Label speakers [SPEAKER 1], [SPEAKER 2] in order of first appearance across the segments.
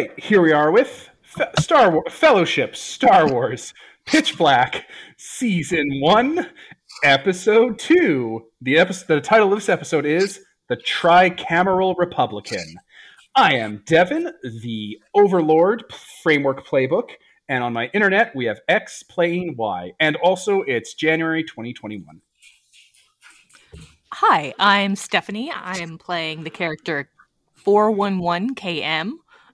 [SPEAKER 1] right, here we are with Fe- Star Wars Fellowship, Star Wars, Pitch Black, Season One, Episode Two. The episode, the title of this episode is "The Tricameral Republican." I am Devin, the Overlord Framework Playbook, and on my internet we have X playing Y, and also it's January 2021.
[SPEAKER 2] Hi, I'm Stephanie. I'm playing the character 411KM,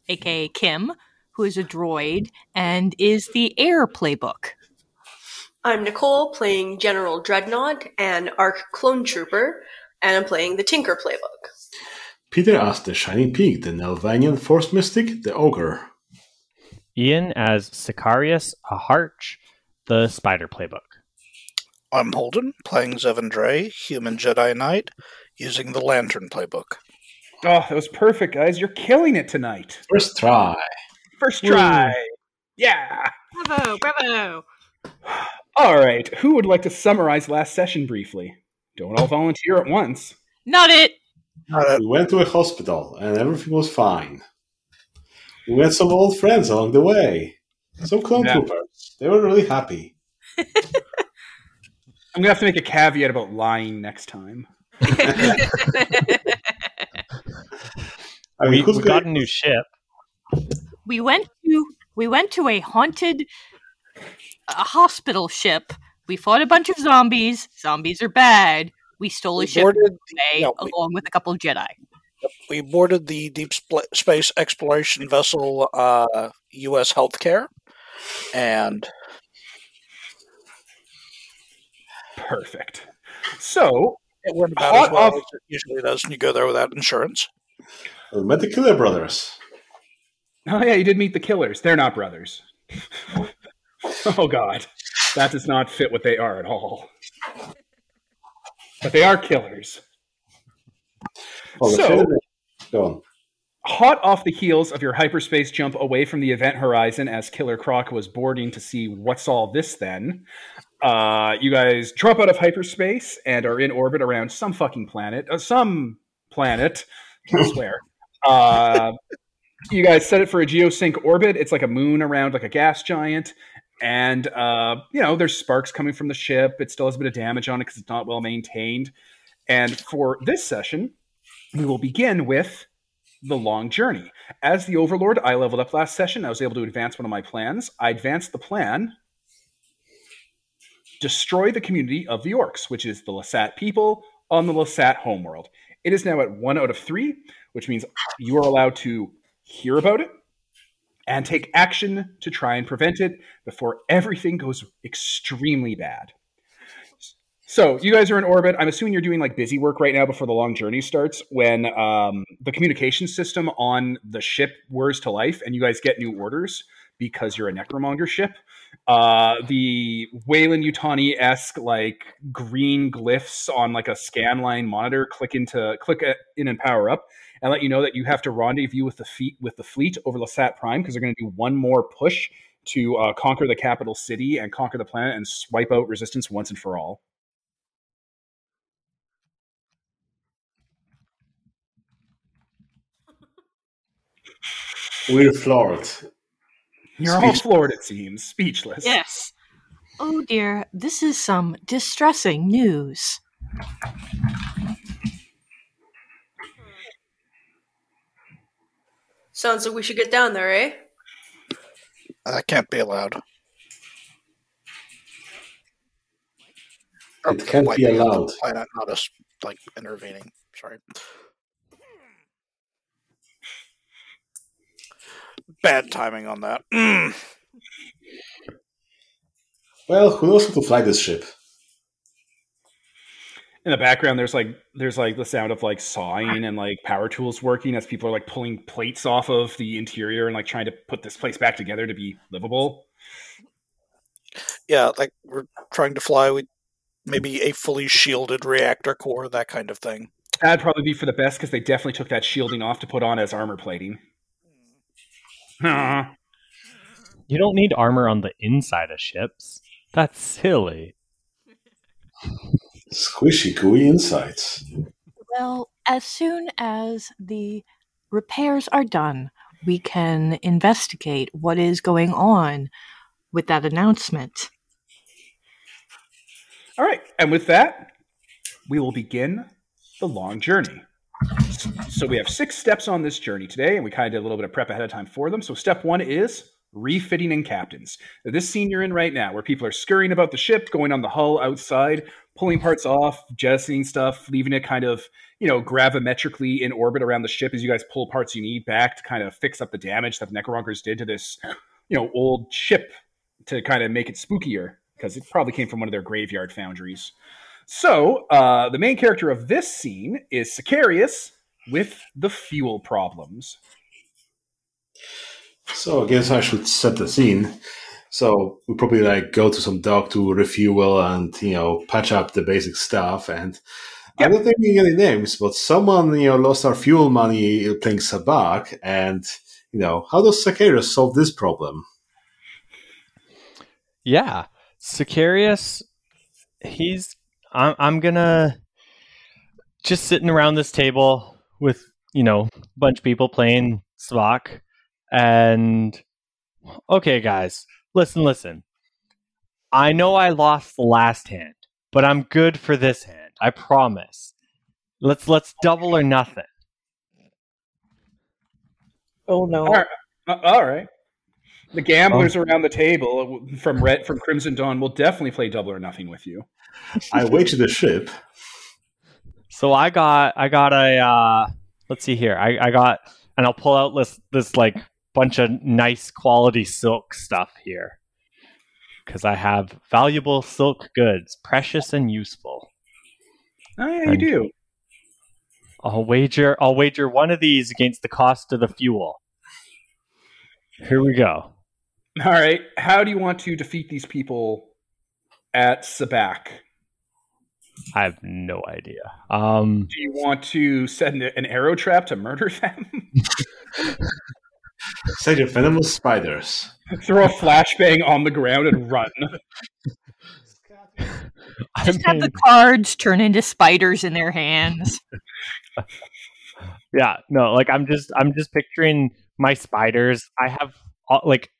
[SPEAKER 2] aka Kim, who is a droid and is the Air Playbook.
[SPEAKER 3] I'm Nicole playing General Dreadnought and Arc Clone Trooper, and I'm playing the Tinker Playbook.
[SPEAKER 4] Peter as the Shining Peak, the Nelvaanian Force Mystic, the Ogre.
[SPEAKER 5] Ian as Sicarius Aharch, the Spider Playbook.
[SPEAKER 6] I'm Holden, playing Zevin Dre, Human Jedi Knight, using the Lantern Playbook.
[SPEAKER 1] Oh, that was perfect, guys. You're killing it tonight.
[SPEAKER 4] First try.
[SPEAKER 1] First try. Yeah.
[SPEAKER 2] Bravo, bravo.
[SPEAKER 1] All right. Who would like to summarize last session briefly? Don't all volunteer at once.
[SPEAKER 2] Not it.
[SPEAKER 6] Uh,
[SPEAKER 4] We went to a hospital and everything was fine. We met some old friends along the way. Some clone
[SPEAKER 1] Yeah.
[SPEAKER 4] troopers. They were really happy.
[SPEAKER 1] I'm gonna have to make a caveat about lying next time.
[SPEAKER 4] I mean,
[SPEAKER 5] we
[SPEAKER 4] who's
[SPEAKER 5] we got a new ship.
[SPEAKER 2] we went to we went to a haunted a hospital ship. We fought a bunch of zombies. Zombies are bad. We stole a
[SPEAKER 6] we
[SPEAKER 2] ship
[SPEAKER 6] boarded,
[SPEAKER 2] away,
[SPEAKER 6] yeah, we-
[SPEAKER 2] along with a couple of Jedi.
[SPEAKER 6] we boarded the Deep Spl- Space Exploration Vessel uh, U.S. Healthcare, and
[SPEAKER 1] Perfect. So,
[SPEAKER 6] it went about
[SPEAKER 1] Hot
[SPEAKER 6] as well
[SPEAKER 1] off-
[SPEAKER 6] as it usually does when you go there without insurance.
[SPEAKER 4] We met the Killer Brothers.
[SPEAKER 1] oh yeah, you did meet the killers. They're not brothers. oh god, that does not fit what they are at all. But they are killers.
[SPEAKER 4] Oh,
[SPEAKER 1] So-
[SPEAKER 4] Go on.
[SPEAKER 1] hot off the heels of your hyperspace jump away from the event horizon as Killer Croc was boarding to see what's all this then, uh, you guys drop out of hyperspace and are in orbit around some fucking planet. Uh, some planet, I swear. Uh, you guys set it for a geosync orbit. It's like a moon around like a gas giant. And, uh, you know, there's sparks coming from the ship. It still has a bit of damage on it because it's not well maintained. And for this session, we will begin with the long journey. As the Overlord, I leveled up last session. I was able to advance one of my plans. I advanced the plan destroy the community of the Orcs, which is the Lasat people on the Lasat homeworld. It is now at one out of three, which means you are allowed to hear about it and take action to try and prevent it before everything goes extremely bad. So you guys are in orbit. I'm assuming you're doing like busy work right now before the long journey starts. When um, the communication system on the ship whirs to life, and you guys get new orders because you're a necromonger ship. Uh, the Weyland-Yutani esque like green glyphs on like a scan line monitor click into click in and power up, and let you know that you have to rendezvous with the feet with the fleet over Lasat Prime because they're going to do one more push to uh, conquer the capital city and conquer the planet and swipe out resistance once and for all.
[SPEAKER 4] We're floored.
[SPEAKER 1] You're all floored, it seems, speechless.
[SPEAKER 2] Yes. Oh dear, this is some distressing news.
[SPEAKER 3] Sounds like we should get down there, eh?
[SPEAKER 6] That can't be allowed. Or
[SPEAKER 4] It can't be
[SPEAKER 6] wiping out the
[SPEAKER 4] allowed.
[SPEAKER 6] Planet, not us like intervening. Sorry. Bad timing on that. Mm.
[SPEAKER 4] Well, who knows how to fly this ship?
[SPEAKER 1] In the background, there's like there's like the sound of like sawing and like power tools working as people are like pulling plates off of the interior and like trying to put this place back together to be livable.
[SPEAKER 6] Yeah, like we're trying to fly with maybe a fully shielded reactor core, that kind of thing.
[SPEAKER 1] That'd probably be for the best because they definitely took that shielding off to put on as armor plating. Hmm. Huh.
[SPEAKER 5] You don't need armor on the inside of ships. That's silly.
[SPEAKER 4] Squishy, gooey insights.
[SPEAKER 2] Well, as soon as the repairs are done, we can investigate what is going on with that announcement.
[SPEAKER 1] All right, and with that, we will begin the long journey. So we have six steps on this journey today, and we kind of did a little bit of prep ahead of time for them. So step one is refitting in captains. This scene you're in right now, where people are scurrying about the ship, going on the hull outside, pulling parts off, jettisoning stuff, leaving it kind of, you know, gravimetrically in orbit around the ship as you guys pull parts you need back to kind of fix up the damage that the Necrorunkers did to this, you know, old ship to kind of make it spookier because it probably came from one of their graveyard foundries. So, uh, the main character of this scene is Sicarius with the fuel problems.
[SPEAKER 4] So I guess I should set the scene. So we probably like go to some dock to refuel and you know patch up the basic stuff. And I don't think we get any names, but someone you know lost our fuel money playing Sabacc, and you know how does Sicarius solve this problem?
[SPEAKER 5] Yeah, Sicarius, he's. I'm, I'm gonna just sitting around this table with you know a bunch of people playing Sabacc, and okay, guys, listen, listen. I know I lost the last hand, but I'm good for this hand. I promise. Let's let's double or nothing.
[SPEAKER 6] Oh no!
[SPEAKER 1] All right. Uh, all right. The gamblers around the table from Red from Crimson Dawn will definitely play double or nothing with you.
[SPEAKER 4] I wager the ship.
[SPEAKER 5] So I got I got a uh, let's see here. I, I got and I'll pull out this this like bunch of nice quality silk stuff here because I have valuable silk goods, precious and useful.
[SPEAKER 1] Oh yeah, you do.
[SPEAKER 5] I'll wager I'll wager one of these against the cost of the fuel. Here we go.
[SPEAKER 1] All right. How do you want to defeat these people at Sabacc?
[SPEAKER 5] I have no idea. Um,
[SPEAKER 1] Do you want to an, an arrow trap to murder them?
[SPEAKER 4] Say the venomous spiders.
[SPEAKER 1] Throw a flashbang on the ground and run.
[SPEAKER 5] I
[SPEAKER 2] Just have
[SPEAKER 5] mean,
[SPEAKER 2] the cards turn into spiders in their hands.
[SPEAKER 5] yeah, no, like I'm just I'm just picturing my spiders. I have all, like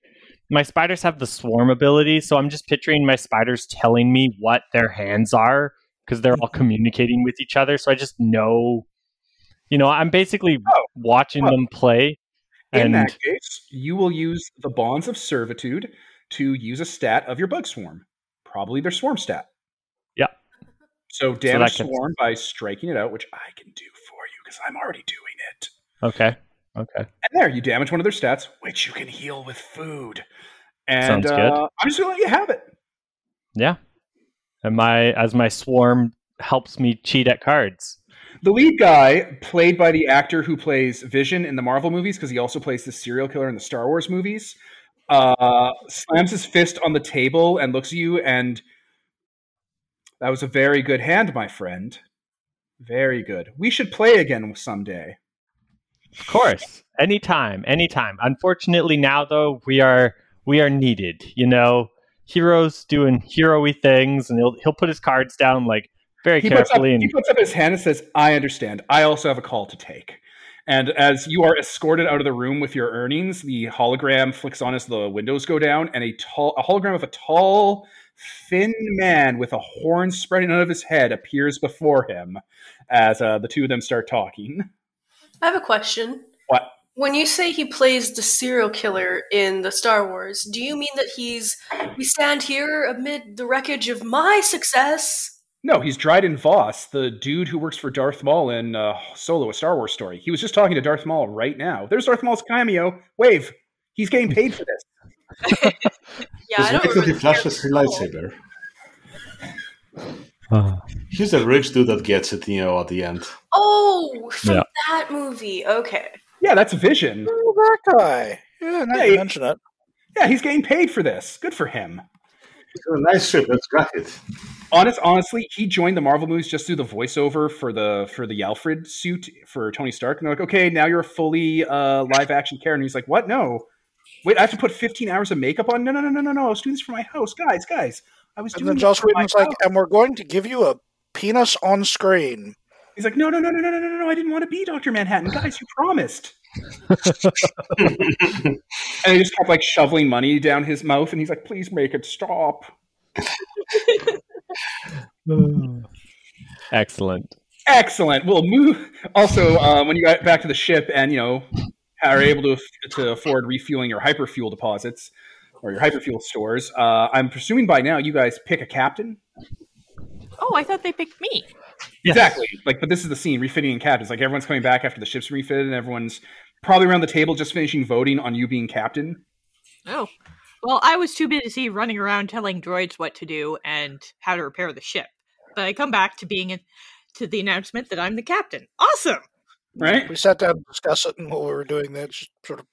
[SPEAKER 5] my spiders have the swarm ability, so I'm just picturing my spiders telling me what their hands are because they're all communicating with each other. So I just know, you know, I'm basically
[SPEAKER 1] Oh,
[SPEAKER 5] watching
[SPEAKER 1] oh.
[SPEAKER 5] them play.
[SPEAKER 1] In
[SPEAKER 5] And
[SPEAKER 1] that case, you will use the bonds of servitude to use a stat of your bug swarm, probably their swarm stat.
[SPEAKER 5] Yeah.
[SPEAKER 1] So damage
[SPEAKER 5] can-
[SPEAKER 1] swarm by striking it out, which I can do for you because I'm already doing it.
[SPEAKER 5] okay, okay,
[SPEAKER 1] And there, you damage one of their stats, which you can heal with food. And
[SPEAKER 5] Sounds good.
[SPEAKER 1] uh, I'm just gonna let you have it.
[SPEAKER 5] yeah. And my as my swarm helps me cheat at cards.
[SPEAKER 1] The lead guy, played by the actor who plays Vision in the Marvel movies, because he also plays the serial killer in the Star Wars movies, uh, slams his fist on the table and looks at you, and that was a very good hand, my friend. Very good. We should play again someday.
[SPEAKER 5] Of course, anytime, anytime. Unfortunately, now though, we are we are needed. You know, heroes doing hero-y things, and he'll he'll put his cards down like very
[SPEAKER 1] He puts, up,
[SPEAKER 5] carefully. and
[SPEAKER 1] he puts up his hand and says, I understand. I also have a call to take. And as you are escorted out of the room with your earnings, the hologram flicks on as the windows go down, and a tall a hologram of a tall, thin man with a horn spreading out of his head appears before him as uh, the two of them start talking.
[SPEAKER 3] I have a question.
[SPEAKER 1] What?
[SPEAKER 3] When you say he plays the serial killer in the Star Wars, do you mean that he's we stand here amid the wreckage of my success?
[SPEAKER 1] No, he's Dryden Voss, the dude who works for Darth Maul in uh, Solo, a Star Wars story. He was just talking to Darth Maul right now. There's Darth Maul's cameo. Wave. He's getting paid for this.
[SPEAKER 3] Yeah, I don't
[SPEAKER 4] wait he flashes his lightsaber. He's a rich dude that gets it, you know, at the end.
[SPEAKER 3] Oh, from
[SPEAKER 5] Yeah.
[SPEAKER 3] that movie. Okay.
[SPEAKER 1] Yeah, that's Vision.
[SPEAKER 6] Oh, that guy. Yeah, now
[SPEAKER 1] Yeah,
[SPEAKER 6] you
[SPEAKER 1] he-
[SPEAKER 6] mention it.
[SPEAKER 1] Yeah, he's getting paid for this. Good for him.
[SPEAKER 4] It's a nice ship. Let's crack it.
[SPEAKER 1] Honest, honestly, he joined the Marvel movies just through the voiceover for the for the Alfred suit for Tony Stark, and they're like, "Okay, now you're a fully uh, live action character." And he's like, "What? No, wait, I have to put 15 hours of makeup on? No, no, no, no, no, no! I was doing this for my house, guys, guys. I was
[SPEAKER 6] And
[SPEAKER 1] doing
[SPEAKER 6] then
[SPEAKER 1] this
[SPEAKER 6] Joss Whedon's like,
[SPEAKER 1] house."
[SPEAKER 6] and we're going to give you a penis on screen.
[SPEAKER 1] He's like, "No, no, no, no, no, no, no, no! I didn't want to be Doctor Manhattan, guys. You promised." and he just kept like shoveling money down his mouth, and he's like, "Please make it stop."
[SPEAKER 5] Excellent.
[SPEAKER 1] Excellent. We'll move. Also, uh, when you got back to the ship, and you know, are able to to afford refueling your hyperfuel deposits or your hyperfuel stores, uh, I'm presuming by now you guys pick a captain.
[SPEAKER 2] Oh, I thought they picked me.
[SPEAKER 5] Yes.
[SPEAKER 1] Exactly. Like, but this is the scene refitting and captains. Like everyone's coming back after the ship's refitted, and everyone's probably around the table just finishing voting on you being captain.
[SPEAKER 2] Oh. Well, I was too busy running around telling droids what to do and how to repair the ship. But I come back to being in, to the announcement that I'm the captain. Awesome.
[SPEAKER 1] Right?
[SPEAKER 6] We sat down to discuss it, and while we were doing that, just sort of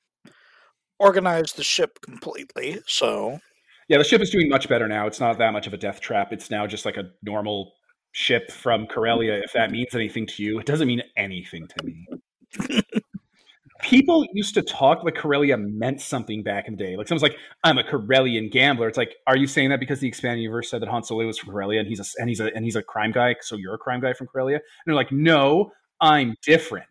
[SPEAKER 6] organized the ship completely. So
[SPEAKER 1] Yeah, the ship is doing much better now. It's not that much of a death trap. It's now just like a normal ship from Corellia. If that means anything to you, it doesn't mean anything to me. People used to talk like Corellia meant something back in the day. Like someone's like, "I'm a Corellian gambler." It's like, are you saying that because the expanded universe said that Han Solo was from Corellia and he's a and he's a and he's a crime guy, so you're a crime guy from Corellia? And they're like, "No, I'm different.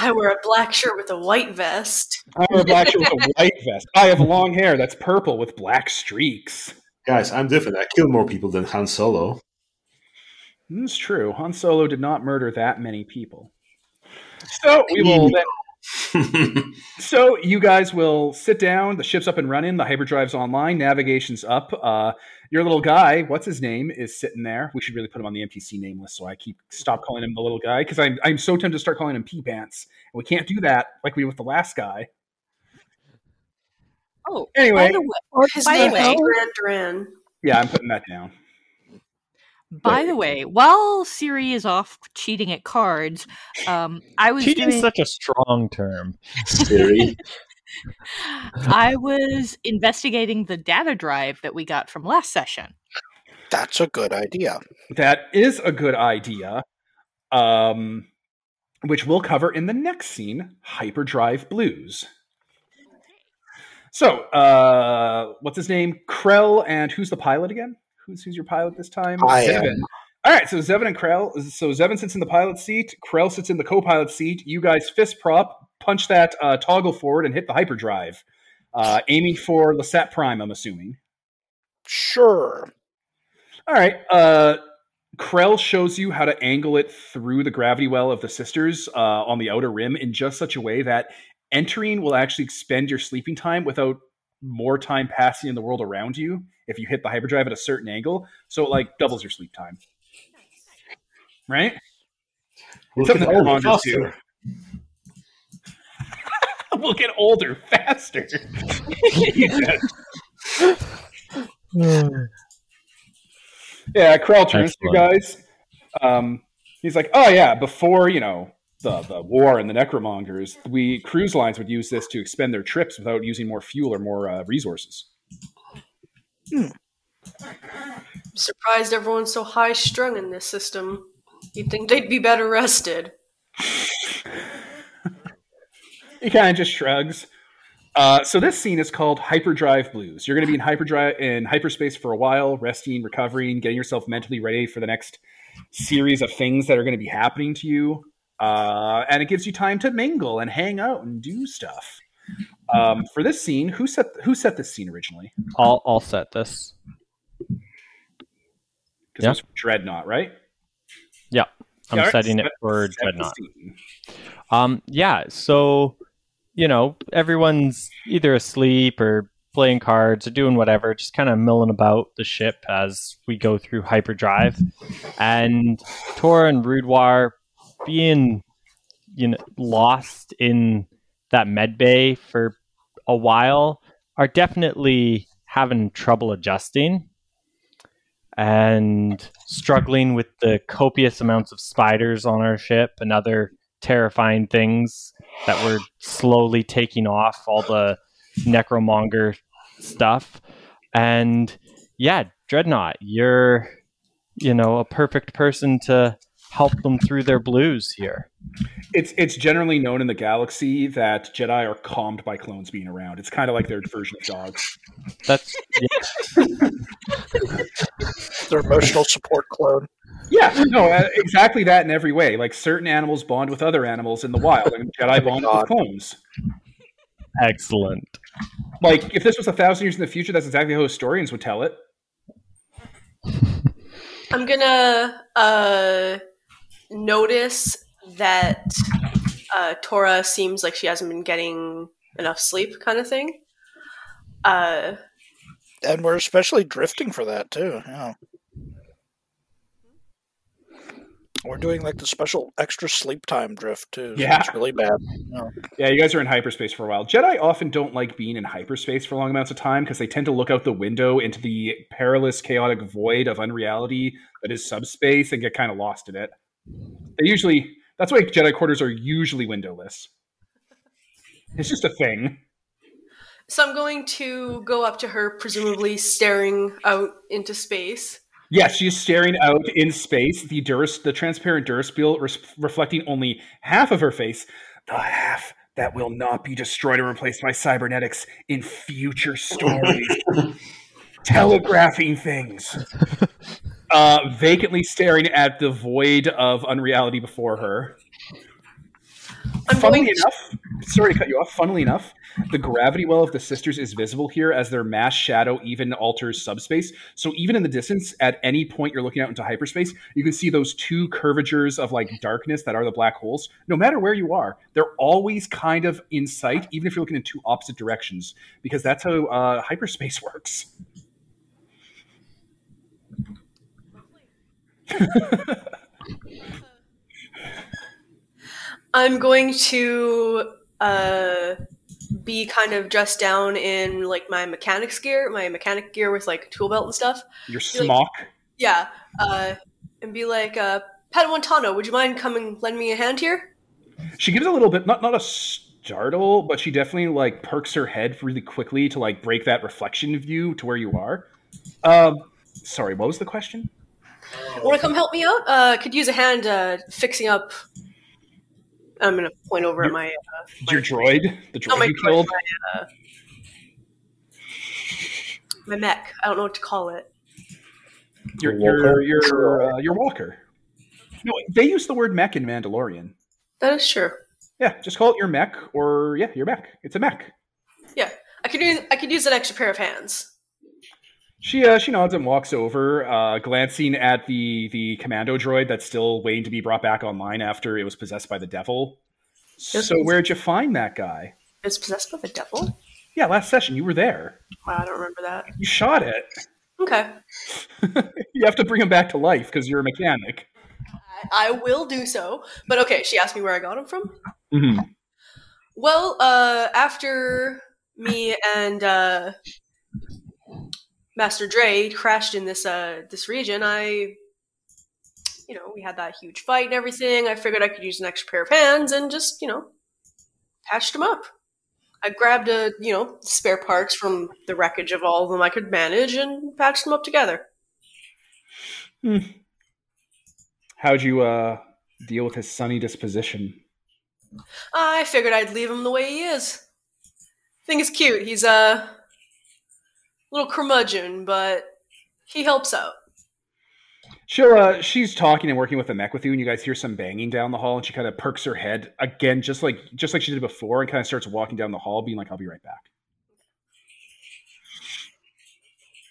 [SPEAKER 3] I wear a black shirt with a white vest.
[SPEAKER 1] I wear a black shirt with a white vest. I have long hair that's purple with black streaks."
[SPEAKER 4] Guys, I'm different. I killed more people than Han Solo.
[SPEAKER 1] It's true. Han Solo did not murder that many people. So we will then, so you guys will sit down. The ship's up and running. The hyperdrive's online. Navigation's up. Uh, your little guy, what's his name, is sitting there. We should really put him on the NPC name list, so I keep stop calling him the little guy because I'm I'm so tempted to start calling him P Pants, and we can't do that like we did with the last guy.
[SPEAKER 2] Oh,
[SPEAKER 1] Anyway.
[SPEAKER 2] by the way,
[SPEAKER 3] His
[SPEAKER 2] by
[SPEAKER 3] name is
[SPEAKER 2] way,
[SPEAKER 3] Duran Duran.
[SPEAKER 1] Yeah, I'm putting that down.
[SPEAKER 2] By the way, while Siri is off cheating at cards, um, I was
[SPEAKER 5] Cheating's
[SPEAKER 2] doing,
[SPEAKER 5] such a strong term.
[SPEAKER 4] Siri.
[SPEAKER 2] I was investigating the data drive that we got from last session.
[SPEAKER 6] that's a good idea.
[SPEAKER 1] That is a good idea, um, which we'll cover in the next scene Hyperdrive Blues. So, uh, what's his name? Krell, and who's the pilot again? Who's, who's your pilot this time?
[SPEAKER 6] I am.
[SPEAKER 1] All right, so Zevin and Krell. So Zevin sits in the pilot seat. Krell sits in the co-pilot seat. You guys fist prop, punch that uh, toggle forward, and hit the hyperdrive, uh, aiming for Lasat Prime. I'm assuming.
[SPEAKER 6] Sure.
[SPEAKER 1] All right. Uh, Krell shows you how to angle it through the gravity well of the sisters uh, on the outer rim in just such a way that entering will actually expend your sleeping time without more time passing in the world around you if you hit the hyperdrive at a certain angle. So it like doubles your sleep time. Right?
[SPEAKER 4] We'll
[SPEAKER 1] Something
[SPEAKER 4] get
[SPEAKER 1] that
[SPEAKER 4] older
[SPEAKER 1] Ron do.
[SPEAKER 4] faster.
[SPEAKER 1] we'll get older faster. Yeah, Krell turns to you guys. Um, he's like, "Oh yeah, before you know the the war and the necromongers, we cruise lines would use this to expend their trips without using more fuel or more uh, resources."
[SPEAKER 3] Surprised everyone's so high strung in this system. You'd think they'd be better rested.
[SPEAKER 1] He kind of just shrugs. Uh, so this scene is called Hyperdrive Blues. You're going to be in hyperdrive in hyperspace for a while, resting, recovering, getting yourself mentally ready for the next series of things that are going to be happening to you. Uh, and it gives you time to mingle and hang out and do stuff. Um, for this scene, who set who set this scene originally?
[SPEAKER 5] I'll I'll set this.
[SPEAKER 1] Because
[SPEAKER 5] Yeah.
[SPEAKER 1] it was Dreadnought, right?
[SPEAKER 5] Yeah, I'm setting it for
[SPEAKER 1] set
[SPEAKER 5] Dreadnought. Um, yeah, so you know, everyone's either asleep or playing cards or doing whatever, just kind of milling about the ship as we go through hyperdrive. And Tor and Rudwar being you know lost in that med bay for a while are definitely having trouble adjusting and struggling with the copious amounts of spiders on our ship and other terrifying things that were slowly taking off all the necromonger stuff. And yeah dreadnought you're you know a perfect person to help them through their blues here
[SPEAKER 1] It's it's generally known in the galaxy that Jedi are calmed by clones being around. It's kind of like their version of dogs.
[SPEAKER 5] that's yeah,
[SPEAKER 6] Their emotional support clone.
[SPEAKER 1] Yeah, no, uh, exactly that in every way. Like certain animals bond with other animals in the wild, and Jedi bond with clones.
[SPEAKER 5] Excellent.
[SPEAKER 1] Like if this was a thousand years in the future, that's exactly how historians would tell it.
[SPEAKER 3] I'm gonna uh, notice that uh, Tora seems like she hasn't been getting enough sleep, kind of thing. Uh,
[SPEAKER 6] And we're especially drifting for that too. Yeah. We're doing like the special extra sleep time drift too. so
[SPEAKER 1] Yeah.
[SPEAKER 6] It's really bad. Yeah.
[SPEAKER 1] Yeah, you guys are in hyperspace for a while. Jedi often don't like being in hyperspace for long amounts of time because they tend to look out the window into the perilous, chaotic void of unreality that is subspace and get kind of lost in it. They usually, that's why Jedi quarters are usually windowless. It's just a thing.
[SPEAKER 3] so I'm going to go up to her, presumably staring out into space.
[SPEAKER 1] Yes, she's staring out in space, the Duras, the transparent Durasteel res- reflecting only half of her face, the half that will not be destroyed and replaced by cybernetics in future stories. Telegraphing things. Uh, vacantly staring at the void of unreality before her.
[SPEAKER 3] I'm
[SPEAKER 1] Funnily
[SPEAKER 3] to-
[SPEAKER 1] enough, sorry to cut you off. Funnily enough, the gravity well of the sisters is visible here as their mass shadow even alters subspace. So even in the distance, at any point you're looking out into hyperspace, you can see those two curvatures of like darkness that are the black holes. No matter where you are, they're always kind of in sight, even if you're looking in two opposite directions, because that's how uh, hyperspace works.
[SPEAKER 3] I'm going to uh, be kind of dressed down in like my mechanic's gear, my mechanic gear with like tool belt and stuff.
[SPEAKER 1] Your
[SPEAKER 3] Really?
[SPEAKER 1] smock.
[SPEAKER 3] Yeah, uh, and be like, uh, Padawan would you mind coming lend me a hand here?
[SPEAKER 1] She gives a little bit, not not a startle, but she definitely like perks her head really quickly to like break that reflection view to where you are. Um, sorry, what was the question?
[SPEAKER 3] Want to come help me out? Uh, could use a hand uh, fixing up. I'm gonna point over at my uh,
[SPEAKER 1] Your droid, the droid
[SPEAKER 3] oh, my,
[SPEAKER 1] you killed.
[SPEAKER 3] my, uh, my mech. I don't know what to call it.
[SPEAKER 1] Your your your uh, your walker. No, they use the word mech in Mandalorian.
[SPEAKER 3] That is true.
[SPEAKER 1] Yeah, just call it your mech, or yeah, your mech. It's a mech.
[SPEAKER 3] Yeah, I could use I could use an extra pair of hands.
[SPEAKER 1] She uh, she nods and walks over, uh, glancing at the the commando droid that's still waiting to be brought back online after it was possessed by the devil. So where'd you find that guy?
[SPEAKER 3] It's possessed by the devil.
[SPEAKER 1] Yeah, last session you were there.
[SPEAKER 3] Wow, I don't remember that.
[SPEAKER 1] You shot it.
[SPEAKER 3] Okay,
[SPEAKER 1] you have to bring him back to life because you're a mechanic.
[SPEAKER 3] I, I will do so. But okay, she asked me where I got him from.
[SPEAKER 1] Mm-hmm.
[SPEAKER 3] Well, uh, after me and uh, Master Dre crashed in this uh, this region, I, you know, we had that huge fight and everything. I figured I could use an extra pair of hands and just, you know, patched them up. I grabbed a, you know, spare parts from the wreckage of all of them I could manage and patched them up together.
[SPEAKER 1] How'd you uh, deal with his sunny disposition?
[SPEAKER 3] I figured I'd leave him the way he is. Thing is cute. He's a little curmudgeon, but he helps out.
[SPEAKER 1] She'll, uh, she's talking and working with the mech with you, and you guys hear some banging down the hall, and she kind of perks her head again, just like just like she did before, and kind of starts walking down the hall, being like, "I'll be right back."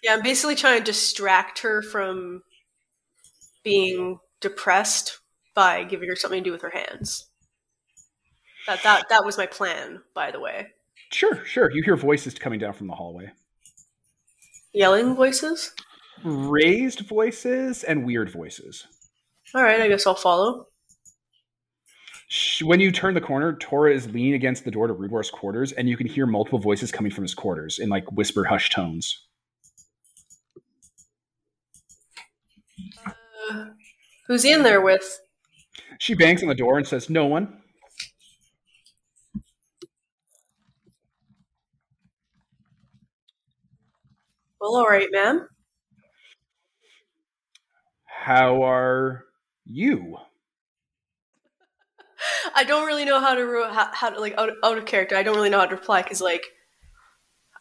[SPEAKER 3] Yeah, I'm basically trying to distract her from being depressed by giving her something to do with her hands. That that that was my plan, by the way.
[SPEAKER 1] Sure, sure. You hear voices coming down from the hallway,
[SPEAKER 3] Yelling voices.
[SPEAKER 1] raised voices and weird voices.
[SPEAKER 3] All right, I guess I'll follow.
[SPEAKER 1] When you turn the corner, Tora is leaning against the door to Rudwar's quarters, and you can hear multiple voices coming from his quarters in like whisper, hush tones.
[SPEAKER 3] Uh, who's he in there with?
[SPEAKER 1] She bangs on the door and says, "No one."
[SPEAKER 3] Well, all right, ma'am.
[SPEAKER 1] How are you?
[SPEAKER 3] I don't really know how to re- how, how to like out, out of character. I don't really know how to reply because like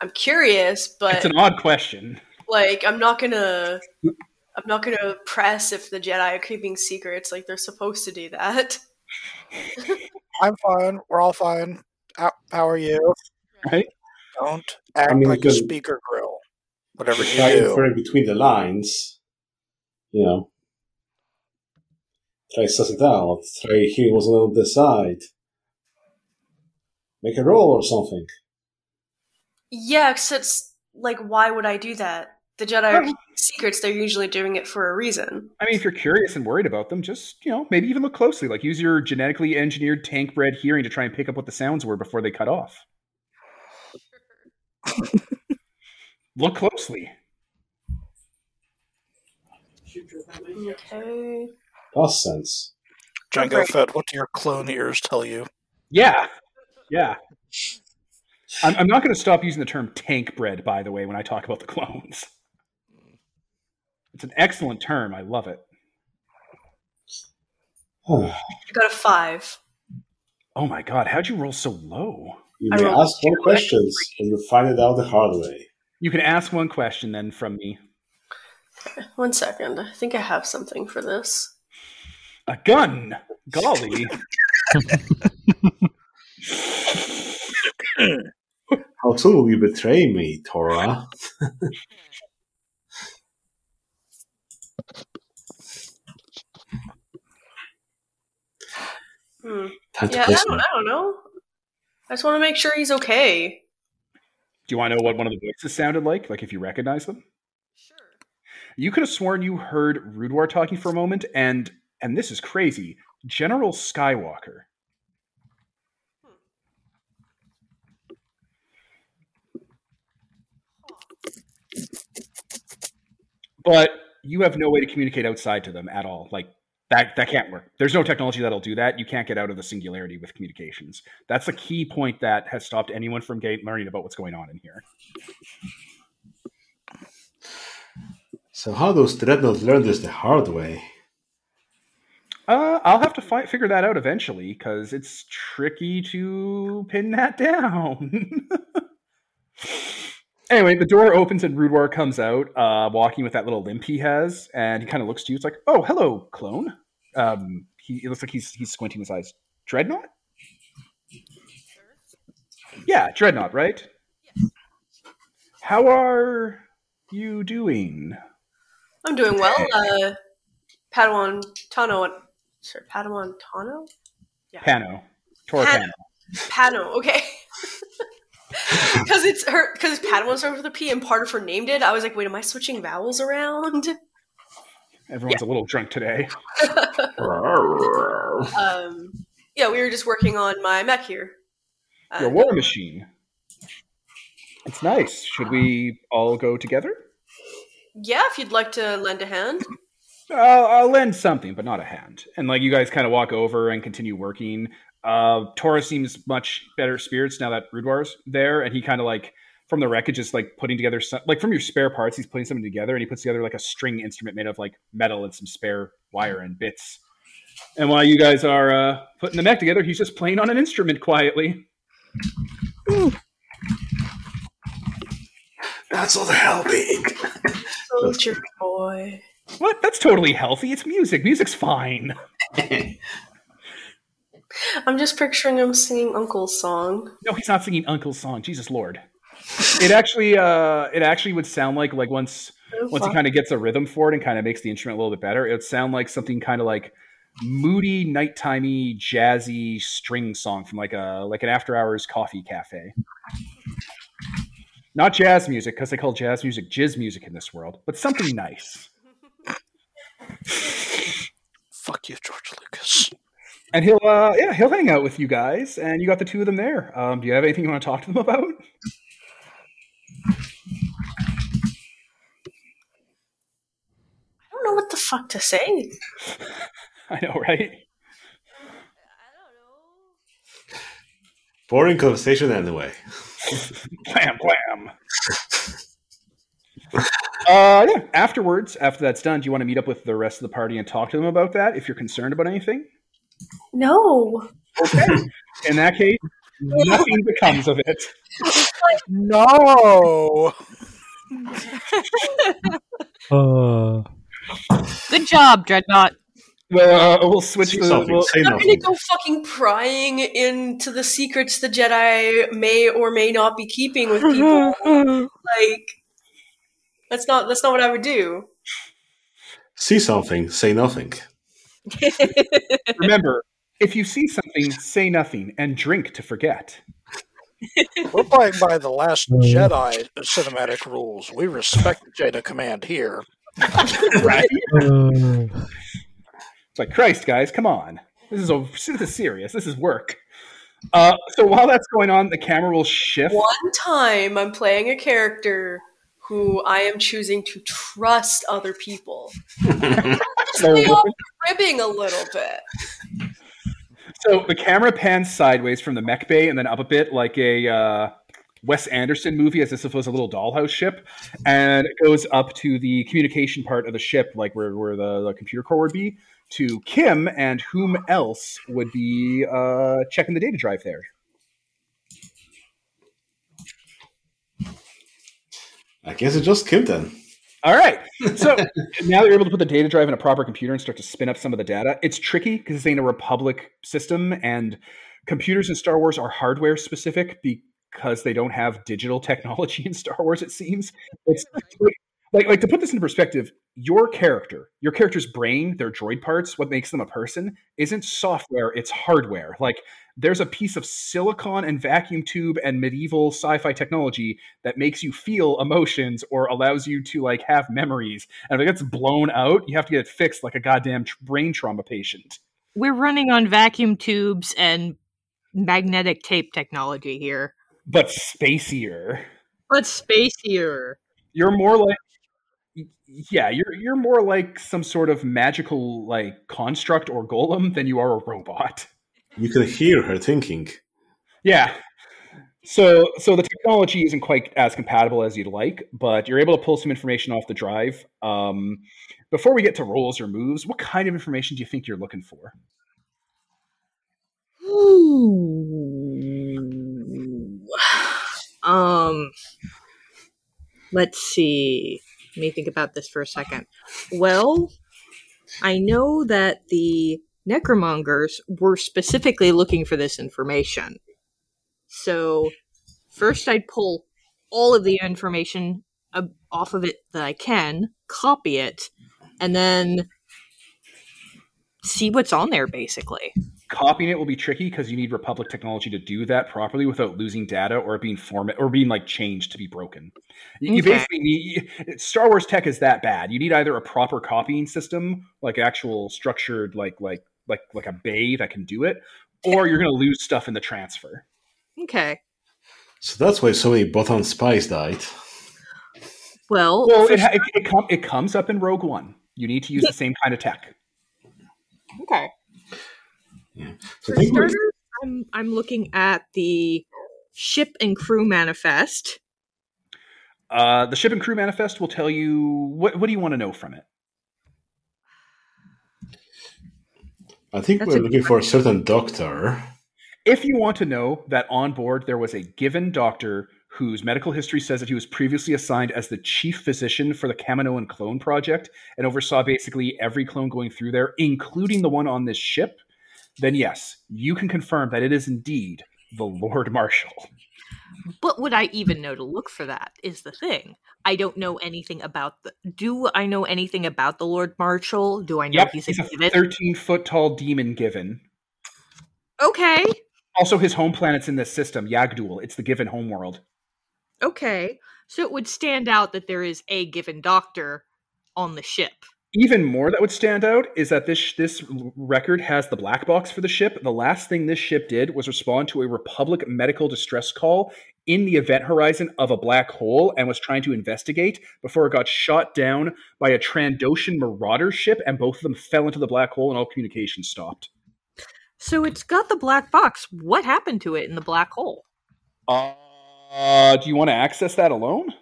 [SPEAKER 3] I'm curious, but
[SPEAKER 1] It's an odd question.
[SPEAKER 3] like I'm not gonna I'm not gonna press if the Jedi are keeping secrets like they're supposed to do that.
[SPEAKER 6] I'm fine. We're all fine. How, how are you?
[SPEAKER 1] Right?
[SPEAKER 6] Don't act
[SPEAKER 4] mean,
[SPEAKER 6] like a speaker grill. Whatever you
[SPEAKER 4] Try
[SPEAKER 6] do.
[SPEAKER 4] inferring between the lines. You know. Try suss it out. Try hearing what's on the other side. Make a roll or something.
[SPEAKER 3] Yeah, 'cause it's like, why would I do that? The Jedi are secrets. They're usually doing it for a reason.
[SPEAKER 1] I mean, if you're curious and worried about them, just you know, maybe even look closely. Like use your genetically engineered tank bred hearing to try and pick up what the sounds were before they cut off. look closely.
[SPEAKER 3] Okay.
[SPEAKER 4] Does sense.
[SPEAKER 6] Django
[SPEAKER 3] Okay.
[SPEAKER 6] Fett, what do your clone ears tell you?
[SPEAKER 1] Yeah, yeah. I'm, I'm not going to stop using the term tank bred, by the way, when I talk about the clones. It's an excellent term. I love it.
[SPEAKER 3] I got a five.
[SPEAKER 1] Oh my god, how'd you roll so low?
[SPEAKER 4] You may ask more questions and you'll find it out the hard way.
[SPEAKER 1] You can ask one question then from me.
[SPEAKER 3] One second. I think I have something for this.
[SPEAKER 1] A gun. Golly.
[SPEAKER 4] How soon will you betray me, Torah?
[SPEAKER 3] Hmm. Yeah, I don't, I don't know. I just want to make sure he's okay.
[SPEAKER 1] Do you want to know what one of the voices sounded like? Like if you recognize them?
[SPEAKER 3] Sure.
[SPEAKER 1] You could have sworn you heard Rudwar talking for a moment, and and this is crazy. General Skywalker. But you have no way to communicate outside to them at all. Like that that can't work. There's no technology that'll do that. You can't get out of the singularity with communications. That's the key point that has stopped anyone from getting, learning about what's going on in here.
[SPEAKER 4] So how those dreadnoughts learn this the hard way?
[SPEAKER 1] Uh, I'll have to fi- figure that out eventually because it's tricky to pin that down. Anyway, the door opens and Rudwar comes out, uh, walking with that little limp he has, and he kind of looks to you. It's like, "Oh, hello, clone." Um, he it looks like he's he's squinting his eyes. Dreadnought? Yeah, Dreadnought, right? How are you doing?
[SPEAKER 3] I'm doing well. Uh, Padawan Tano. Sorry, Padawan Tano? Yeah.
[SPEAKER 1] Pano. Tora Pano.
[SPEAKER 3] Pano, okay. Because it's her. Because Padawan starts with a P and part of her name did. I was like, wait, am I switching vowels around?
[SPEAKER 1] Everyone's a little drunk today.
[SPEAKER 3] Um, yeah, we were just working on my mech here. Uh,
[SPEAKER 1] Your war machine. It's nice. Should we all go together?
[SPEAKER 3] yeah, if you'd like to lend a hand.
[SPEAKER 1] I'll, I'll lend something, but not a hand. And like you guys kind of walk over and continue working. Uh, Tora seems much better spirits now that Rudwar's there, and he kind of like from the wreckage is like putting together some like from your spare parts. He's putting something together, and he puts together like a string instrument made of like metal and some spare wire and bits. And while you guys are uh, putting the mech together, he's just playing on an instrument quietly.
[SPEAKER 4] That's all the helping.
[SPEAKER 3] Soldier boy.
[SPEAKER 1] What? That's totally healthy. It's music. Music's fine.
[SPEAKER 3] I'm just picturing him singing Uncle's song.
[SPEAKER 1] No, he's not singing Uncle's song. Jesus Lord. It actually, uh, it actually would sound like like once
[SPEAKER 3] Oh,
[SPEAKER 1] once he kind of gets a rhythm for it and kind of makes the instrument a little bit better, it would sound like something kind of like moody, nighttimey, jazzy string song from like a like an after hours coffee cafe. Not jazz music because they call jazz music jizz music in this world, but something nice.
[SPEAKER 6] Fuck you, George Lucas.
[SPEAKER 1] And he'll, uh, yeah, he'll hang out with you guys, and you got the two of them there. Um, do you have anything you want to talk to them about?
[SPEAKER 3] I don't know what the fuck to say.
[SPEAKER 1] I know, right?
[SPEAKER 4] Boring conversation anyway.
[SPEAKER 1] Blam, blam. uh, yeah. Afterwards, after that's done, do you want to meet up with the rest of the party and talk to them about that if you're concerned about anything?
[SPEAKER 3] No.
[SPEAKER 1] Okay. In that case, nothing becomes of it.
[SPEAKER 6] No.
[SPEAKER 5] Uh,
[SPEAKER 7] Good job, Dreadnought.
[SPEAKER 1] Well, uh, we'll switch
[SPEAKER 4] Say
[SPEAKER 1] the.
[SPEAKER 4] something.
[SPEAKER 1] We'll,
[SPEAKER 4] Say
[SPEAKER 3] I'm not gonna go fucking prying into the secrets the Jedi may or may not be keeping with people. like, that's not that's not what I would do.
[SPEAKER 4] See something. Say nothing.
[SPEAKER 1] remember, if you see something, say nothing and drink to forget.
[SPEAKER 6] We're playing by the Last Jedi cinematic rules. We respect the Jedi command here.
[SPEAKER 1] Right?
[SPEAKER 5] Uh,
[SPEAKER 1] It's like Christ, guys, come on. This is a this is serious. This is work. Uh, so while that's going on, the camera will shift.
[SPEAKER 3] One time I'm playing a character who I am choosing to trust other people.
[SPEAKER 1] So,
[SPEAKER 3] They are cribbing a little bit.
[SPEAKER 1] so the camera pans sideways from the mech bay and then up a bit, like a uh, Wes Anderson movie, as if it was a little dollhouse ship, and it goes up to the communication part of the ship, like where, where the, the computer core would be, to Kim and whom else would be uh, checking the data drive there.
[SPEAKER 4] I guess it's just Kim then.
[SPEAKER 1] All right. So now that you're able to put the data drive in a proper computer and start to spin up some of the data, it's tricky because this ain't a Republic system, and computers in Star Wars are hardware specific because they don't have digital technology in Star Wars. It seems it's like like to put this into perspective. Your character, your character's brain, their droid parts, what makes them a person, isn't software; it's hardware. Like there's a piece of silicon and vacuum tube and medieval sci-fi technology that makes you feel emotions or allows you to like have memories and if it gets blown out you have to get it fixed like a goddamn tr- brain trauma patient
[SPEAKER 7] We're running on vacuum tubes and magnetic tape technology here.
[SPEAKER 1] but spacier
[SPEAKER 7] But spacier.
[SPEAKER 1] you're more like yeah you're you're more like some sort of magical like construct or golem than you are a robot
[SPEAKER 4] You can hear her thinking.
[SPEAKER 1] Yeah. So so the technology isn't quite as compatible as you'd like, but you're able to pull some information off the drive. Um, before we get to rolls or moves, what kind of information do you think you're looking for?
[SPEAKER 7] Ooh. Um, let's see. Me think about this for a second. Well, I know that the necromongers were specifically looking for this information. So, first I'd pull all of the information off of it that I can, copy it, and then see what's on there basically.
[SPEAKER 1] Copying it will be tricky because you need Republic technology to do that properly without losing data or it being format or being like changed to be broken. You, you basically need Star Wars tech is that bad. You need either a proper copying system, like actual structured, like like like like a bay that can do it, or you're going to lose stuff in the transfer.
[SPEAKER 7] Okay.
[SPEAKER 4] So that's why so many Bothan spies died.
[SPEAKER 7] Well,
[SPEAKER 1] Well, it, ha- it, it, com- it comes up in Rogue One. You need to use the same kind of tech.
[SPEAKER 7] Okay.
[SPEAKER 4] So
[SPEAKER 7] For
[SPEAKER 4] think we're-
[SPEAKER 7] starters, I'm I'm looking at the ship and crew manifest.
[SPEAKER 1] Uh, the ship and crew manifest will tell you what. What do you want to know from it?
[SPEAKER 4] I think
[SPEAKER 7] That's
[SPEAKER 4] we're
[SPEAKER 7] a
[SPEAKER 4] looking for a certain doctor.
[SPEAKER 1] If you want to know that on board there was a Givin doctor whose medical history says that he was previously assigned as the chief physician for the Kaminoan clone project and oversaw basically every clone going through there, including the one on this ship, then yes, you can confirm that it is indeed the Lord Marshal.
[SPEAKER 7] But would I even know to look for that? Is the thing. I don't know anything about the. Do I know anything about the Lord Marshal? Do I know
[SPEAKER 1] Yep,
[SPEAKER 7] he's,
[SPEAKER 1] he's
[SPEAKER 7] a
[SPEAKER 1] a 13 foot tall demon Givin.
[SPEAKER 7] Okay.
[SPEAKER 1] Also, his home planet's in this system, Yag'Dhul. It's the Givin homeworld.
[SPEAKER 7] Okay. So it would stand out that there is a Givin doctor on the ship.
[SPEAKER 1] Even more that would stand out is that this this record has the black box for the ship. The last thing this ship did was respond to a Republic medical distress call in the event horizon of a black hole and was trying to investigate before it got shot down by a Trandoshan Marauder ship, and both of them fell into the black hole and all communication stopped.
[SPEAKER 7] So it's got the black box. What happened to it in the black hole?
[SPEAKER 1] Uh, do you want to access that alone?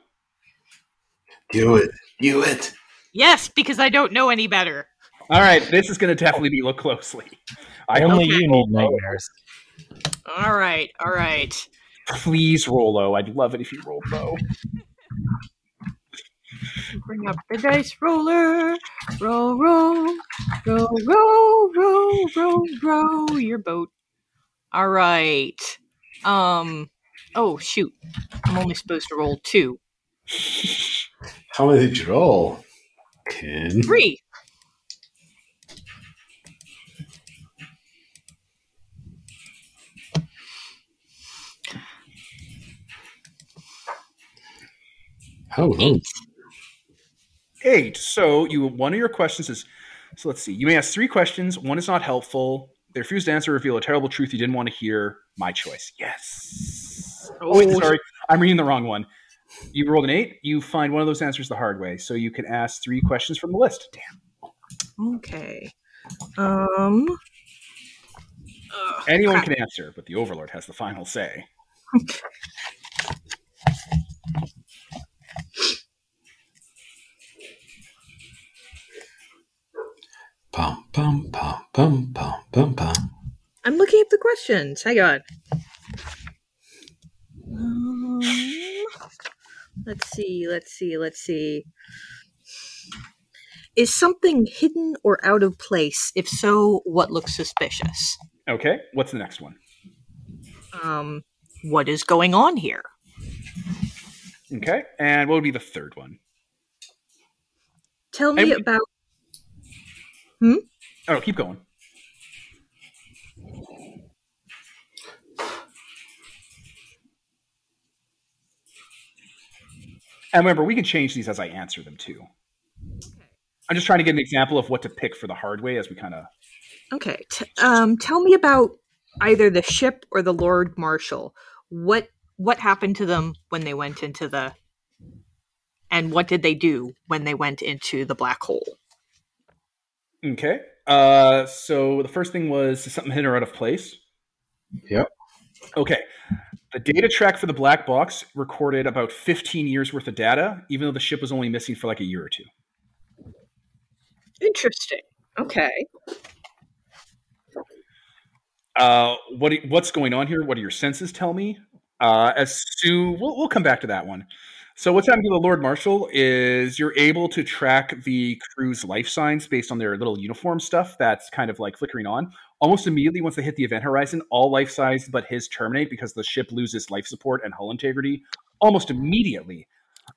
[SPEAKER 4] Do it. Do it.
[SPEAKER 7] Yes, because I don't know any better.
[SPEAKER 1] All right, this is going to definitely be looked closely. I
[SPEAKER 5] Only
[SPEAKER 1] hope
[SPEAKER 5] you need nightmares.
[SPEAKER 7] All right, all right.
[SPEAKER 1] Please roll low. I'd love it if you rolled low.
[SPEAKER 7] Bring up the dice roller. Roll, roll, roll, roll, roll, roll, roll your boat. All right. Um. Oh shoot! I'm only supposed to roll two.
[SPEAKER 4] How many did you roll? Ken.
[SPEAKER 7] Three.
[SPEAKER 4] Oh, oh.
[SPEAKER 7] Eight.
[SPEAKER 1] Eight. So you one of your questions is so let's see. You may ask three questions. One is not helpful. They refuse to answer, reveal a terrible truth you didn't want to hear. My choice. Yes. Oh, wait, sorry. I'm reading the wrong one. You rolled an eight. You find one of those answers the hard way. So you can ask three questions from the list. Damn.
[SPEAKER 7] Okay. Um. ugh,
[SPEAKER 1] Anyone
[SPEAKER 7] crap.
[SPEAKER 1] can answer, but the Overlord has the final say.
[SPEAKER 4] Pum, pum, pum, pum, pum, pum, pum.
[SPEAKER 7] I'm looking at the questions. Hang on. Um, let's see. Let's see. Let's see. Is something hidden or out of place? If so, what looks suspicious?
[SPEAKER 1] Okay. What's the next one?
[SPEAKER 7] Um, what is going on here?
[SPEAKER 1] Okay. And what would be the third one?
[SPEAKER 7] Tell me about. Hmm?
[SPEAKER 1] Oh, keep going. And remember, we can change these as I answer them too. I'm just trying to get an example of what to pick for the hard way as we kind of.
[SPEAKER 7] Okay. T- um, tell me about either the ship or the Lord Marshal. What what happened to them when they went into the and what did they do when they went into the black hole?
[SPEAKER 1] Okay. Uh, so the first thing was something hit her out of place.
[SPEAKER 4] Yep.
[SPEAKER 1] Okay. The data track for the black box recorded about 15 years worth of data, even though the ship was only missing for like a year or two.
[SPEAKER 7] Interesting. Okay.
[SPEAKER 1] Uh, what what's going on here? What do your senses tell me? Uh, as soon we'll, we'll come back to that one. So what's happening to the Lord Marshal is you're able to track the crew's life signs based on their little uniform stuff that's kind of like flickering on. Almost immediately once they hit the event horizon, all life signs but his terminate because the ship loses life support and hull integrity almost immediately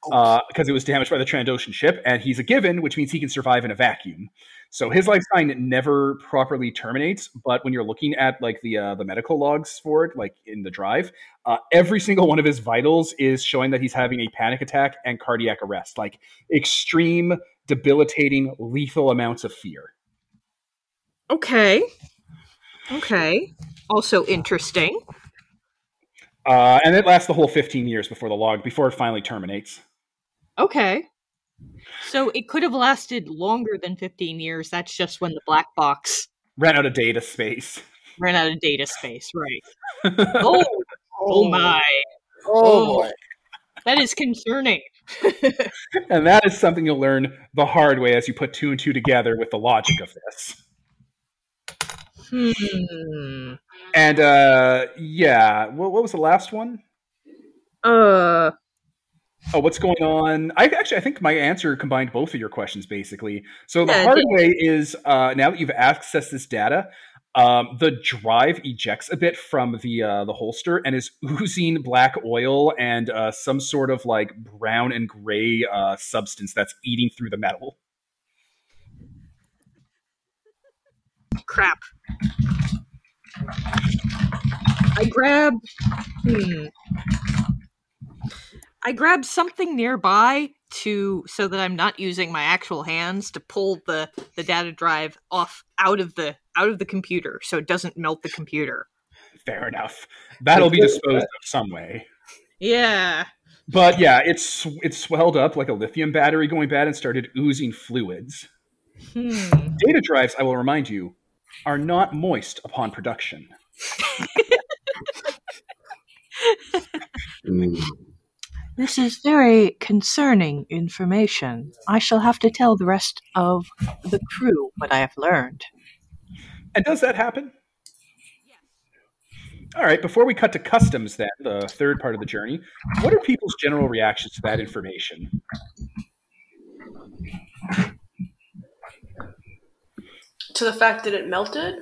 [SPEAKER 1] because it was damaged by the Trandoshan ship, and he's a Givin, which means he can survive in a vacuum. So his life sign never properly terminates. But when you're looking at like the uh, the medical logs for it, like in the drive, uh, every single one of his vitals is showing that he's having a panic attack and cardiac arrest, like extreme, debilitating, lethal amounts of fear.
[SPEAKER 7] Okay. Okay. Also interesting.
[SPEAKER 1] Uh, and it lasts the whole 15 years before the log before it finally terminates.
[SPEAKER 7] Okay. So it could have lasted longer than 15 years. That's just when the black box
[SPEAKER 1] Ran out of data space.
[SPEAKER 7] ran out of data space, right? Oh, oh my.
[SPEAKER 6] Oh, boy.
[SPEAKER 7] That is concerning.
[SPEAKER 1] and that is something you'll learn the hard way as you put two and two together with the logic of this.
[SPEAKER 7] Hmm.
[SPEAKER 1] And uh, yeah, what, what was the last one?
[SPEAKER 7] Uh.
[SPEAKER 1] Oh, what's going on? I actually I think my answer combined both of your questions basically. So the
[SPEAKER 7] Yeah,
[SPEAKER 1] hard way is uh, now that you've accessed this data, um, the drive ejects a bit from the uh, the holster and is oozing black oil and uh, some sort of like brown and gray uh, substance that's eating through the metal.
[SPEAKER 7] crap. I grab. Hmm. I grab something nearby to so that I'm not using my actual hands to pull the the data drive off out of the out of the computer so it doesn't melt the computer.
[SPEAKER 1] Fair enough. That'll be disposed of some way.
[SPEAKER 7] Yeah.
[SPEAKER 1] But yeah, it's it swelled up like a lithium battery going bad and started oozing fluids.
[SPEAKER 7] Hmm.
[SPEAKER 1] Data drives, I will remind you, are not moist upon production.
[SPEAKER 4] Mm.
[SPEAKER 7] This is very concerning information. I shall have to tell the rest of the crew what I have learned.
[SPEAKER 1] And does that happen? All right, before we cut to customs, then, the third part of the journey, what are people's general reactions to that information?
[SPEAKER 3] To the fact that it melted?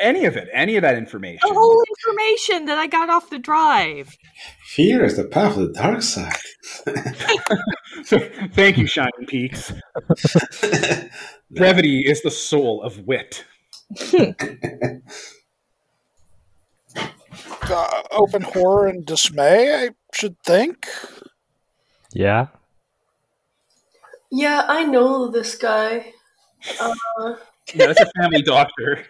[SPEAKER 1] Any of it, any of that information.
[SPEAKER 2] The whole information that I got off the drive.
[SPEAKER 4] Fear is the path of the dark side.
[SPEAKER 1] So, thank you, Shining Peaks. Brevity is the soul of wit.
[SPEAKER 6] Uh, open horror and dismay, I should think.
[SPEAKER 5] Yeah.
[SPEAKER 3] Yeah, I know this guy. Uh,
[SPEAKER 1] Yeah, that's a family doctor.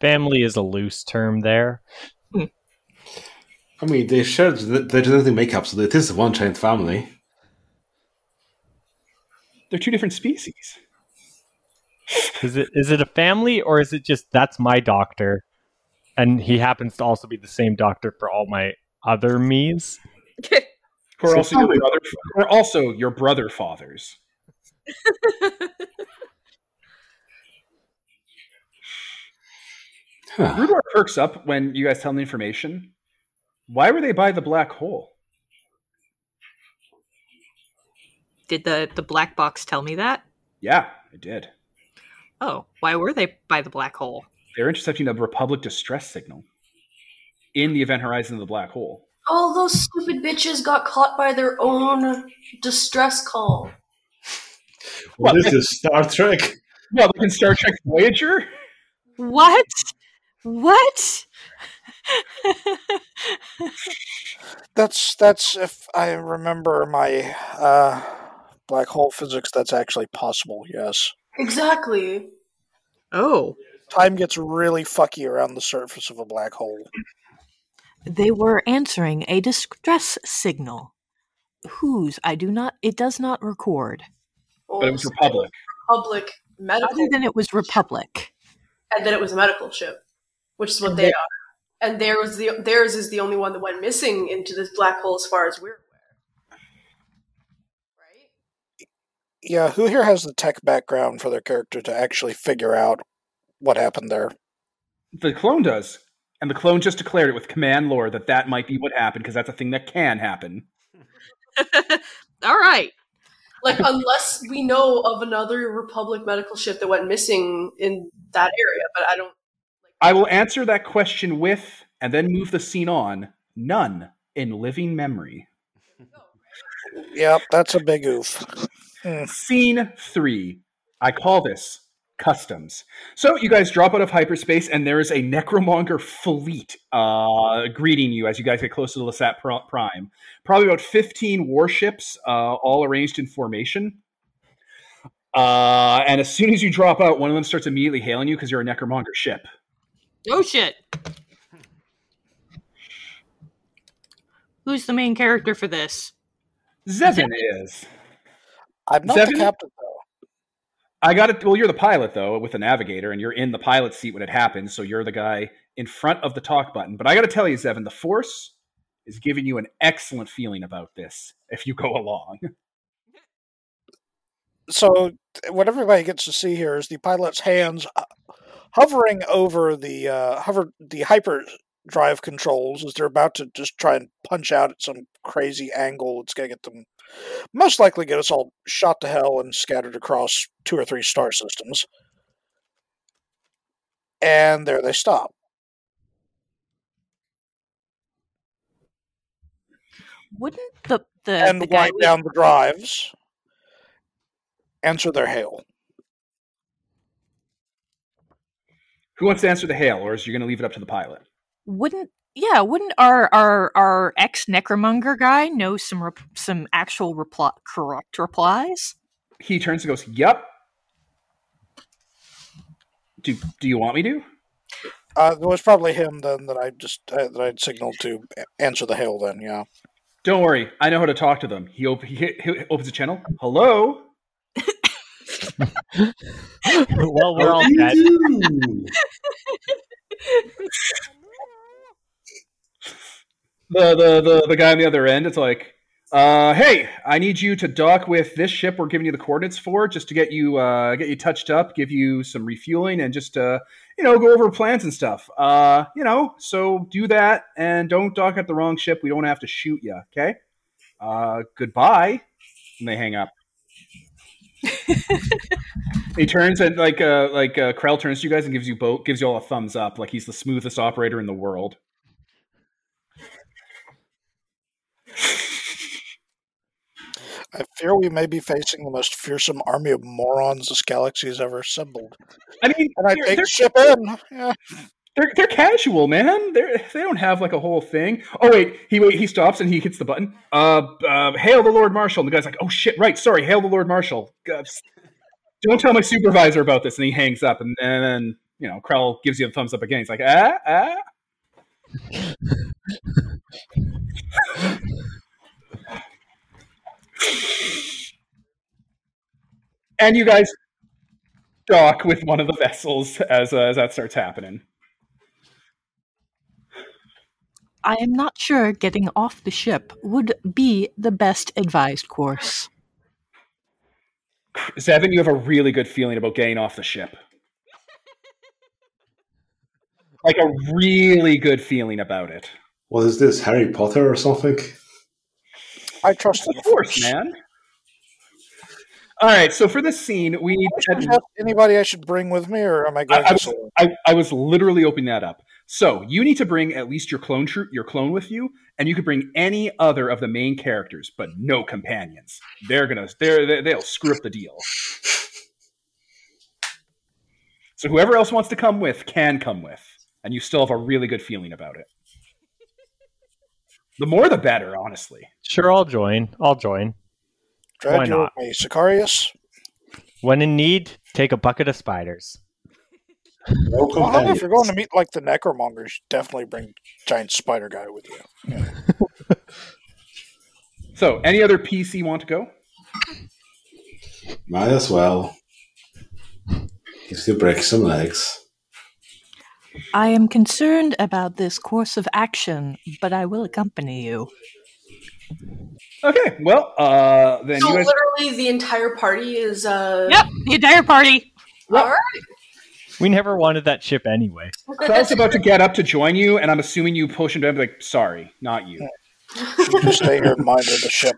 [SPEAKER 5] Family is a loose term there.
[SPEAKER 4] I mean, they share the the genetic makeup, so it is one giant family.
[SPEAKER 1] They're two different species.
[SPEAKER 5] Is it is it a family or is it just that's my doctor, and he happens to also be the same doctor for all my other me's?
[SPEAKER 1] Who are
[SPEAKER 4] So
[SPEAKER 1] also your
[SPEAKER 4] family-
[SPEAKER 1] brother, who are also your brother fathers.
[SPEAKER 4] Huh.
[SPEAKER 1] Rudor perks up when you guys tell him the information. Why were they by the black hole?
[SPEAKER 2] Did the, the black box tell me that?
[SPEAKER 1] Yeah, I did.
[SPEAKER 2] Oh, why were they by the black hole?
[SPEAKER 1] They're intercepting a Republic distress signal in the event horizon of the black hole.
[SPEAKER 3] all those stupid bitches got caught by their own distress call.
[SPEAKER 1] What?
[SPEAKER 4] This is Star Trek.
[SPEAKER 1] Well, like in Star Trek Voyager?
[SPEAKER 2] What? What?
[SPEAKER 6] That's that's if I remember my uh, black hole physics. That's actually possible. Yes,
[SPEAKER 3] Exactly.
[SPEAKER 2] oh,
[SPEAKER 6] time gets really fucky around the surface of a black hole.
[SPEAKER 7] They were answering a distress signal. Whose I do not it does not record.
[SPEAKER 3] Well,
[SPEAKER 1] But it was Republic.
[SPEAKER 3] Republic medical,
[SPEAKER 7] Other than it was Republic.
[SPEAKER 3] and then it was a medical ship, which is what they are. And there was the theirs is the only one that went missing into this black hole, as far as we're aware. Right?
[SPEAKER 6] Yeah, who here has the tech background for their character to actually figure out what happened there?
[SPEAKER 1] The clone does. And the clone just declared it with command lore that that might be what happened because that's a thing that can happen.
[SPEAKER 2] all right.
[SPEAKER 3] Like, unless we know of another Republic medical ship that went missing in that area, but I don't.
[SPEAKER 1] I will answer that question with, and then move the scene on, none in living memory.
[SPEAKER 6] Yep, that's a big oof. Eh.
[SPEAKER 1] Scene three. I call this customs. So you guys drop out of hyperspace, and there is a necromonger fleet uh, greeting you as you guys get close to the Lasat Prime. Probably about 15 warships, uh, all arranged in formation. Uh, and as soon as you drop out, one of them starts immediately hailing you because you're a necromonger ship.
[SPEAKER 2] Oh shit. Who's the main character for this?
[SPEAKER 1] Zevin is.
[SPEAKER 6] I'm not
[SPEAKER 1] Seven?
[SPEAKER 6] the captain though.
[SPEAKER 1] I got it. Well, you're the pilot though, with the navigator, and you're in the pilot seat when it happens. So you're the guy in front of the talk button. But I got to tell you, Zevin, the Force is giving you an excellent feeling about this if you go along.
[SPEAKER 6] So what everybody gets to see here is the pilot's hands uh, hovering over the uh, hover the hyperdrive controls as they're about to just try and punch out at some crazy angle. It's gonna get them most likely get us all shot to hell and scattered across two or three star systems. And there they stop.
[SPEAKER 7] Wouldn't the the,
[SPEAKER 6] and
[SPEAKER 7] the guy
[SPEAKER 6] wind
[SPEAKER 7] we-
[SPEAKER 6] down the drives. Answer their hail.
[SPEAKER 1] Who wants to answer the hail, or is you going to leave it up to the pilot?
[SPEAKER 7] wouldn't yeah wouldn't our our our ex necromonger guy know some rep- some actual reply, correct replies?
[SPEAKER 1] He turns and goes, "Yep." Do Do you want me to?
[SPEAKER 6] Uh, it was probably him then that I just uh, that I'd signaled to answer the hail. Then, yeah.
[SPEAKER 1] Don't worry, I know how to talk to them. He, op- he, he opens the channel. Hello.
[SPEAKER 5] well, we're all dead.
[SPEAKER 1] the the the, the guy on the other end it's like uh, hey i need you to dock with this ship we're giving you the coordinates for just to get you uh, get you touched up give you some refueling and just uh, you know go over plans and stuff. Uh, you know so do that and don't dock at the wrong ship. We don't have to shoot you okay? Uh, goodbye. And they hang up. He turns and like uh like uh Krell turns to you guys and gives you both gives you all a thumbs up, like he's the smoothest operator in the world.
[SPEAKER 6] I fear we may be facing the most fearsome army of morons this galaxy has ever assembled.
[SPEAKER 1] I mean,
[SPEAKER 6] And I
[SPEAKER 1] they're,
[SPEAKER 6] take ship in. Yeah.
[SPEAKER 1] they're, they're casual, man. They're they don't have like a whole thing. Oh wait, he wait he stops and he hits the button. Uh, uh hail the Lord Marshal. And the guy's like, oh shit, right, sorry, hail the Lord Marshal. Uh, Don't tell my supervisor about this. And he hangs up, and, and then you know Krell gives you a thumbs up again. He's like, ah ah. and you guys dock with one of the vessels as uh, as that starts happening.
[SPEAKER 7] I am not sure getting off the ship would be the best advised course.
[SPEAKER 1] Zevin, you have a really good feeling about getting off the ship. Like a really good feeling about it.
[SPEAKER 4] What is this, Harry Potter or something?
[SPEAKER 6] I trust
[SPEAKER 1] Of
[SPEAKER 6] the
[SPEAKER 1] course,
[SPEAKER 6] Force.
[SPEAKER 1] man. All right, so for this scene, we need.
[SPEAKER 6] Do you have anybody I should bring with me, or am I
[SPEAKER 1] I,
[SPEAKER 6] going
[SPEAKER 1] I,
[SPEAKER 6] this
[SPEAKER 1] was. I, I was literally opening that up. So you need to bring at least your clone troop, your clone with you, and you could bring any other of the main characters, but no companions. They're gonna, they're, they- they'll screw up the deal. So whoever else wants to come with can come with, and you still have a really good feeling about it. The more, the better, honestly.
[SPEAKER 5] Sure, I'll join. I'll join.
[SPEAKER 6] Dread,
[SPEAKER 5] why
[SPEAKER 6] you're
[SPEAKER 5] not?
[SPEAKER 6] with me. Sicarius?
[SPEAKER 5] When in need, take a bucket of spiders.
[SPEAKER 4] No
[SPEAKER 6] Well, how if you're going to meet like the necromongers, definitely bring giant spider guy with you.
[SPEAKER 1] So, any other PC want to go?
[SPEAKER 4] Might as well. Gives you break some legs.
[SPEAKER 7] I am concerned about this course of action, but I will accompany you.
[SPEAKER 1] Okay, well, uh, then
[SPEAKER 3] So
[SPEAKER 1] you guys.
[SPEAKER 3] literally, the entire party is. uh
[SPEAKER 7] Yep, the entire party.
[SPEAKER 3] All right.
[SPEAKER 5] We never wanted that ship anyway.
[SPEAKER 1] Krell's about to get up to join you, and I'm assuming you push him down. Like, sorry, not you.
[SPEAKER 6] You just stay here and monitor the ship.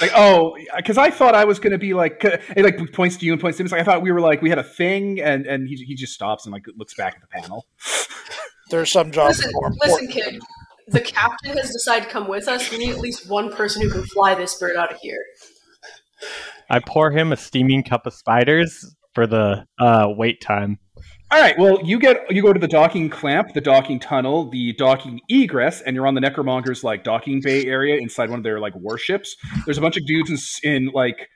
[SPEAKER 1] Like, oh, because I thought I was going to be like, it like points to you and points to him. It's like I thought we were like we had a thing, and and he, he just stops and like looks back at the panel.
[SPEAKER 6] There's some jobs
[SPEAKER 3] Listen,
[SPEAKER 6] more
[SPEAKER 3] listen, kid. The captain has decided to come with us. We need at least one person who can fly this bird out of here.
[SPEAKER 5] I pour him a steaming cup of spiders for the uh, wait time.
[SPEAKER 1] All right, well, you get you go to the docking clamp, the docking tunnel, the docking egress, and you're on the Necromonger's like docking bay area inside one of their like warships. There's a bunch of dudes in, in like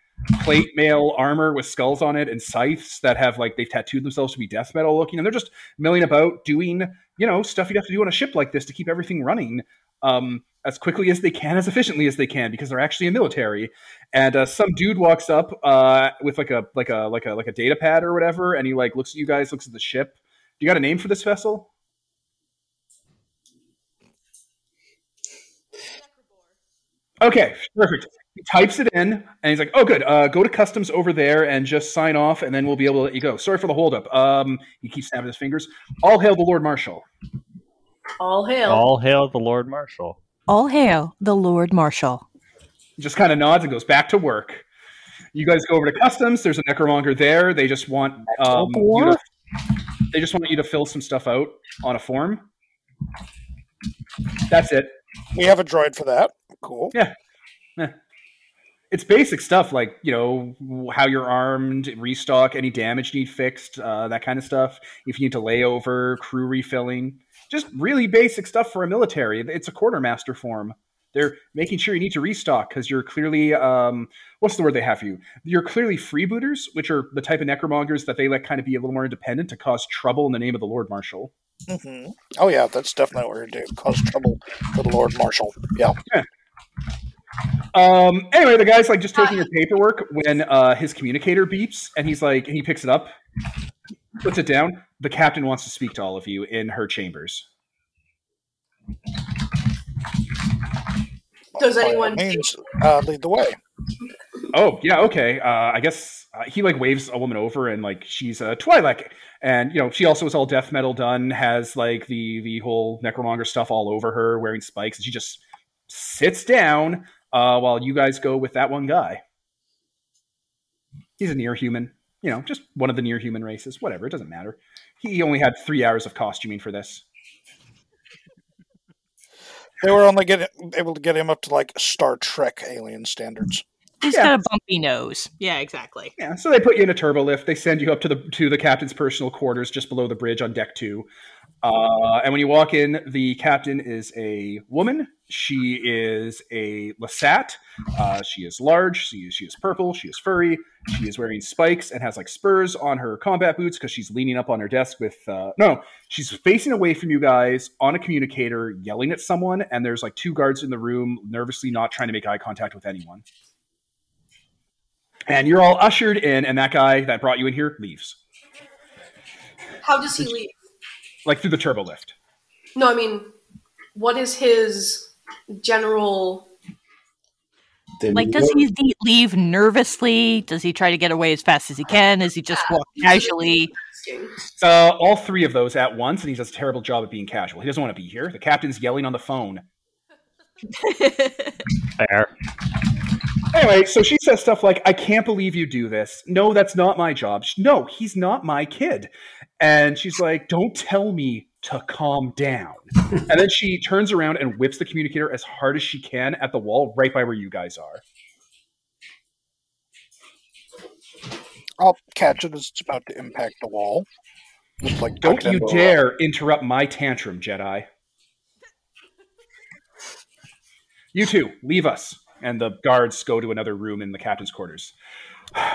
[SPEAKER 1] plate mail armor with skulls on it and scythes that have like they've tattooed themselves to be death metal looking, and they're just milling about doing you know stuff you'd have to do on a ship like this to keep everything running um, as quickly as they can, as efficiently as they can, because they're actually a military. And uh, some dude walks up uh, with like a like a like a like a data pad or whatever, and he like looks at you guys, looks at the ship. Do you got a name for this vessel? Okay, perfect. He types it in, and he's like, "Oh, good. Uh, go to customs over there and just sign off, and then we'll be able to let you go." Sorry for the holdup. Um, he keeps snapping his fingers. All hail the Lord Marshal.
[SPEAKER 3] All hail.
[SPEAKER 5] All hail the Lord Marshal.
[SPEAKER 7] All hail the Lord Marshal.
[SPEAKER 1] Just kind of nods and goes back to work. You guys go over to customs. There's a necromonger there. They just want um, you to, they just want you to fill some stuff out on a form. That's it.
[SPEAKER 6] We have a droid for that. Cool. Yeah.
[SPEAKER 1] It's basic stuff like you know how you're armed, restock, any damage need fixed, uh, that kind of stuff. If you need to lay over, crew refilling, just really basic stuff for a military. It's a quartermaster form. They're making sure you need to restock because you're clearly um, what's the word they have for you? You're clearly freebooters, which are the type of necromongers that they let kind of be a little more independent to cause trouble in the name of the Lord Marshal.
[SPEAKER 6] hmm Oh yeah, that's definitely what we're gonna do. Cause trouble for the Lord Marshal. Yeah.
[SPEAKER 1] Um, anyway, the guy's like just taking your paperwork when uh, his communicator beeps, and he's like, and he picks it up, puts it down. The captain wants to speak to all of you in her chambers.
[SPEAKER 3] Does anyone?
[SPEAKER 6] means uh, lead the way?
[SPEAKER 1] Oh yeah, okay. Uh, I guess uh, he like waves a woman over, and like she's a uh, Twi'lek, and you know she also is all death metal done, has like the the whole necromonger stuff all over her, wearing spikes, and she just sits down uh, while you guys go with that one guy. He's a near human. You know, just one of the near human races. Whatever, it doesn't matter. He only had three hours of costuming for this.
[SPEAKER 6] They were only getting able to get him up to like Star Trek alien standards.
[SPEAKER 7] He's
[SPEAKER 1] Yeah.
[SPEAKER 7] got a bumpy nose.
[SPEAKER 2] Yeah, exactly.
[SPEAKER 1] Yeah, so they put you in a turbo lift. They send you up to the to the captain's personal quarters just below the bridge on deck two. Uh, and when you walk in, the captain is a woman. She is a Lasat. Uh, she is large. She is, she is purple. She is furry. She is wearing spikes and has like spurs on her combat boots because she's leaning up on her desk with. Uh, no, she's facing away from you guys on a communicator, yelling at someone. And there's like two guards in the room, nervously not trying to make eye contact with anyone. And you're all ushered in, and that guy that brought you in here leaves,
[SPEAKER 3] How does he leave?
[SPEAKER 1] Like through the turbo lift.
[SPEAKER 3] No, I mean, what is his general?
[SPEAKER 7] Like, does he leave nervously? Does he try to get away as fast as he can? Does he just walk casually?
[SPEAKER 1] Uh, all three of those at once, and he does a terrible job at being casual. He doesn't want to be here. The captain's yelling on the phone.
[SPEAKER 5] Fair.
[SPEAKER 1] Anyway, so she says stuff like, I can't believe you do this. No, that's not my job. No, he's not my kid. And she's like, Don't tell me to calm down. and then she turns around and whips the communicator as hard as she can at the wall right by where you guys are.
[SPEAKER 6] I'll catch it as it's about to impact the wall. Just like
[SPEAKER 1] Don't you
[SPEAKER 6] into a-
[SPEAKER 1] dare interrupt my tantrum, Jedi. You two, leave us. And the guards go to another room in the captain's quarters.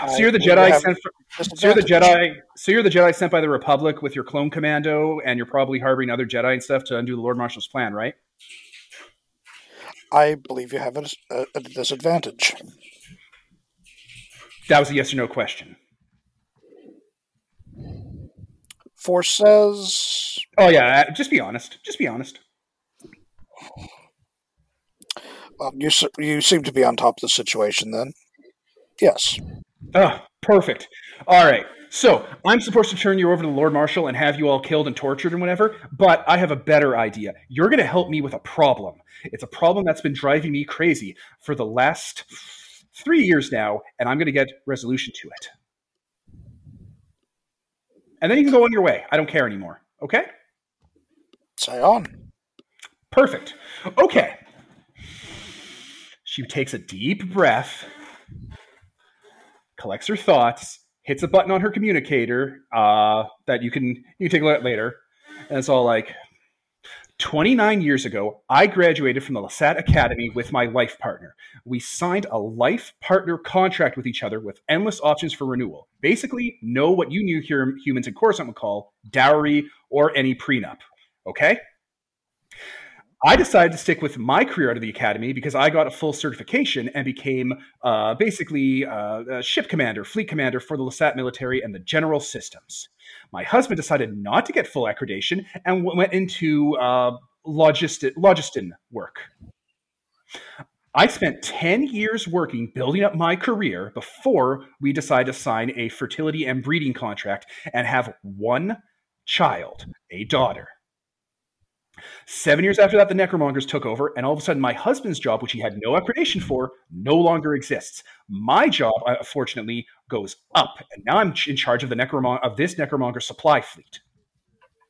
[SPEAKER 1] So you're the Jedi
[SPEAKER 6] have
[SPEAKER 1] sent for, So you're the. Jedi. So you're the Jedi sent by the Republic with your clone commando, and you're probably harboring other Jedi and stuff to undo the Lord Marshal's plan, right?
[SPEAKER 6] I believe you have a, a, a disadvantage.
[SPEAKER 1] That was a yes or no question.
[SPEAKER 6] Force says
[SPEAKER 1] Oh yeah, uh, just be honest. Just be honest.
[SPEAKER 6] well, you you seem to be on top of the situation. Then, yes,
[SPEAKER 1] Oh, perfect. All right. So I'm supposed to turn you over to the Lord Marshal and have you all killed and tortured and whatever, but I have a better idea. You're going to help me with a problem. It's a problem that's been driving me crazy for the last three years now, and I'm going to get resolution to it. And then you can go on your way. I don't care anymore. Okay?
[SPEAKER 6] say on.
[SPEAKER 1] Perfect. Okay. She takes a deep breath, collects her thoughts, hits a button on her communicator uh, that you can you can take a look at later, and it's all like. 29 years ago, I graduated from the Lasat Academy with my life partner. We signed a life partner contract with each other with endless options for renewal. Basically, no what you new hum- humans in Coruscant would call dowry or any prenup. Okay? I decided to stick with my career out of the academy because I got a full certification and became uh, basically uh, a ship commander, fleet commander for the Lasat military and the general systems. My husband decided not to get full accreditation and w- went into uh, logistin work. I spent 10 years working building up my career before we decided to sign a fertility and breeding contract and have one child, a daughter. Seven years after that, the Necromongers took over, and all of a sudden, my husband's job, which he had no accreditation for, no longer exists. My job, uh, fortunately, goes up, and now I'm in charge of the Necromon- of this Necromonger supply fleet.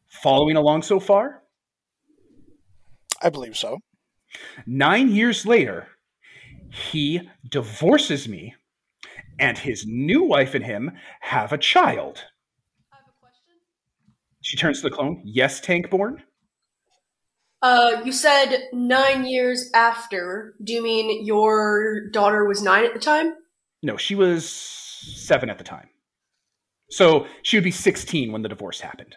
[SPEAKER 1] Following along so far?
[SPEAKER 6] I believe so.
[SPEAKER 1] Nine years later, he divorces me, and his new wife and him have a child. She turns to the clone. Yes, Tankborn?
[SPEAKER 3] Uh, you said nine years after. Do you mean your daughter was nine at the time?
[SPEAKER 1] No, she was seven at the time. So she would be 16 when the divorce happened.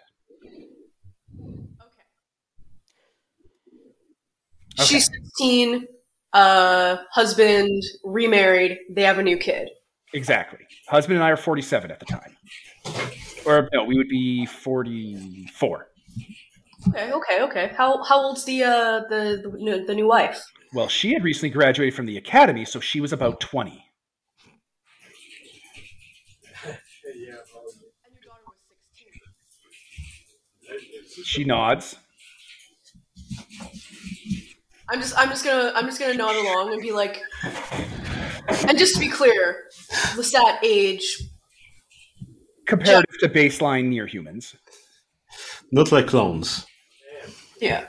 [SPEAKER 1] Okay.
[SPEAKER 3] She's 16, uh, husband, remarried, they have a new kid.
[SPEAKER 1] Exactly. Husband and I are 47 at the time. Or no, we would be 44.
[SPEAKER 3] Okay, okay, okay. How how old's the uh the the, new- the new wife?
[SPEAKER 1] Well, she had recently graduated from the academy, so she was about 20. She nods.
[SPEAKER 3] I'm just I'm just gonna I'm just gonna nod along and be like, And just to be clear, Lasat age.
[SPEAKER 1] Comparative to baseline near humans.
[SPEAKER 4] Not like clones.
[SPEAKER 3] Yeah.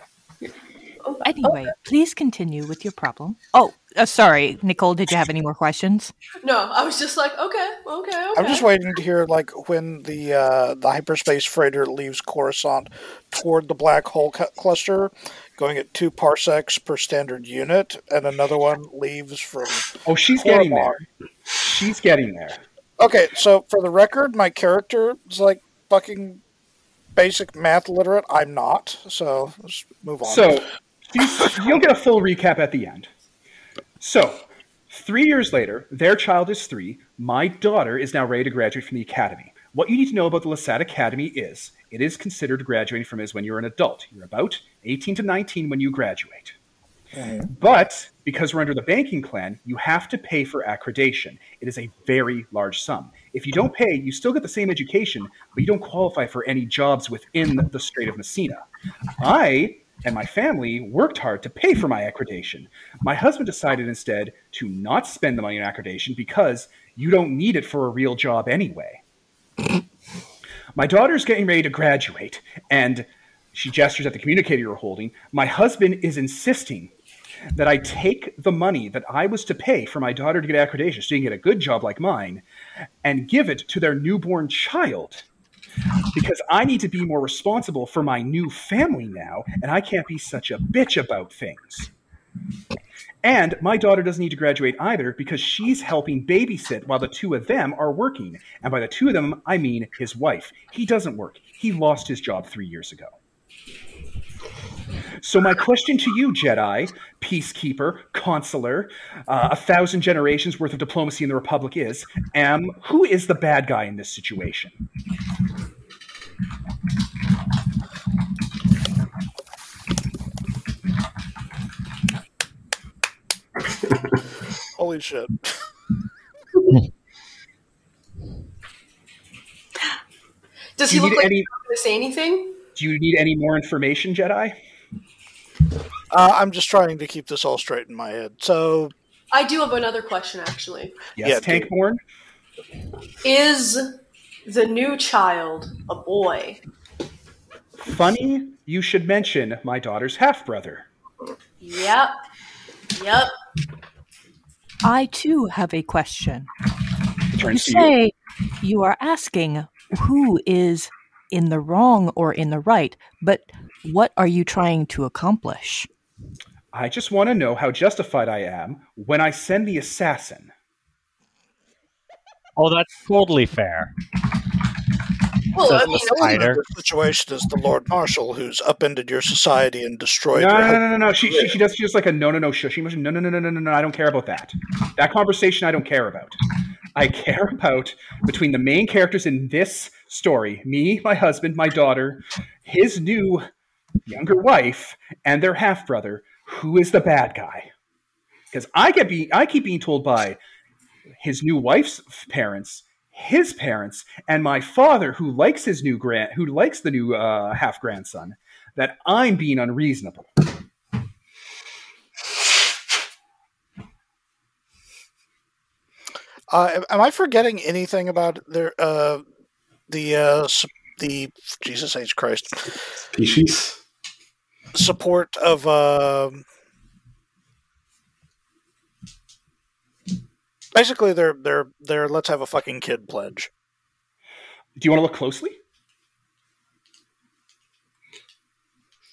[SPEAKER 7] Anyway, please continue with your problem. Oh, uh, sorry, Nicole. Did you have any more questions?
[SPEAKER 3] No, I was just like, okay, okay, okay.
[SPEAKER 6] I'm just waiting to hear like when the uh, the hyperspace freighter leaves Coruscant toward the black hole cu- cluster, going at two parsecs per standard unit, and another one leaves from.
[SPEAKER 1] Oh, she's getting there. She's getting there.
[SPEAKER 6] Okay, so for the record, my character is like fucking basic math literate. I'm not, so let's move on.
[SPEAKER 1] So you'll get a full recap at the end. So, three years later, their child is three. My daughter is now ready to graduate from the academy. What you need to know about the Lasat Academy is it is considered graduating from is when you're an adult. You're about 18 to 19 when you graduate. Mm-hmm. But because we're under the banking plan, you have to pay for accreditation. It is a very large sum. If you don't pay, you still get the same education, but you don't qualify for any jobs within the Strait of Messina. I and my family worked hard to pay for my accreditation. My husband decided instead to not spend the money on accreditation because you don't need it for a real job anyway. my daughter's getting ready to graduate, and she gestures at the communicator you're holding. My husband is insisting that I take the money that I was to pay for my daughter to get accreditation so she can get a good job like mine and give it to their newborn child because I need to be more responsible for my new family now, and I can't be such a bitch about things. And my daughter doesn't need to graduate either because she's helping babysit while the two of them are working. And by the two of them, I mean his wife. He doesn't work, he lost his job three years ago. So, my question to you, Jedi, peacekeeper, consular, uh, a thousand generations worth of diplomacy in the Republic is, um, who is the bad guy in this situation?
[SPEAKER 6] Holy shit!
[SPEAKER 3] Does
[SPEAKER 1] Do
[SPEAKER 3] he
[SPEAKER 1] you
[SPEAKER 3] look
[SPEAKER 1] need
[SPEAKER 3] like
[SPEAKER 1] any?
[SPEAKER 3] he's not going to say anything?
[SPEAKER 1] Do you need any more information, Jedi?
[SPEAKER 6] Uh, I'm just trying to keep this all straight in my head. So
[SPEAKER 3] I do have another question, actually.
[SPEAKER 1] Yes,
[SPEAKER 6] Yeah,
[SPEAKER 1] Tankborn.
[SPEAKER 3] Is the new child a boy?
[SPEAKER 1] Funny you should mention my daughter's half brother.
[SPEAKER 3] Yep. Yep.
[SPEAKER 7] I too have a question. You
[SPEAKER 1] Turns you.
[SPEAKER 7] say you are asking who is in the wrong or in the right, but what are you trying to accomplish?
[SPEAKER 1] I just want to know how justified I am when I send the assassin.
[SPEAKER 5] Oh, that's totally fair.
[SPEAKER 3] Well,
[SPEAKER 5] So
[SPEAKER 3] I mean,
[SPEAKER 5] spider-
[SPEAKER 3] it
[SPEAKER 6] the situation is the Lord Marshal who's upended your society and destroyed
[SPEAKER 1] No,
[SPEAKER 6] your
[SPEAKER 1] no, no, no, no, no. She, she, she does just like a no, no, no, shushy motion. No, no, no, no, no, no, no. I don't care about that. That conversation I don't care about. I care about between the main characters in this story me, my husband, my daughter, his new younger wife, and their half brother. Who is the bad guy? Because I get be I keep being told by his new wife's parents, his parents, and my father, who likes his new grand, who likes the new uh, half grandson, that I'm being unreasonable.
[SPEAKER 6] Uh, am- am I forgetting anything about their uh, the uh, the Jesus H Christ
[SPEAKER 4] Species.
[SPEAKER 6] Support of um basically their their their let's have a fucking kid pledge.
[SPEAKER 1] Do you want to look closely?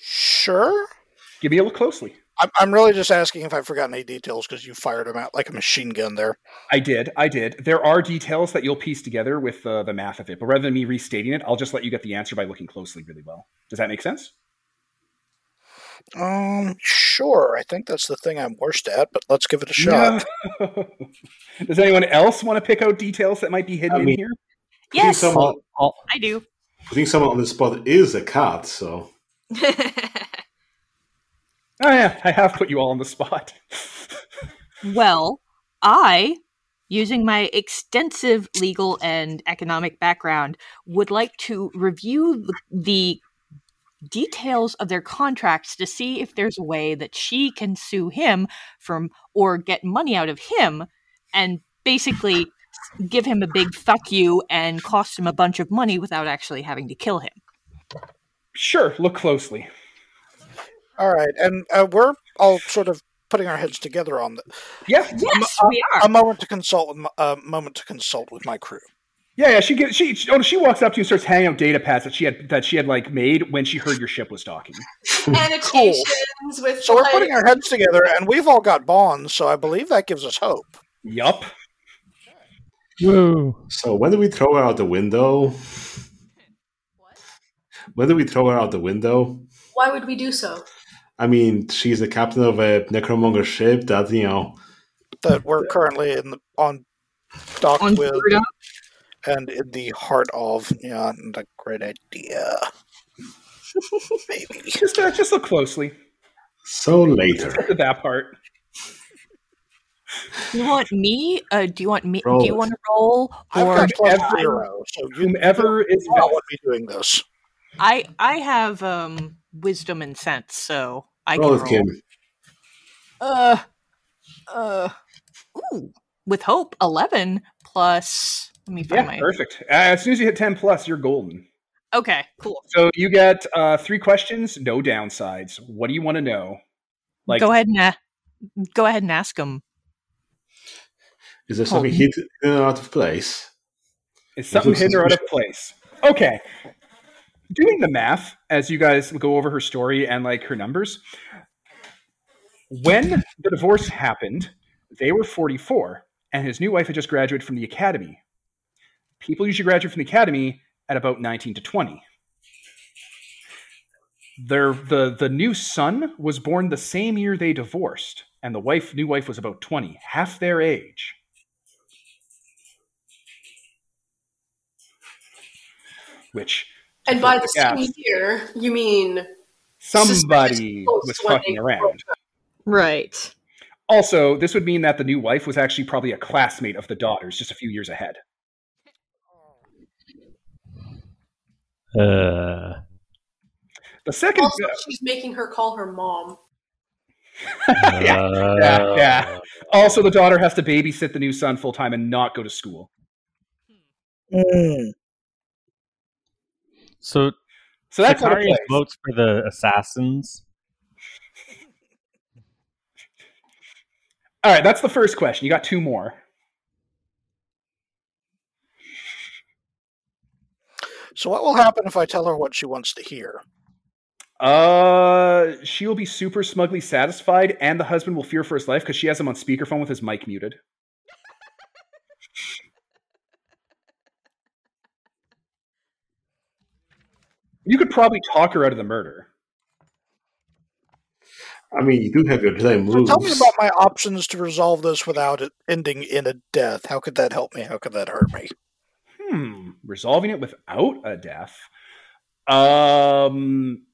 [SPEAKER 6] Sure.
[SPEAKER 1] Give me a look closely.
[SPEAKER 6] I'm, I'm really just asking if I've forgotten any details because you fired them out like a machine gun there.
[SPEAKER 1] I did. I did. There are details that you'll piece together with uh, the math of it, but rather than me restating it, I'll just let you get the answer by looking closely really well. Does that make sense?
[SPEAKER 6] Um, sure. I think that's the thing I'm worst at, but let's give it a shot.
[SPEAKER 1] No. Does anyone else want to pick out details that might be hidden
[SPEAKER 4] I mean-
[SPEAKER 1] in here?
[SPEAKER 4] I think
[SPEAKER 7] Yes,
[SPEAKER 4] someone,
[SPEAKER 5] I'll,
[SPEAKER 7] I do.
[SPEAKER 4] I think someone on the spot is a cat, so
[SPEAKER 1] Oh yeah, I have put you all on the spot.
[SPEAKER 7] Well, I, using my extensive legal and economic background, would like to review the, the details of their contracts to see if there's a way that she can sue him from or get money out of him and basically give him a big fuck you and cost him a bunch of money without actually having to kill him.
[SPEAKER 1] Sure, look closely.
[SPEAKER 6] All right, and uh, we're all sort of putting our heads together on that.
[SPEAKER 1] Yeah,
[SPEAKER 7] Yes,
[SPEAKER 6] a,
[SPEAKER 7] we are.
[SPEAKER 6] a moment to consult with my, a moment to consult with my crew.
[SPEAKER 1] Yeah, yeah. She gives she oh, she walks up to you and starts handing out data pads that she had that she had like made when she heard your ship was docking.
[SPEAKER 3] Annotations with
[SPEAKER 6] So we're
[SPEAKER 3] like,
[SPEAKER 6] putting our heads together, and we've all got bonds, so I believe that gives us hope.
[SPEAKER 1] Yup.
[SPEAKER 5] Woo.
[SPEAKER 4] So when do we throw her out the window? When do we throw her out the window?
[SPEAKER 3] Why would we do so?
[SPEAKER 4] I mean, she's the captain of a necromonger ship that you know.
[SPEAKER 6] That we're currently in the, on dock
[SPEAKER 7] On
[SPEAKER 6] with,
[SPEAKER 7] board up.
[SPEAKER 6] And in the heart of. Yeah, not a great idea. Maybe.
[SPEAKER 1] Just uh, just look closely
[SPEAKER 4] So later,
[SPEAKER 1] at that part.
[SPEAKER 7] You want me? Uh, do you want me?
[SPEAKER 4] Roll
[SPEAKER 7] do you
[SPEAKER 4] it.
[SPEAKER 7] want to roll?
[SPEAKER 6] I've
[SPEAKER 7] Or
[SPEAKER 6] got zero, so you
[SPEAKER 1] Whomever is
[SPEAKER 6] I
[SPEAKER 1] best.
[SPEAKER 6] would be doing this.
[SPEAKER 7] I I have um wisdom and sense, so I
[SPEAKER 4] roll
[SPEAKER 7] can roll.
[SPEAKER 4] Kim.
[SPEAKER 7] Uh, uh, ooh, with hope, eleven plus. Let me find
[SPEAKER 1] Yeah,
[SPEAKER 7] my.
[SPEAKER 1] perfect. Uh, as soon as you hit ten plus, you're golden.
[SPEAKER 7] Okay, cool.
[SPEAKER 1] So you get uh, three questions, no downsides. What do you want to know? Like,
[SPEAKER 7] go ahead and a- go ahead and ask him.
[SPEAKER 4] Is there something
[SPEAKER 7] Hold
[SPEAKER 4] hidden out of place?
[SPEAKER 1] Is something hidden or out of place? Okay. Doing the math as you guys go over her story and like her numbers. When the divorce happened, they were 44, and his new wife had just graduated from the academy. People usually graduate from the academy at about 19 to 20. Their, the, the new son was born the same year they divorced, and the wife new wife was about 20, half their age. Which
[SPEAKER 3] And by the
[SPEAKER 1] Yeah.
[SPEAKER 3] same year, you mean
[SPEAKER 1] somebody was fucking around.
[SPEAKER 2] Right.
[SPEAKER 1] Also, this would mean that the new wife was actually probably a classmate of the daughters, just a few years ahead.
[SPEAKER 5] Uh,
[SPEAKER 1] The second,
[SPEAKER 3] also she's making her call her mom.
[SPEAKER 1] yeah, yeah, yeah. Also, the daughter has to babysit the new son full time and not go to school.
[SPEAKER 6] Mm.
[SPEAKER 5] So
[SPEAKER 1] So that's out of
[SPEAKER 5] votes for the assassins.
[SPEAKER 1] All right, that's the first question. You got two more.
[SPEAKER 6] So what will happen if I tell her what she wants to hear?
[SPEAKER 1] Uh, she will be super smugly satisfied, and the husband will fear for his life because she has him on speakerphone with his mic muted. You could probably talk her out of the murder.
[SPEAKER 4] I mean, you do have your delay
[SPEAKER 6] So tell me about my options to resolve this without it ending in a death. How could that help me? How could that hurt me?
[SPEAKER 1] Hmm, resolving it without a death. Um,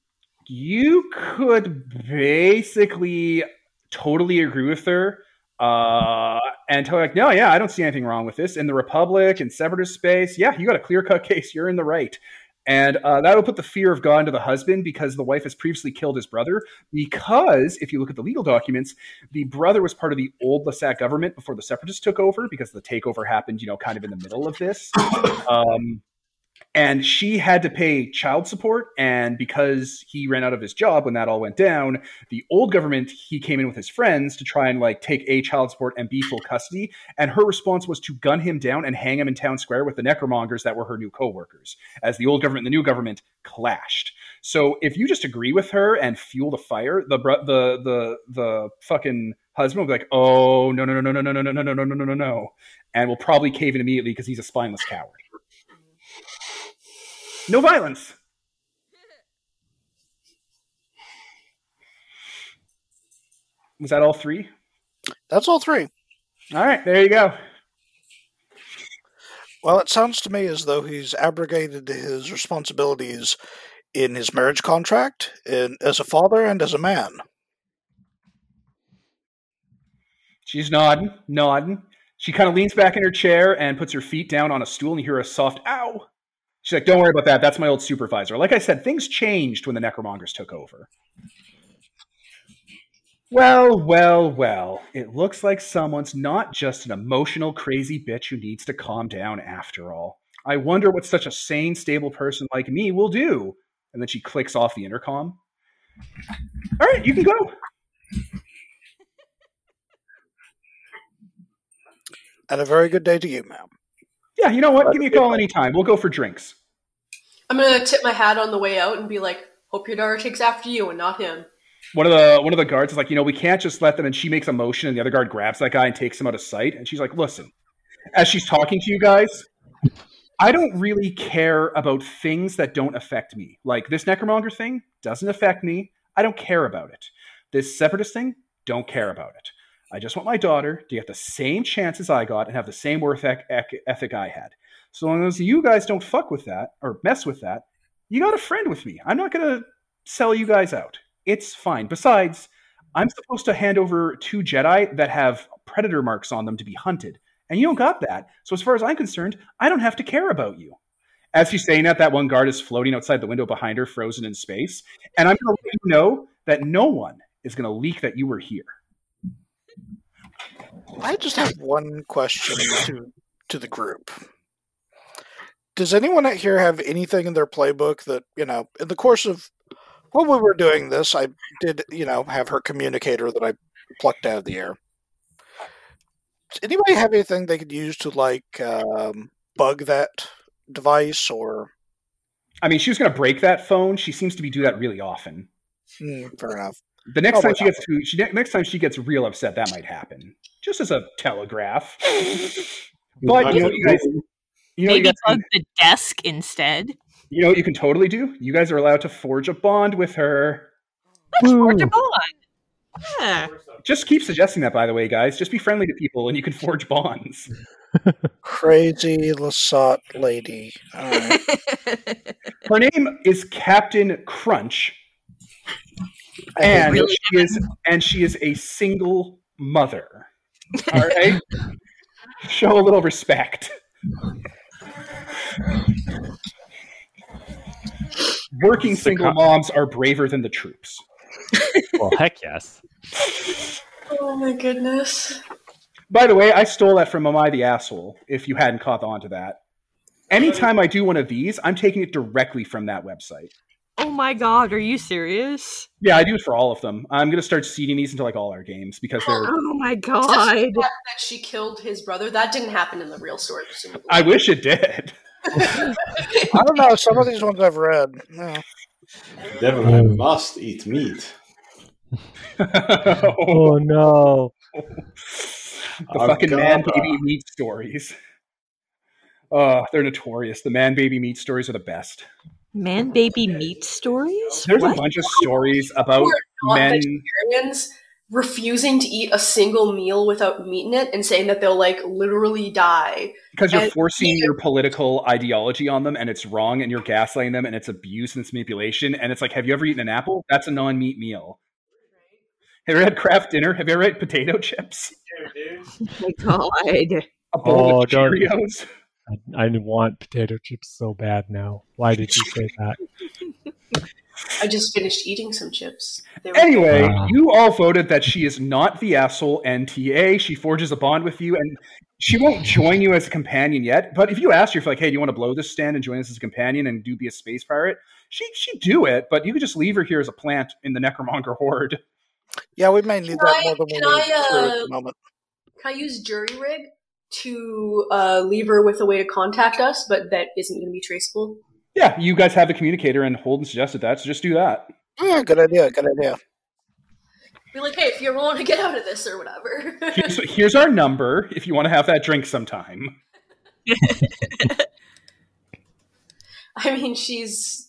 [SPEAKER 1] you could basically totally agree with her, uh, and tell her like, no, yeah, I don't see anything wrong with this. In the Republic and separatist space, yeah, you got a clear cut case. You're in the right. And uh, that will put the fear of God into the husband because the wife has previously killed his brother. Because if you look at the legal documents, the brother was part of the old Lasat government before the separatists took over because the takeover happened, you know, kind of in the middle of this. Um, and she had to pay child support. And because he ran out of his job when that all went down, the old government, he came in with his friends to try and like take A, child support and B, full custody. And her response was to gun him down and hang him in town square with the necromongers that were her new co-workers as the old government and the new government clashed. So if you just agree with her and fuel the fire, the the the the fucking husband will be like, "Oh no no no no no no no no no no no no no," and will probably cave in immediately because he's a spineless coward. No violence. Was that all three?
[SPEAKER 6] That's all three.
[SPEAKER 1] All right, there you go.
[SPEAKER 6] Well, it sounds to me as though he's abrogated his responsibilities in his marriage contract, in, as a father and as a man.
[SPEAKER 1] She's nodding, nodding. She kind of leans back in her chair and puts her feet down on a stool, and you hear a soft ow. She's like, "Don't worry about that. That's my old supervisor." Like I said, things changed when the Necromongers took over. Well, well, well. It looks like someone's not just an emotional, crazy bitch who needs to calm down after all. I wonder what such a sane, stable person like me will do. And then she clicks off the intercom. All right, you can go.
[SPEAKER 6] And a very good day to you, ma'am.
[SPEAKER 1] Yeah, you know what? Give me a call anytime. We'll go for drinks.
[SPEAKER 3] I'm gonna tip my hat on the way out and be like, "Hope your daughter takes after you and not him."
[SPEAKER 1] One of the one of the guards is like, you know, we can't just let them. And she makes a motion, and the other guard grabs that guy and takes him out of sight. And she's like, listen, as she's talking to you guys, I don't really care about things that don't affect me. Like this necromonger thing doesn't affect me. I don't care about it. This separatist thing, don't care about it. I just want my daughter to get the same chances I got and have the same work ethic I had. So long as you guys don't fuck with that or mess with that, you got a friend with me. I'm not going to sell you guys out. It's fine. Besides, I'm supposed to hand over two Jedi that have predator marks on them to be hunted. And you don't got that. So as far as I'm concerned, I don't have to care about you. As she's saying that, that one guard is floating outside the window behind her, frozen in space. And I'm going to let you know that no one is going to leak that you were here.
[SPEAKER 6] I just have one question to to the group. Does anyone out here have anything in their playbook that you know, in the course of while we were doing this, I did you know have her communicator that I plucked out of the air. Does anybody have anything they could use to like um, bug that device or?
[SPEAKER 1] I mean, she was going to break that phone. She seems to be do that really often.
[SPEAKER 6] Mm, fair enough.
[SPEAKER 1] The next oh time she gets to, she, next time she gets real upset, that might happen. Just as a telegraph. but you know, you guys,
[SPEAKER 7] you know, maybe you plug the desk instead.
[SPEAKER 1] You know what you can totally do? You guys are allowed to forge a bond with her.
[SPEAKER 7] Let's forge a bond. Yeah.
[SPEAKER 1] Just keep suggesting that, by the way, guys. Just be friendly to people, and you can forge bonds.
[SPEAKER 6] Crazy Lasat lady. Right.
[SPEAKER 1] Her name is Captain Crunch, and really she is and she is a single mother. All right, show a little respect. Working single moms are braver than the troops.
[SPEAKER 5] well, heck yes.
[SPEAKER 3] Oh my goodness.
[SPEAKER 1] By the way, I stole that from Am I the Asshole, if you hadn't caught on to that. Anytime I do one of these, I'm taking it directly from that website.
[SPEAKER 7] Oh my god, are you serious?
[SPEAKER 1] Yeah, I do it for all of them. I'm gonna start seeding these into like all our games because they're.
[SPEAKER 7] Oh my god!
[SPEAKER 3] That she killed his brother. That didn't happen in the real story. Presumably.
[SPEAKER 1] I wish it did.
[SPEAKER 6] I don't know. Some of these ones I've read. No.
[SPEAKER 4] Definitely must eat meat.
[SPEAKER 5] oh no!
[SPEAKER 1] the oh, fucking man baby meat stories. Uh, they're notorious. The man baby meat stories are the best.
[SPEAKER 7] Man baby meat stories?
[SPEAKER 1] There's what? a bunch of stories about men
[SPEAKER 3] vegetarians refusing to eat a single meal without meat in it and saying that they'll like literally die
[SPEAKER 1] because you're and forcing your political ideology on them and it's wrong and you're gaslighting them and it's abuse and it's manipulation and it's like have you ever eaten an apple that's a non-meat meal have you ever had Kraft Dinner? Have you ever had potato chips?
[SPEAKER 7] Oh my god!
[SPEAKER 1] A bowl oh, of Cheerios.
[SPEAKER 5] I, I want potato chips so bad now. Why did you say that?
[SPEAKER 3] I just finished eating some chips.
[SPEAKER 1] Anyway, uh, you all voted that she is not the asshole NTA. She forges a bond with you, and she won't join you as a companion yet. But if you ask her, if like, hey, do you want to blow this stand and join us as a companion and do be a space pirate? She she do it, but you could just leave her here as a plant in the Necromonger horde.
[SPEAKER 6] Yeah, we may need can that I, more than we need I, uh, at the moment.
[SPEAKER 3] Can I use jury rig to uh, leave her with a way to contact us, but that isn't going to be traceable?
[SPEAKER 1] Yeah, you guys have a communicator, and Holden suggested that, so just do that.
[SPEAKER 6] Yeah, good idea. Good idea.
[SPEAKER 3] Be like, hey, if you ever want to get out of this or whatever.
[SPEAKER 1] here's, here's our number if you want to have that drink sometime.
[SPEAKER 3] I mean, she's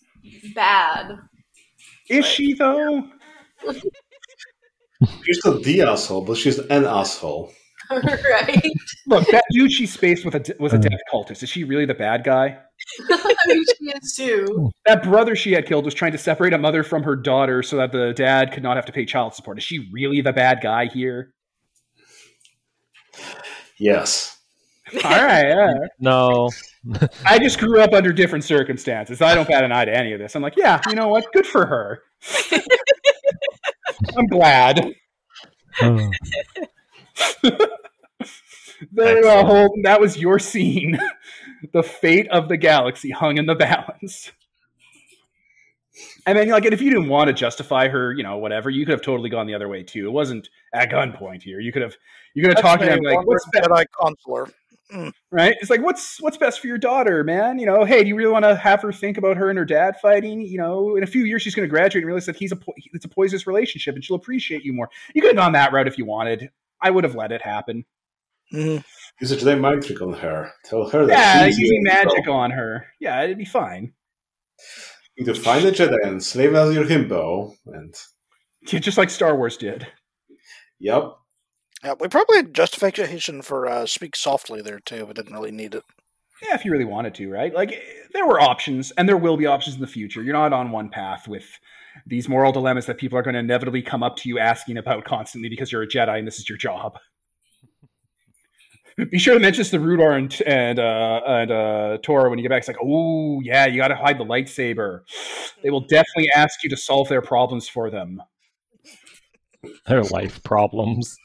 [SPEAKER 3] bad.
[SPEAKER 1] Is but, she though?
[SPEAKER 4] She's not the asshole, but she's an asshole.
[SPEAKER 3] right.
[SPEAKER 1] Look, that dude she spaced with a was a uh. death cultist. Is she really the bad guy?
[SPEAKER 3] I mean, she is too.
[SPEAKER 1] That brother she had killed was trying to separate a mother from her daughter so that the dad could not have to pay child support. Is she really the bad guy here?
[SPEAKER 4] Yes.
[SPEAKER 1] All right. Yeah.
[SPEAKER 5] No.
[SPEAKER 1] I just grew up under different circumstances. I don't bat an eye to any of this. I'm like, yeah, you know what? Good for her. I'm glad.
[SPEAKER 5] Uh.
[SPEAKER 1] There, uh, Holden, that was your scene. the fate of the galaxy hung in the balance. I mean, like, and if you didn't want to justify her, you know, whatever, you could have totally gone the other way too. It wasn't at gunpoint here. You could have, you could have talked to him like, "What's best?"
[SPEAKER 6] Jedi consular?
[SPEAKER 1] Right? It's like, "What's what's best for your daughter, man?" You know, hey, do you really want to have her think about her and her dad fighting? You know, in a few years she's going to graduate and realize that he's a po- it's a poisonous relationship, and she'll appreciate you more. You could have gone that route if you wanted. I would have let it happen.
[SPEAKER 6] Mhm.
[SPEAKER 4] Use a Jedi mind trick on her. Tell her that
[SPEAKER 1] Yeah,
[SPEAKER 4] she's
[SPEAKER 1] using
[SPEAKER 4] your himbo.
[SPEAKER 1] magic on her. Yeah, it'd be fine.
[SPEAKER 4] You could find a Jedi and slave as your himbo, and
[SPEAKER 1] Yeah, just like Star Wars did.
[SPEAKER 4] yep.
[SPEAKER 6] Yeah, we probably had justification for uh, speak softly there too, but didn't really need it.
[SPEAKER 1] Yeah, if you really wanted to, right? Like there were options, and there will be options in the future. You're not on one path with these moral dilemmas that people are going to inevitably come up to you asking about constantly because you're a Jedi and this is your job. Be sure to mention this to Rudor and and uh, and uh, Tora when you get back. It's like, oh yeah, you got to hide the lightsaber. They will definitely ask you to solve their problems for them.
[SPEAKER 5] Their life problems.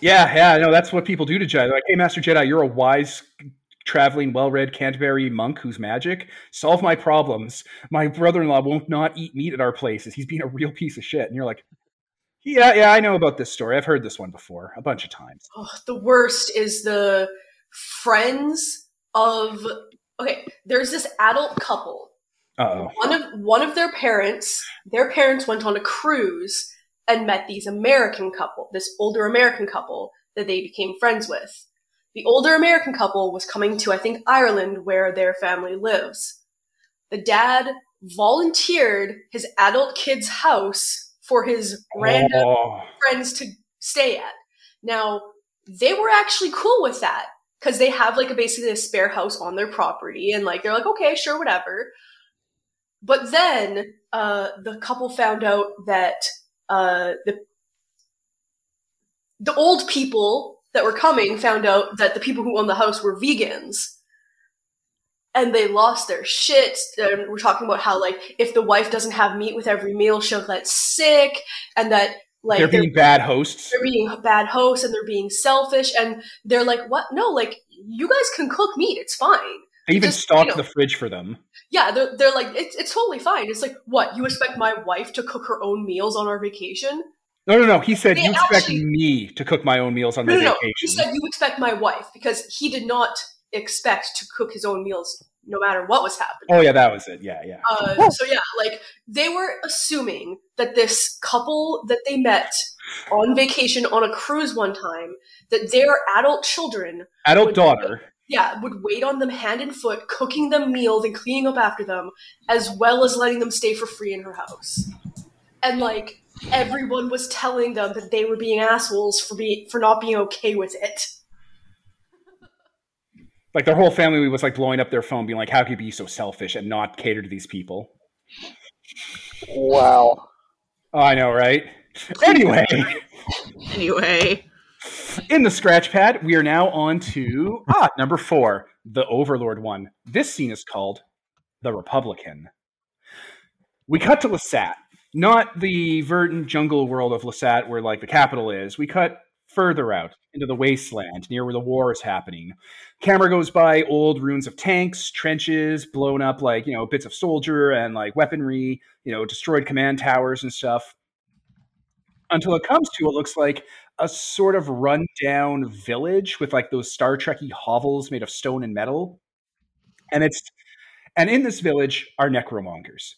[SPEAKER 1] Yeah, yeah, no, that's what people do to Jedi. They're like, hey, Master Jedi, you're a wise, traveling, well-read Canterbury monk who's magic. Solve my problems. My brother-in-law won't not eat meat at our places. He's being a real piece of shit. And you're like, yeah, yeah, I know about this story. I've heard this one before a bunch of times.
[SPEAKER 3] Oh, the worst is the friends of. Okay, there's this adult couple.
[SPEAKER 1] Uh-oh.
[SPEAKER 3] One of one of their parents, their parents went on a cruise and met these American couple, this older American couple that they became friends with. The older American couple was coming to, I think, Ireland, where their family lives. The dad volunteered his adult kid's house for his random
[SPEAKER 1] Oh,
[SPEAKER 3] friends to stay at. Now, they were actually cool with that because they have like a basically a spare house on their property and like they're like, okay, sure, whatever. But then uh, the couple found out that uh, the the old people that were coming found out that the people who owned the house were vegans. And they lost their shit. And we're talking about how, like, if the wife doesn't have meat with every meal, she'll get sick, and that, like,
[SPEAKER 1] they're being bad hosts.
[SPEAKER 3] they're being bad hosts and they're being selfish and they're like what no like you guys can cook meat it's fine
[SPEAKER 1] They even
[SPEAKER 3] just,
[SPEAKER 1] stocked
[SPEAKER 3] you know-
[SPEAKER 1] the fridge for them.
[SPEAKER 3] yeah they're, they're like it's, it's totally fine it's like what you expect my wife to cook her own meals on our vacation
[SPEAKER 1] No, no, no. He said
[SPEAKER 3] They
[SPEAKER 1] you expect
[SPEAKER 3] actually-
[SPEAKER 1] me to cook my own meals on
[SPEAKER 3] no
[SPEAKER 1] my
[SPEAKER 3] no no he
[SPEAKER 1] vacation.
[SPEAKER 3] said you expect my wife because he did not expect to cook his own meals no matter what was happening
[SPEAKER 1] oh yeah, that was it. Yeah, yeah.
[SPEAKER 3] Uh, so yeah, like they were assuming that this couple that they met on vacation on a cruise one time, that their adult children,
[SPEAKER 1] Adult
[SPEAKER 3] would-
[SPEAKER 1] daughter.
[SPEAKER 3] yeah, would wait on them hand and foot, cooking them meals and cleaning up after them, as well as letting them stay for free in her house. And like everyone was telling them that they were being assholes for be for not being okay with it.
[SPEAKER 1] Like their whole family was like blowing up their phone, being like, "How could you be so selfish and not cater to these people?"
[SPEAKER 6] Wow.
[SPEAKER 1] Oh, I know, right? Anyway,
[SPEAKER 2] Anyway,
[SPEAKER 1] in the scratch pad, we are now on to ah number four, the Overlord one. This scene is called the Republican. We cut to Lasat, not the verdant jungle world of Lasat where like the capital is. We cut further out into the wasteland near where the war is happening. Camera goes by old ruins of tanks, trenches, blown up like, you know, bits of soldier and like weaponry, you know, destroyed command towers and stuff. Until it comes to what looks like a sort of rundown village with like those Star Trekky hovels made of stone and metal. And it's and in this village are necromongers.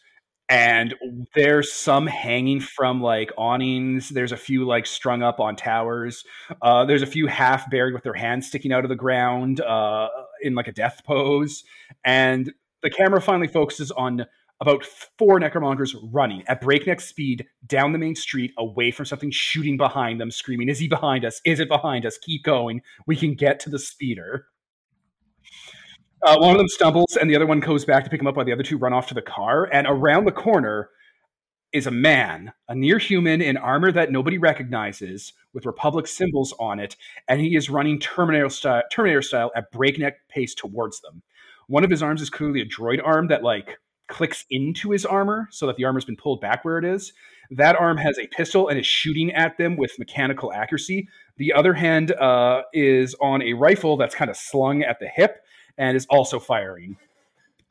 [SPEAKER 1] And there's some hanging from like awnings. There's a few like strung up on towers. Uh, there's a few half buried with their hands sticking out of the ground uh, in like a death pose. And the camera finally focuses on about four necromongers running at breakneck speed down the main street away from something shooting behind them, screaming, Is he behind us? Is it behind us? Keep going. We can get to the speeder. Uh, one of them stumbles, and the other one goes back to pick him up while the other two run off to the car. And around the corner is a man, a near human in armor that nobody recognizes, with Republic symbols on it, and he is running Terminator style, Terminator style at breakneck pace towards them. One of his arms is clearly a droid arm that like clicks into his armor so that the armor's been pulled back where it is. That arm has a pistol and is shooting at them with mechanical accuracy. The other hand uh, is on a rifle that's kind of slung at the hip and is also firing.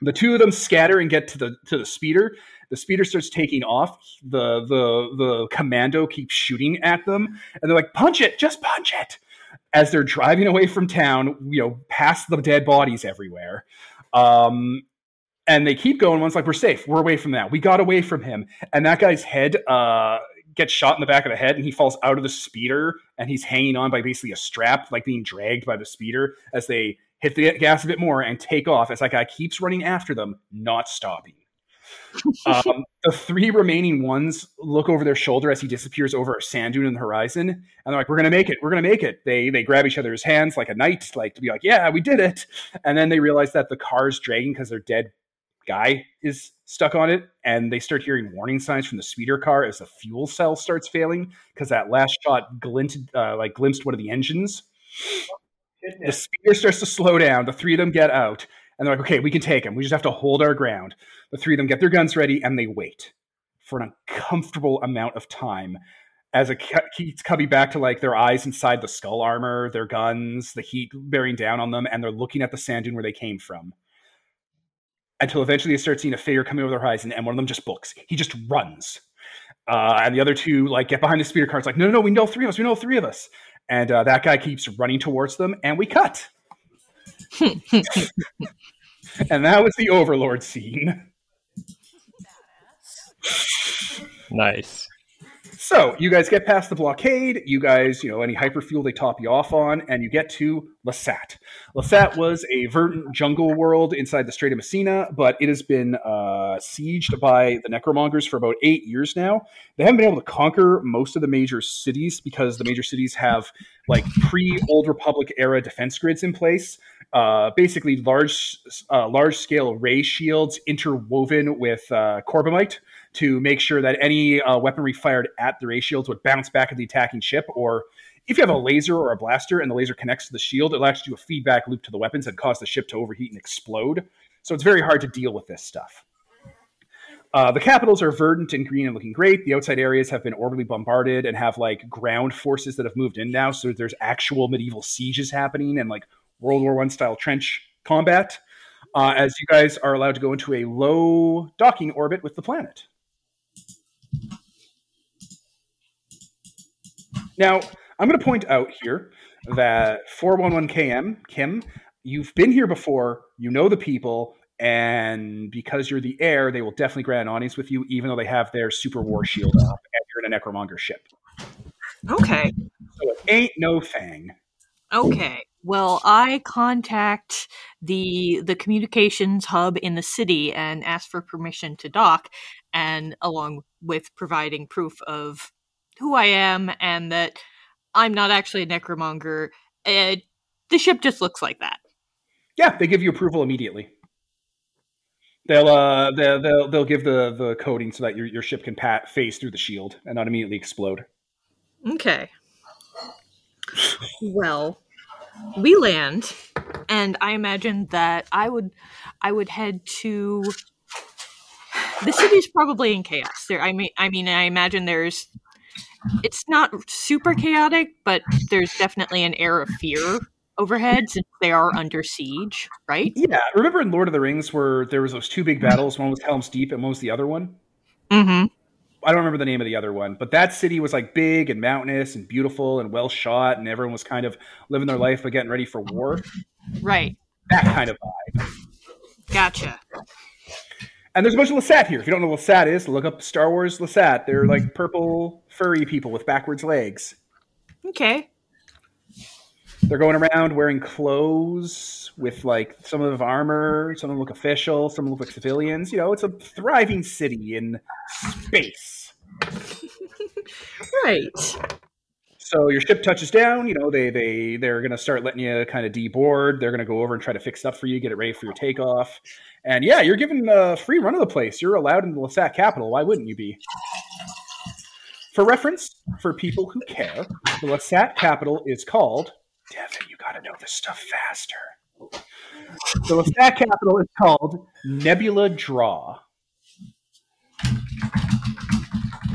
[SPEAKER 1] The two of them scatter and get to the to the speeder. The speeder starts taking off. The the the commando keeps shooting at them, and they're like, "Punch it! Just punch it!" As they're driving away from town, you know, past the dead bodies everywhere. Um, and they keep going. One's like, "We're safe. We're away from that. We got away from him." And that guy's head uh, gets shot in the back of the head, and he falls out of the speeder, and he's hanging on by basically a strap, like being dragged by the speeder as they hit the gas a bit more and take off. As that guy keeps running after them, not stopping. um, the three remaining ones look over their shoulder as he disappears over a sand dune in the horizon, and they're like, "We're gonna make it! We're gonna make it!" They they grab each other's hands like a knight, like to be like, "Yeah, we did it!" And then they realize that the car's dragging because their dead guy is stuck on it, and they start hearing warning signs from the speeder car as the fuel cell starts failing because that last shot glinted, uh, like glimpsed one of the engines. The speeder starts to slow down. The three of them get out, and they're like, "Okay, we can take him. We just have to hold our ground." The three of them get their guns ready, and they wait for an uncomfortable amount of time as it keeps coming back to like their eyes inside the skull armor, their guns, the heat bearing down on them, and they're looking at the sand dune where they came from until eventually they start seeing a figure coming over the horizon, and one of them just books. He just runs. Uh, and the other two like get behind the speeder car. It's like, no, no, no, we know three of us. We know three of us. And uh, that guy keeps running towards them, and we cut. and that was the Overlord scene.
[SPEAKER 5] Nice.
[SPEAKER 1] So you guys get past the blockade. You guys, you know, any hyperfuel they top you off on, and you get to Lasat. Lasat was a verdant jungle world inside the Strait of Messina, but it has been uh, sieged by the Necromongers for about eight years now. They haven't been able to conquer most of the major cities because the major cities have like pre Old Republic era defense grids in place. Uh, basically, large, uh, large scale ray shields interwoven with uh, Corbomite to make sure that any uh, weaponry fired at the ray shields would bounce back at the attacking ship. Or if you have a laser or a blaster and the laser connects to the shield, it'll actually do a feedback loop to the weapons and cause the ship to overheat and explode. So it's very hard to deal with this stuff. Uh, the capitals are verdant and green and looking great. The outside areas have been orderly bombarded and have like ground forces that have moved in now. So there's actual medieval sieges happening and like World War One style trench combat. Uh, as you guys are allowed to go into a low docking orbit with the planet. Now, I'm going to point out here that 411KM, Kim, you've been here before, you know the people, and because you're the heir, they will definitely grant an audience with you, even though they have their super war shield up and you're in a necromonger ship.
[SPEAKER 2] Okay.
[SPEAKER 1] So it ain't no thing.
[SPEAKER 7] Okay. Well, I contact the the communications hub in the city and ask for permission to dock, and along with providing proof of who I am and that I'm not actually a necromonger. Uh, the ship just looks like that.
[SPEAKER 1] Yeah, they give you approval immediately. They'll uh they'll they'll, they'll give the the coding so that your your ship can pat phase through the shield and not immediately explode.
[SPEAKER 2] Okay.
[SPEAKER 7] Well, we land, and I imagine that I would I would head to the city's probably in chaos. There, I mean, I mean, I imagine there's it's not super chaotic, but there's definitely an air of fear overhead since they are under siege, right?
[SPEAKER 1] Yeah, remember in Lord of the Rings where there was those two big battles? One was Helm's Deep, and one was the other one.
[SPEAKER 7] Mm-hmm.
[SPEAKER 1] I don't remember the name of the other one, but that city was like big and mountainous and beautiful and well shot, and everyone was kind of living their life but getting ready for war.
[SPEAKER 7] Right.
[SPEAKER 1] That kind of vibe.
[SPEAKER 7] Gotcha.
[SPEAKER 1] And there's a bunch of Lasat here. If you don't know what Lasat is, look up Star Wars Lasat. They're like purple furry people with backwards legs.
[SPEAKER 7] Okay.
[SPEAKER 1] They're going around wearing clothes with like some of armor, some of them look official, some of them look like civilians. You know, it's a thriving city in space.
[SPEAKER 2] Right.
[SPEAKER 1] So your ship touches down. You know, they they they're gonna start letting you kind of deboard. They're gonna go over and try to fix up for you, get it ready for your takeoff. And yeah, you're given a free run of the place. You're allowed in the Lasat capital. Why wouldn't you be? For reference, for people who care, the Lasat capital is called. Devin, you got to know this stuff faster. The Lasat capital is called Nebula Draw.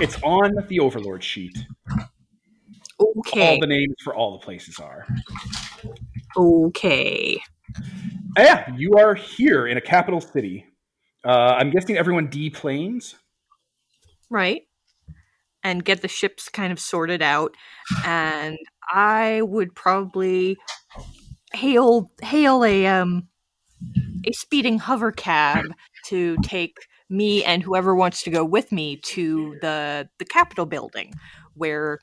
[SPEAKER 1] It's on the Overlord sheet.
[SPEAKER 7] Okay.
[SPEAKER 1] All the names for all the places are.
[SPEAKER 7] Okay.
[SPEAKER 1] Ah, yeah, you are here in a capital city. Uh, I'm guessing everyone deplanes.
[SPEAKER 7] Right. And get the ships kind of sorted out. And I would probably hail hail a um a speeding hover cab to take me and whoever wants to go with me to the the Capitol building, where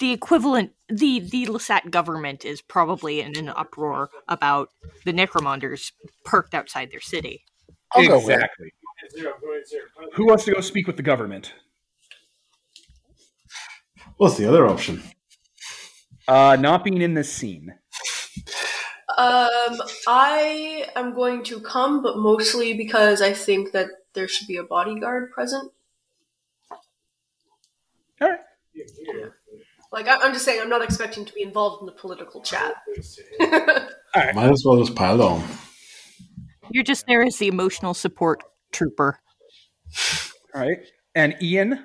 [SPEAKER 7] the equivalent the the Lasat government is probably in an uproar about the necromongers perked outside their city.
[SPEAKER 6] I'll go with
[SPEAKER 1] exactly. Who wants to go speak with the government?
[SPEAKER 4] What's the other option?
[SPEAKER 1] Uh, not being in this scene.
[SPEAKER 3] Um, I am going to come, but mostly because I think that there should be a bodyguard present.
[SPEAKER 1] All right.
[SPEAKER 3] Like, I- I'm just saying, I'm not expecting to be involved in the political chat.
[SPEAKER 4] Might as well just pile on.
[SPEAKER 7] You're just there as the emotional support trooper.
[SPEAKER 1] All right. And Ian.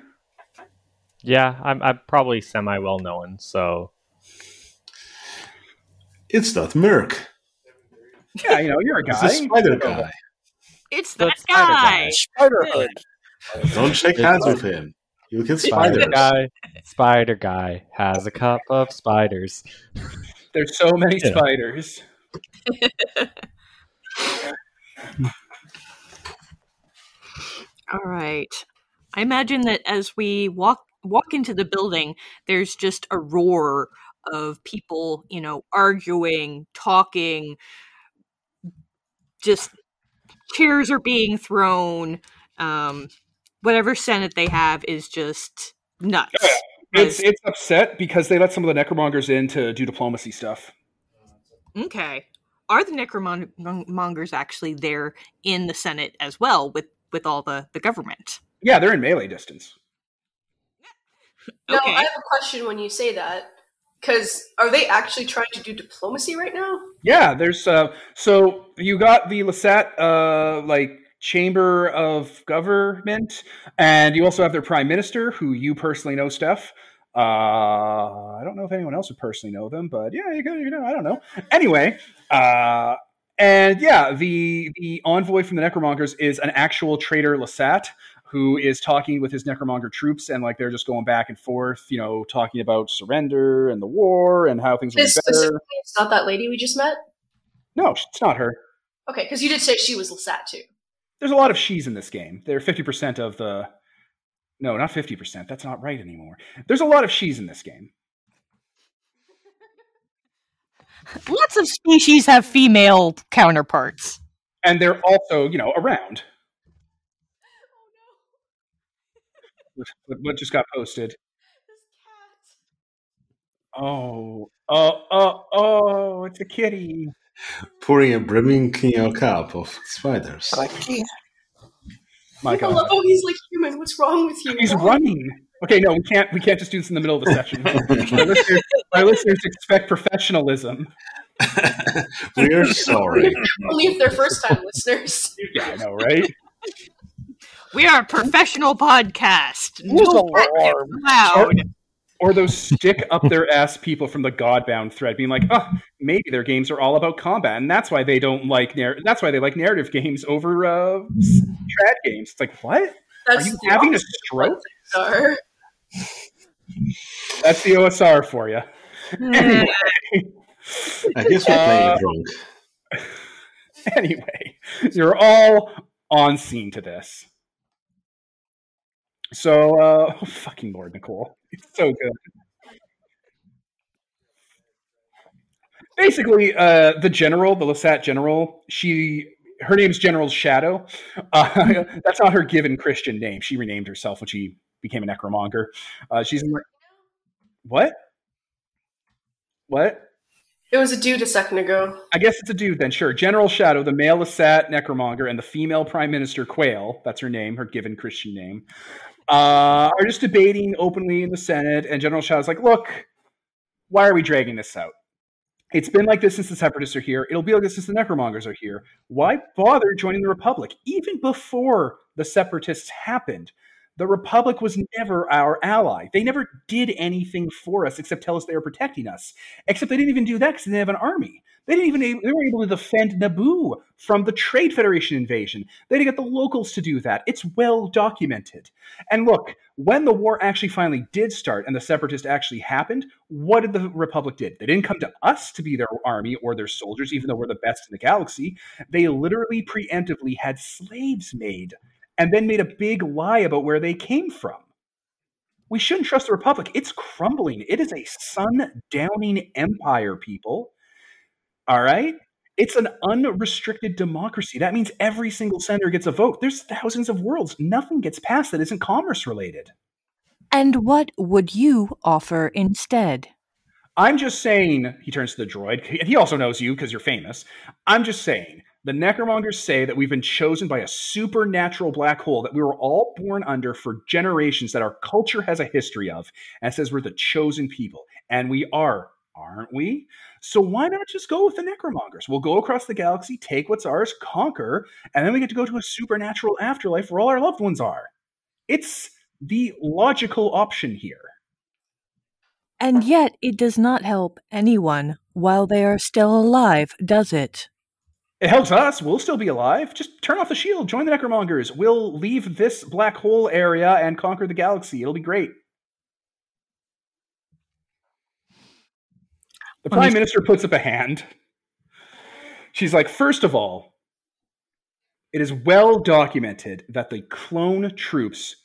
[SPEAKER 5] Yeah, I'm, I'm probably semi well known, so
[SPEAKER 4] It's that Merc.
[SPEAKER 1] Yeah, you know you're a
[SPEAKER 4] It's
[SPEAKER 1] guy.
[SPEAKER 4] the spider guy.
[SPEAKER 7] It's
[SPEAKER 5] The
[SPEAKER 7] that
[SPEAKER 5] spider
[SPEAKER 7] guy.
[SPEAKER 6] Spider Hood.
[SPEAKER 4] Don't shake hands with him. You'll get
[SPEAKER 5] Spider guy, spider guy has a cup of spiders.
[SPEAKER 1] There's so many
[SPEAKER 5] Yeah.
[SPEAKER 1] spiders.
[SPEAKER 7] All right. I imagine that as we walk walk into the building, there's just a roar of people, you know, arguing, talking. Just chairs are being thrown. Um, whatever senate they have is just nuts.
[SPEAKER 1] It's it's upset because they let some of the necromongers in to do diplomacy stuff.
[SPEAKER 7] okay. Are the necromongers actually there in the Senate as well with with all the the government?
[SPEAKER 1] Yeah, they're in melee distance.
[SPEAKER 3] Now,
[SPEAKER 7] Okay.
[SPEAKER 3] I have a question when you say that. Because are they actually trying to do diplomacy right now?
[SPEAKER 1] Yeah, there's uh so you got the Lasat uh like chamber of government and you also have their prime minister who you personally know Steph. Uh I don't know if anyone else would personally know them, but yeah, you you know, I don't know. Anyway, uh and yeah, the the envoy from the Necromongers is an actual traitor Lasat who is talking with his Necromonger troops and like they're just going back and forth, you know, talking about surrender and the war and how things will be
[SPEAKER 3] This
[SPEAKER 1] better.
[SPEAKER 3] specifically, it's not that lady we just met?
[SPEAKER 1] No, it's not her.
[SPEAKER 3] Okay, because you did say she was Lasat too.
[SPEAKER 1] There's a lot of she's in this game. They're 50% of the. No, not 50%. That's not right anymore. There's a lot of she's in this game.
[SPEAKER 7] Lots of species have female counterparts.
[SPEAKER 1] And they're also, you know, around. What, what just got posted? Oh, oh, oh, oh, it's a kitty.
[SPEAKER 4] Pouring a brimming you know, cup of spiders.
[SPEAKER 1] My
[SPEAKER 3] I
[SPEAKER 1] God.
[SPEAKER 3] love how he's like human. What's wrong with you?
[SPEAKER 1] He's running. Okay, no, we can't. We can't just do this in the middle of the session. our, listeners, our listeners expect professionalism.
[SPEAKER 4] we are sorry.
[SPEAKER 3] Only if they're first time listeners.
[SPEAKER 1] Yeah, I know, right?
[SPEAKER 7] We are a professional podcast. No
[SPEAKER 6] alarm.
[SPEAKER 7] loud.
[SPEAKER 1] or those stick up their ass people from the Godbound thread being like, oh, maybe their games are all about combat, and that's why they don't like narr- that's why they like narrative games over uh, s- trad games. It's like, what? Are
[SPEAKER 3] That's
[SPEAKER 1] you
[SPEAKER 3] the
[SPEAKER 1] having a stroke?
[SPEAKER 3] what things are.
[SPEAKER 1] That's the OSR for you. Anyway,
[SPEAKER 4] I guess we're playing
[SPEAKER 1] Uh,
[SPEAKER 4] drunk.
[SPEAKER 1] anyway, you're all on scene to this. So, uh, oh, fucking Lord Nicole, it's so good. Basically, uh, the general, the Lasat general, she her name's General Shadow. Uh, that's not her given Christian name. She renamed herself when she became a necromonger. Uh, she's in, what? What?
[SPEAKER 3] It was a dude a second ago.
[SPEAKER 1] I guess it's a dude then, sure. General Shadow, the male Lasat necromonger, and the female Prime Minister Quail, that's her name, her given Christian name, uh, are just debating openly in the Senate. And General Shaw is like, look, why are we dragging this out? It's been like this since the Separatists are here. It'll be like this since the Necromongers are here. Why bother joining the Republic? Even before the Separatists happened, The Republic was never our ally. They never did anything for us except tell us they were protecting us. Except they didn't even do that because they didn't have an army. They didn't even they were able to defend Naboo from the Trade Federation invasion. They didn't get the locals to do that. It's well documented. And look, when the war actually finally did start and the separatist actually happened, what did the Republic did? They didn't come to us to be their army or their soldiers, even though we're the best in the galaxy. They literally preemptively had slaves made and then made a big lie about where they came from. We shouldn't trust the Republic. It's crumbling. It is a sun downing empire, people. All right? It's an unrestricted democracy. That means every single senator gets a vote. There's thousands of worlds. Nothing gets passed that isn't commerce related.
[SPEAKER 7] And what would you offer instead?
[SPEAKER 1] I'm just saying, he turns to the droid, and he also knows you because you're famous. I'm just saying, the Necromongers say that we've been chosen by a supernatural black hole that we were all born under for generations that our culture has a history of, and says we're the chosen people. And we are, aren't we? So why not just go with the Necromongers? We'll go across the galaxy, take what's ours, conquer, and then we get to go to a supernatural afterlife where all our loved ones are. It's the logical option here.
[SPEAKER 7] And yet it does not help anyone while they are still alive, does it?
[SPEAKER 1] It helps us. We'll still be alive. Just turn off the shield. Join the Necromongers. We'll leave this black hole area and conquer the galaxy. It'll be great. The Prime Minister puts up a hand. She's like, first of all, it is well documented that the clone troops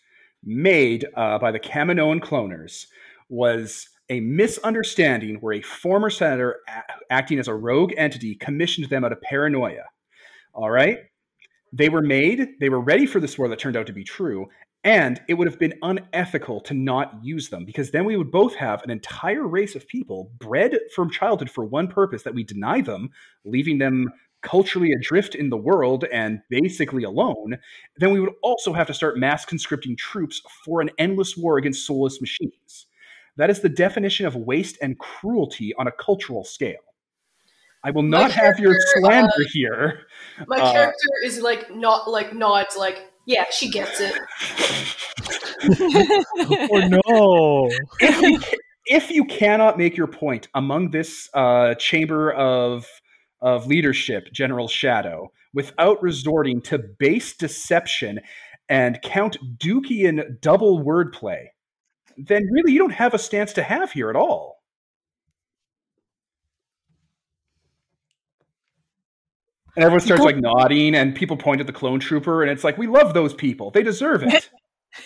[SPEAKER 1] made uh, by the Kaminoan cloners was a misunderstanding where a former senator a- acting as a rogue entity commissioned them out of paranoia. All right? They were made, they were ready for this war that turned out to be true, and it would have been unethical to not use them because then we would both have an entire race of people bred from childhood for one purpose that we deny them, leaving them culturally adrift in the world and basically alone. Then we would also have to start mass conscripting troops for an endless war against soulless machines. That is the definition of waste and cruelty on a cultural scale. I will not have your slander uh, here.
[SPEAKER 3] My uh, character is like not like nods like yeah, she gets it.
[SPEAKER 5] or no!
[SPEAKER 1] If you, if you, cannot make your point among this uh, chamber of of leadership, General Shadow, without resorting to base deception and Count Dukian double wordplay, then really you don't have a stance to have here at all. And everyone starts like nodding, and people point at the clone trooper, and it's like, we love those people. They deserve it.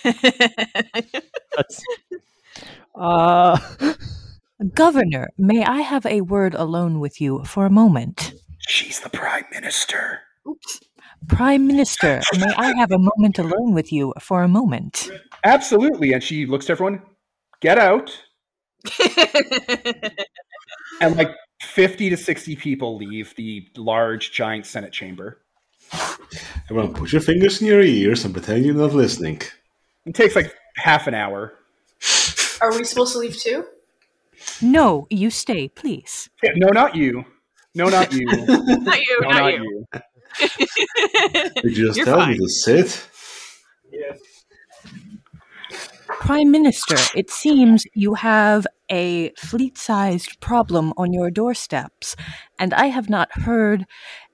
[SPEAKER 7] uh... Governor, may I have a word alone with you for a moment?
[SPEAKER 1] She's the prime minister.
[SPEAKER 7] Oops. Prime Minister, may I have a moment alone with you for a moment?
[SPEAKER 1] Absolutely. And she looks to everyone, get out. and like 50 to 60 people leave the large, giant Senate chamber.
[SPEAKER 4] Everyone, put your fingers in your ears and pretend you're not listening.
[SPEAKER 1] It takes like half an hour.
[SPEAKER 3] Are we supposed to leave too?
[SPEAKER 7] No, you stay, please.
[SPEAKER 1] Yeah, no, not you. No, not you.
[SPEAKER 3] not you.
[SPEAKER 1] No,
[SPEAKER 3] not,
[SPEAKER 1] not
[SPEAKER 3] you.
[SPEAKER 1] you.
[SPEAKER 4] Did you just You're tell fine. me to sit?
[SPEAKER 1] Yes.
[SPEAKER 7] Prime Minister, it seems you have a fleet sized problem on your doorsteps, and I have not heard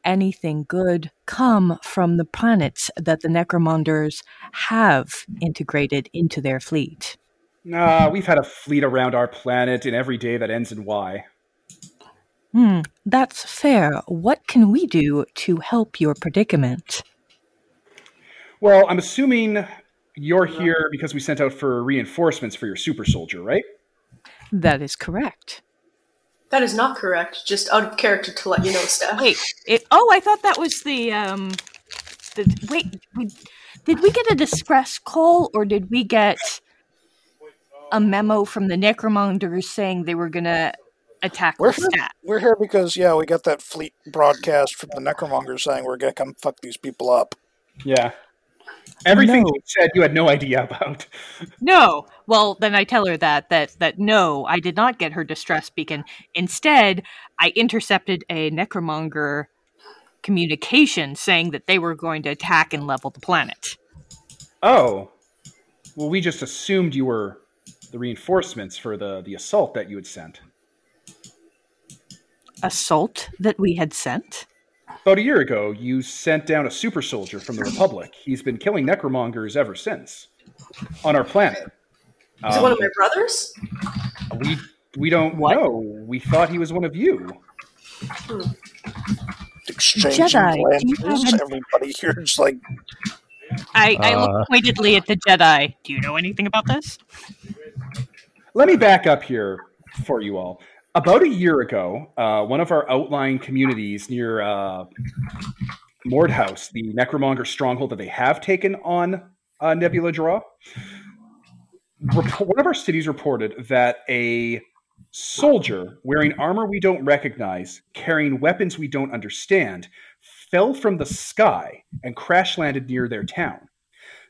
[SPEAKER 7] anything good come from the planets that the Necromongers have integrated into their fleet.
[SPEAKER 1] Nah, we've had a fleet around our planet in every day that ends in Y.
[SPEAKER 7] Hmm, that's fair. What can we do to help your predicament?
[SPEAKER 1] Well, I'm assuming you're here because we sent out for reinforcements for your super soldier, right?
[SPEAKER 7] That is correct.
[SPEAKER 3] That is not correct. Just out of character to let you know stuff.
[SPEAKER 7] Wait. It, oh, I thought that was the um. The, wait. We, did we get a distress call or did we get a memo from the Necromongers saying they were gonna attack
[SPEAKER 6] we're
[SPEAKER 7] here,
[SPEAKER 6] stat? We're here because yeah, we got that fleet broadcast from the Necromongers saying we're gonna come fuck these people up.
[SPEAKER 1] Yeah. Everything no. you said, you had no idea about.
[SPEAKER 7] No. Well, then I tell her that that that no, I did not get her distress beacon. Instead, I intercepted a necromonger communication saying that they were going to attack and level the planet.
[SPEAKER 1] Oh. Well, we just assumed you were the reinforcements for the the assault that you had sent.
[SPEAKER 7] Assault that we had sent?
[SPEAKER 1] About a year ago, you sent down a super soldier from the Republic. He's been killing necromongers ever since on our planet.
[SPEAKER 3] Is it one of my brothers?
[SPEAKER 1] We we don't
[SPEAKER 7] What?
[SPEAKER 1] know. We thought he was one of you.
[SPEAKER 6] Exchanging
[SPEAKER 7] Jedi, do you
[SPEAKER 6] glances.
[SPEAKER 7] have
[SPEAKER 6] Everybody here is like,
[SPEAKER 7] I, I
[SPEAKER 5] Uh.
[SPEAKER 7] look pointedly at the Jedi. Do you know anything about this?
[SPEAKER 1] Let me back up here for you all. About a year ago, uh, one of our outlying communities near uh, the Necromonger stronghold that they have taken on uh, Nebula Draw, one of our cities reported that a soldier wearing armor we don't recognize, carrying weapons we don't understand, fell from the sky and crash landed near their town.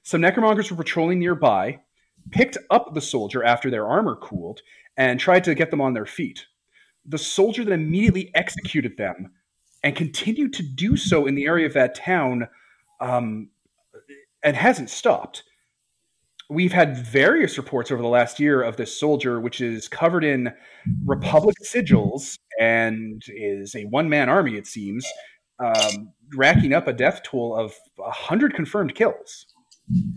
[SPEAKER 1] Some necromongers were patrolling nearby, picked up the soldier after their armor cooled, and tried to get them on their feet. The soldier then immediately executed them and continued to do so in the area of that town um, and hasn't stopped. We've had various reports over the last year of this soldier, which is covered in Republic sigils and is a one man army, it seems, um, racking up a death toll of 100 confirmed kills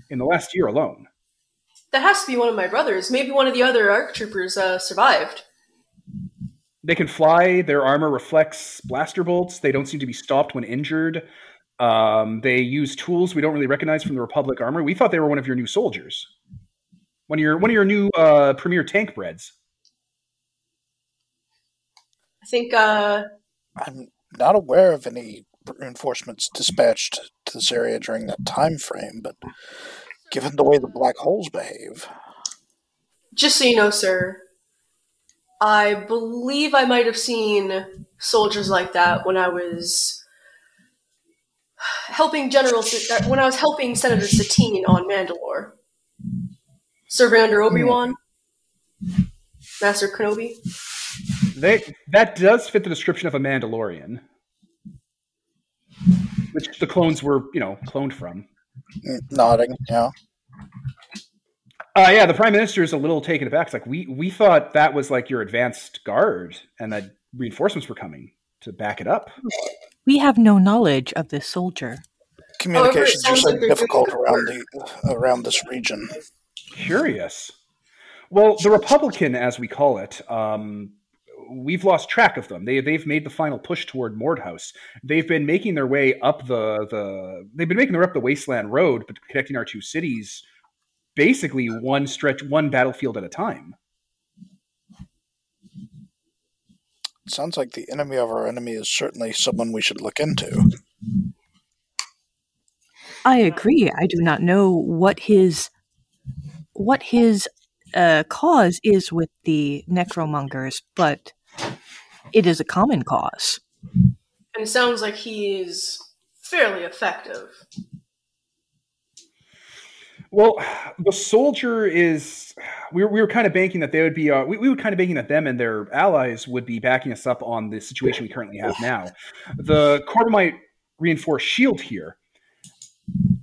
[SPEAKER 1] in the last year alone.
[SPEAKER 3] That has to be one of my brothers. Maybe one of the other ARC troopers uh, survived.
[SPEAKER 1] They can fly. Their armor reflects blaster bolts. They don't seem to be stopped when injured. Um, they use tools we don't really recognize from the Republic armor. We thought they were one of your new soldiers, one of your one of your new uh, premier tank breads.
[SPEAKER 3] I think uh,
[SPEAKER 6] I'm not aware of any reinforcements dispatched to this area during that time frame, but given the way the black holes behave,
[SPEAKER 3] just so you know, sir, I believe I might have seen soldiers like that when I was helping General uh, when I was helping Senator Satine on Mandalore, serving under Obi Wan, Master Kenobi.
[SPEAKER 1] They that does fit the description of a Mandalorian, which the clones were, you know, cloned from.
[SPEAKER 6] Nodding, yeah.
[SPEAKER 1] Uh, yeah, the prime minister is a little taken aback. It's like we we thought that was like your advanced guard, and that reinforcements were coming to back it up.
[SPEAKER 7] We have no knowledge of this soldier.
[SPEAKER 6] Communications are
[SPEAKER 3] sounds
[SPEAKER 6] so
[SPEAKER 3] like
[SPEAKER 6] difficult around the around this region.
[SPEAKER 1] Curious. Well, the Republican, as we call it, um, we've lost track of them. They they've made the final push toward Mordhouse. They've been making their way up the the. They've been making their way up the Wasteland Road, but connecting our two cities, basically one stretch, one battlefield at a time.
[SPEAKER 6] Sounds like the enemy of our enemy is certainly someone we should look into.
[SPEAKER 7] I agree. I do not know what his what his uh, cause is with the necromongers, but it is a common cause.
[SPEAKER 3] And it sounds like he is fairly effective.
[SPEAKER 1] Well, the soldier is. We were, we were kind of banking that they would be. Uh, we, we were kind of banking that them and their allies would be backing us up on the situation we currently have now. The Corbomite reinforced shield here.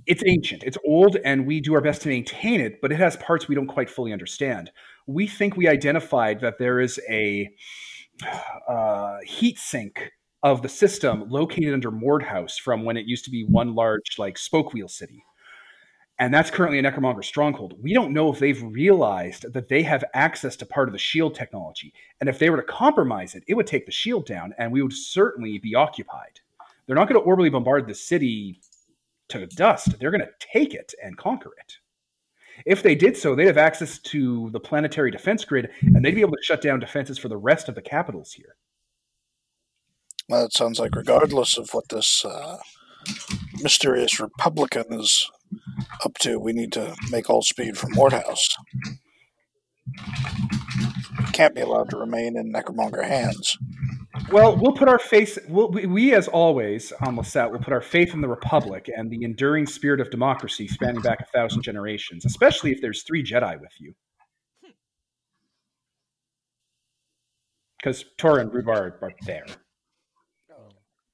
[SPEAKER 1] It's ancient, it's old, and we do our best to maintain it, but it has parts we don't quite fully understand. We think we identified that there is a uh, heat sink of the system located under Mordhouse from when it used to be one large like spoke wheel city and that's currently a Necromonger stronghold. We don't know if they've realized that they have access to part of the shield technology. And if they were to compromise it, it would take the shield down, and we would certainly be occupied. They're not going to orbitally bombard the city to dust. They're going to take it and conquer it. If they did so, they'd have access to the planetary defense grid, and they'd be able to shut down defenses for the rest of the capitals here.
[SPEAKER 6] Well, it sounds like regardless of what this uh, mysterious Republican is up to, we need to make all speed for Mordhouse. Can't be allowed to remain in Necromonger hands.
[SPEAKER 1] Well, we'll put our faith. We'll, we, we, as always, on Lasat, will put our faith in the Republic and the enduring spirit of democracy spanning back a thousand generations, especially if there's three Jedi with you. Because Tora and Rhubar are there.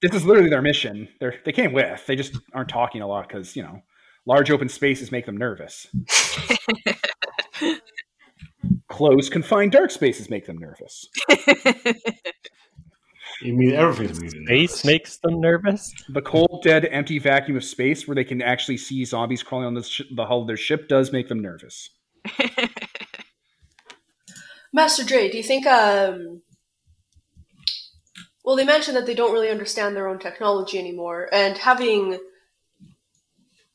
[SPEAKER 1] This is literally their mission. They're, they came with. They just aren't talking a lot because, you know, Large open spaces make them nervous. Closed, confined, dark spaces make them nervous.
[SPEAKER 4] You mean everything's moving?
[SPEAKER 5] Space makes them nervous.
[SPEAKER 1] The cold, dead, empty vacuum of space where they can actually see zombies crawling on the, sh- the hull of their ship does make them nervous.
[SPEAKER 3] Master Dre, do you think um well they mentioned that they don't really understand their own technology anymore and having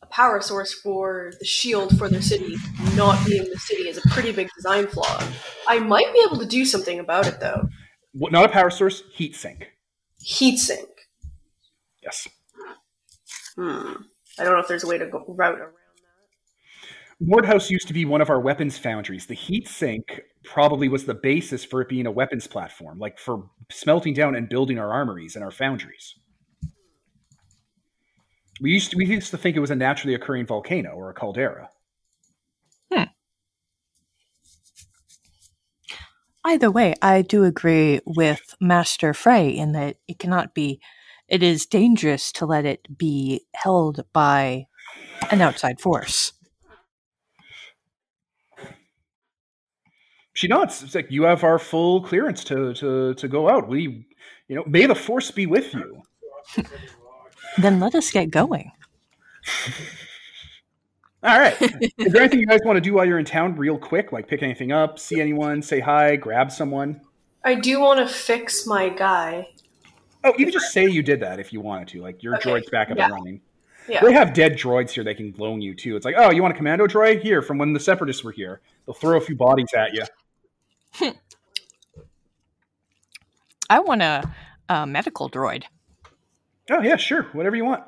[SPEAKER 3] a power source for the shield for their city not being the city is a pretty big design flaw. I might be able to do something about it though.
[SPEAKER 1] What- Not a power source, heat sink.
[SPEAKER 3] Heat sink.
[SPEAKER 1] Yes.
[SPEAKER 3] Hmm. I don't know if there's a way to go route around that.
[SPEAKER 1] Mordhouse used to be one of our weapons foundries. The heat sink probably was the basis for it being a weapons platform, like for smelting down and building our armories and our foundries. We used to, we used to think it was a naturally occurring volcano or a caldera.
[SPEAKER 7] Either way, I do agree with Master Frey in that it cannot be, it is dangerous to let it be held by an outside force.
[SPEAKER 1] She nods. It's like you have our full clearance to to to go out. We, you know, may the force be with you.
[SPEAKER 7] Then let us get going.
[SPEAKER 1] All right. Is there anything you guys want to do while you're in town, real quick? Like pick anything up, see anyone, say hi, grab someone.
[SPEAKER 3] I do want to fix my guy.
[SPEAKER 1] Oh, you can just say you did that if you wanted to. Like your
[SPEAKER 3] Okay,
[SPEAKER 1] droid's back up
[SPEAKER 3] yeah.
[SPEAKER 1] and running.
[SPEAKER 3] Yeah.
[SPEAKER 1] They have dead droids here they can loan you too. It's like, oh, you want a commando droid? Here, from when the separatists were here. They'll throw a few bodies at you. Hmm.
[SPEAKER 7] I want a, a medical droid.
[SPEAKER 1] Oh yeah, sure, whatever you want.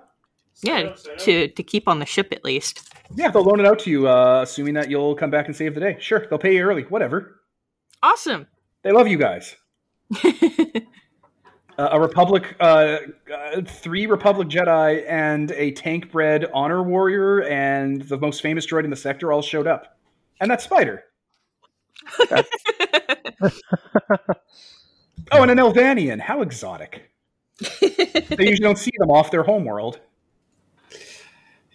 [SPEAKER 7] Yeah, to, to keep on the ship at least.
[SPEAKER 1] Yeah, they'll loan it out to you, uh, assuming that you'll come back and save the day. Sure, they'll pay you early. Whatever.
[SPEAKER 7] Awesome.
[SPEAKER 1] They love you guys. Uh, a Republic, uh, uh, three Republic Jedi, and a tank bred honor warrior, and the most famous droid in the sector all showed up, and that spider. oh, and a Nelvaanian. How exotic! they usually don't see them off their homeworld.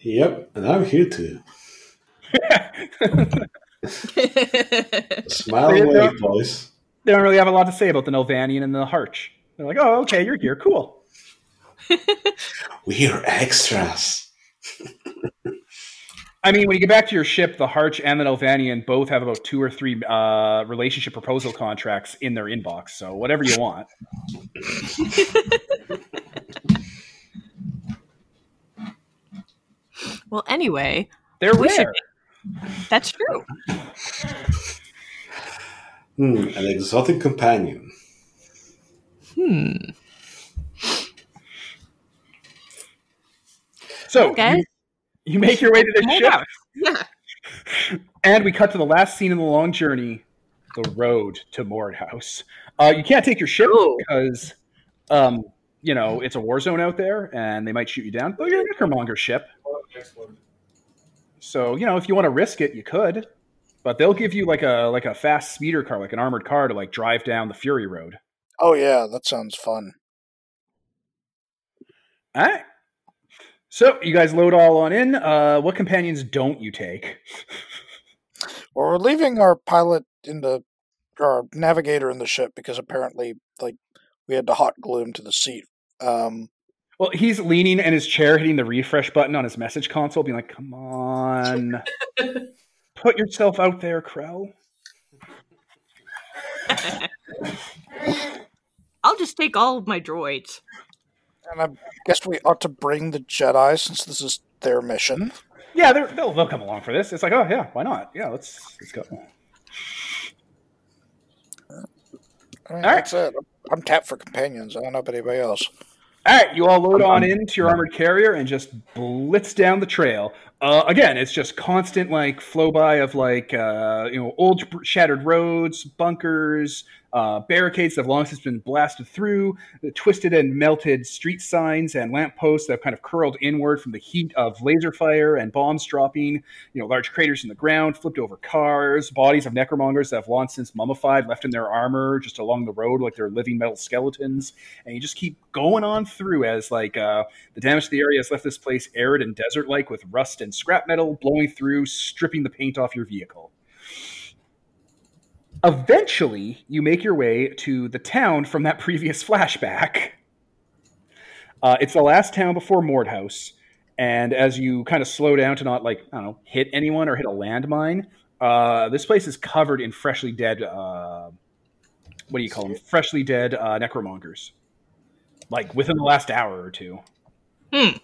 [SPEAKER 4] Yep, and I'm here too. smile
[SPEAKER 1] They
[SPEAKER 4] and wave,
[SPEAKER 1] don't-
[SPEAKER 4] boys.
[SPEAKER 1] They don't really have a lot to say about the Nelvaanian and the Harch. They're like, "Oh, okay, you're here, cool."
[SPEAKER 4] We're extras.
[SPEAKER 1] I mean, when you get back to your ship, the Harch and the Nelvaanian both have about two or three uh, relationship proposal contracts in their inbox. So whatever you want.
[SPEAKER 7] Well, anyway,
[SPEAKER 1] They're
[SPEAKER 7] We should- that's true.
[SPEAKER 4] Hmm, an exotic companion.
[SPEAKER 7] Hmm.
[SPEAKER 1] So
[SPEAKER 7] Okay.
[SPEAKER 1] you, you make your way to the ship.
[SPEAKER 7] Yeah.
[SPEAKER 1] and we cut to the last scene in the long journey: the road to Mordhouse. Uh, you can't take your ship
[SPEAKER 2] Oh.
[SPEAKER 1] because, um, you know, it's a war zone out there, and they might shoot you down. But you're a Necromonger ship, so you know if you want to risk it, you could. But they'll give you like a like a fast speeder car, like an armored car, to like drive down the Fury Road.
[SPEAKER 6] Oh yeah, that sounds fun.
[SPEAKER 1] All right. So you guys load all on in. Uh, what companions don't you take?
[SPEAKER 6] Well, we're leaving our pilot in the our navigator in the ship because apparently, like, we had to hot glue him to the seat. Um,
[SPEAKER 1] Well, he's leaning in his chair, hitting the refresh button on his message console, being like, "Come on, put yourself out there, Krell."
[SPEAKER 7] I'll just take all of my droids.
[SPEAKER 6] and I guess we ought to bring the Jedi since this is their mission.
[SPEAKER 1] Yeah, they're, they'll they'll come along for this. It's like, oh yeah, why not? Yeah, let's let's go.
[SPEAKER 6] I mean,
[SPEAKER 1] All right.
[SPEAKER 6] that's it. I'm tapped for companions. I don't know about anybody else.
[SPEAKER 1] All right, you all load on into your armored carrier and just blitz down the trail. Uh, again, it's just constant like flow by of like uh, you know old shattered roads, bunkers, uh, barricades that have long since been blasted through, the twisted and melted street signs and lampposts that have kind of curled inward from the heat of laser fire and bombs dropping. You know, large craters in the ground, flipped over cars, bodies of necromongers that have long since mummified, left in their armor just along the road like they're living metal skeletons. And you just keep going on through as like uh, the damage to the area has left this place arid and desert-like with rust and scrap metal blowing through, stripping the paint off your vehicle. Eventually, you make your way to the town from that previous flashback. Uh, it's the last town before Mordhouse, and as you kind of slow down to not like I don't know hit anyone or hit a landmine, uh, this place is covered in freshly dead. Uh, what do you call them? Freshly dead uh, necromongers, like within the last hour or two.
[SPEAKER 7] Hmm.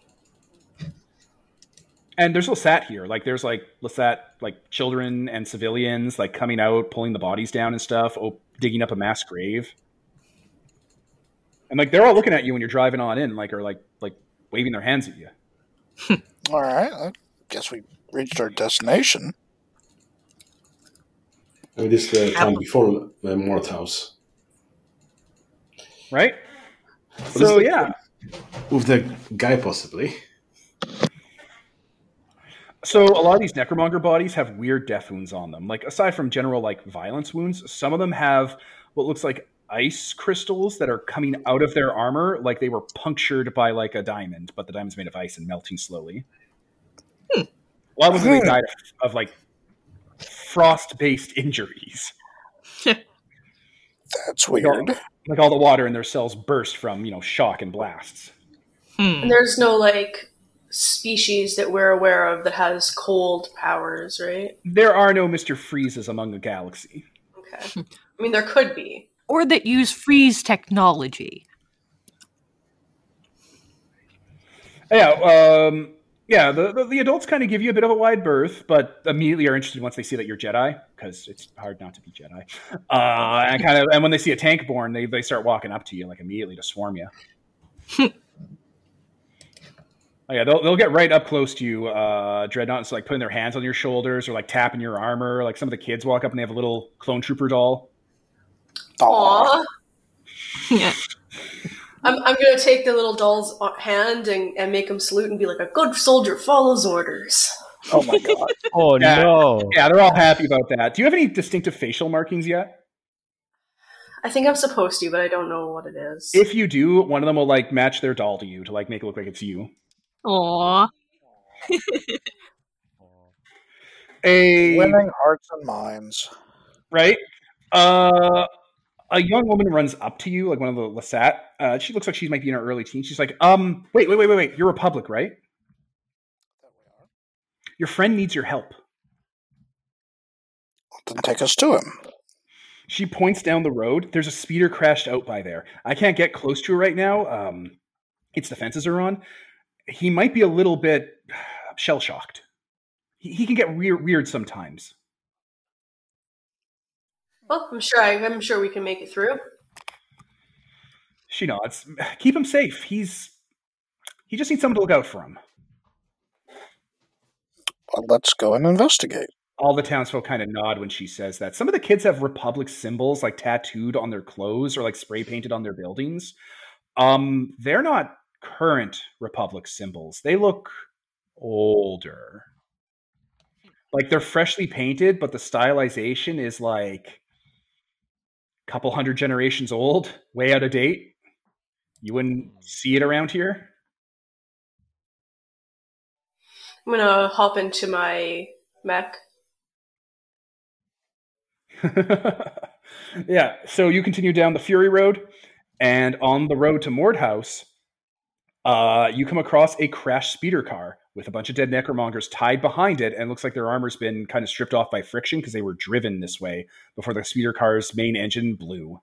[SPEAKER 1] And there's Lasat here. Like there's like Lasat, like children and civilians, like coming out, pulling the bodies down and stuff, op- digging up a mass grave. And like they're all looking at you when you're driving on in, like or like like waving their hands at you.
[SPEAKER 6] All right, I guess we reached our destination.
[SPEAKER 4] I mean, this is the time before the Mordhouse.
[SPEAKER 1] Right?
[SPEAKER 4] What
[SPEAKER 1] So yeah.
[SPEAKER 4] With the guy, possibly.
[SPEAKER 1] So a lot of these necromonger bodies have weird death wounds on them. Like aside from general like violence wounds, some of them have what looks like ice crystals that are coming out of their armor, like they were punctured by like a diamond, but the diamond's made of ice and melting slowly. A lot of them they
[SPEAKER 6] Hmm.
[SPEAKER 1] died of, of like frost-based injuries.
[SPEAKER 6] That's weird.
[SPEAKER 1] Like all the water in their cells burst from you know shock and blasts.
[SPEAKER 7] Hmm.
[SPEAKER 3] And there's no like species that we're aware of that has cold powers, right?
[SPEAKER 1] There are no Mister Freezes among the galaxy.
[SPEAKER 3] Okay. I mean, there could be.
[SPEAKER 7] Or that use freeze technology.
[SPEAKER 1] Yeah, um, yeah. The, the the adults kind of give you a bit of a wide berth, but immediately are interested once they see that you're Jedi, because it's hard not to be Jedi. Uh, and kind of, and when they see a tank born, they they start walking up to you like immediately to swarm you. Oh yeah, they'll they'll get right up close to you, uh, dreadnoughts, like putting their hands on your shoulders or like tapping your armor. Like some of the kids walk up and they have a little clone trooper doll.
[SPEAKER 6] Aw.
[SPEAKER 3] Aww.
[SPEAKER 7] Yeah.
[SPEAKER 3] I'm, I'm gonna take the little doll's hand and, and make him salute and be like, a good soldier follows orders.
[SPEAKER 6] Oh my god.
[SPEAKER 5] Oh
[SPEAKER 1] Yeah.
[SPEAKER 5] no!
[SPEAKER 1] Yeah, they're all happy about that. Do you have any distinctive facial markings yet?
[SPEAKER 3] I think I'm supposed to, but I don't know what it is.
[SPEAKER 1] If you do, one of them will like match their doll to you to like make it look like it's you. A
[SPEAKER 6] Winning hearts and minds.
[SPEAKER 1] right? Uh, a young woman runs up to you, like one of the Lasat. Uh, she looks like she might be in her early teens. She's like, "Um, wait, wait, wait, wait, wait. You're Republic, right? Your friend needs your help."
[SPEAKER 6] Then take us to him.
[SPEAKER 1] She points down the road. There's a speeder crashed out by there. I can't get close to it right now. Um, its defenses are on. He might be a little bit shell shocked. He, he can get weird, weird sometimes.
[SPEAKER 3] well, I'm sure I, I'm sure we can make it through.
[SPEAKER 1] She nods. Keep him safe. He's he just needs someone to look out for him.
[SPEAKER 6] Well, let's go and investigate.
[SPEAKER 1] all the townsfolk kind of nod when she says that. Some of the kids have Republic symbols like tattooed on their clothes or like spray painted on their buildings. Um, they're not current Republic symbols. They look older. Like they're freshly painted, but the stylization is like a couple hundred generations old, way out of date. You wouldn't see it around here.
[SPEAKER 3] I'm gonna hop into my mech.
[SPEAKER 1] yeah, so you continue down the Fury Road, and on the road to Mordhouse, uh, you come across a crashed speeder car with a bunch of dead necromongers tied behind it, and looks like their armor's been kind of stripped off by friction because they were driven this way before the speeder car's main engine blew.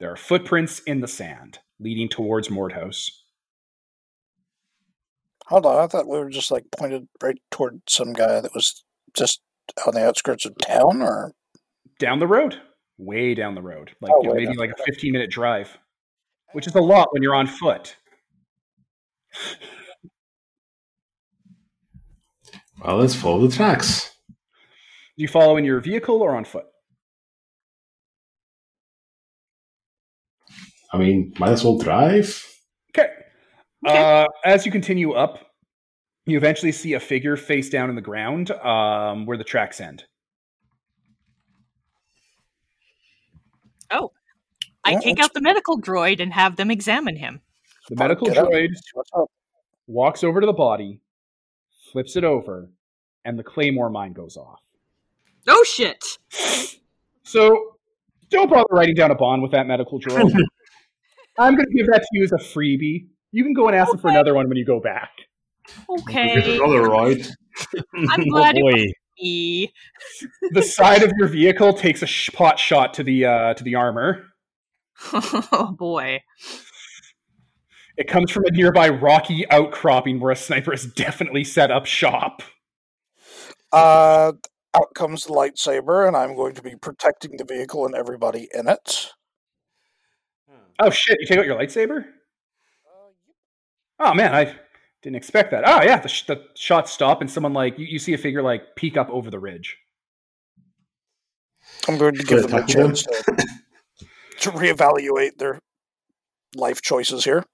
[SPEAKER 1] There are footprints in the sand leading towards Mordhouse.
[SPEAKER 6] Hold on, I thought we were just like pointed right toward some guy that was just on the outskirts of town, or?
[SPEAKER 1] Down the road, way down the road, like
[SPEAKER 6] Oh,
[SPEAKER 1] you know, maybe like a 15 minute drive, which is a lot when you're on foot.
[SPEAKER 4] Well, let's follow the tracks.
[SPEAKER 1] Do you follow in your vehicle or on foot?
[SPEAKER 4] I mean, might as well drive.
[SPEAKER 1] Okay.
[SPEAKER 7] Okay.
[SPEAKER 1] Uh, as you continue up, you eventually see a figure face down in the ground um, where the tracks end.
[SPEAKER 7] Oh. I
[SPEAKER 6] Yeah,
[SPEAKER 7] take out the medical droid and have them examine him.
[SPEAKER 1] The medical
[SPEAKER 6] get
[SPEAKER 1] droid
[SPEAKER 6] up.
[SPEAKER 1] walks over to the body, flips it over, and the claymore mine goes off.
[SPEAKER 2] Oh shit!
[SPEAKER 1] So don't bother writing down a bond with that medical droid. I'm going to give that to you as a freebie. You can go and ask him for another one when you go back.
[SPEAKER 7] Okay.
[SPEAKER 4] another right.
[SPEAKER 7] I'm
[SPEAKER 5] Oh
[SPEAKER 7] glad it
[SPEAKER 5] boy.
[SPEAKER 7] was me.
[SPEAKER 1] The side of your vehicle takes a sh- pot shot to the uh, to the armor.
[SPEAKER 7] oh boy.
[SPEAKER 1] It comes from a nearby rocky outcropping where a sniper has definitely set up shop.
[SPEAKER 6] Uh, out comes the lightsaber, and I'm going to be protecting the vehicle and everybody in it.
[SPEAKER 1] Oh shit! You take out your lightsaber? Oh man, I didn't expect that. Oh yeah, the, sh- the shots stop and someone like you, you see a figure like peek up over the ridge.
[SPEAKER 6] I'm going to give
[SPEAKER 4] I
[SPEAKER 6] them a chance to, to reevaluate their life choices here.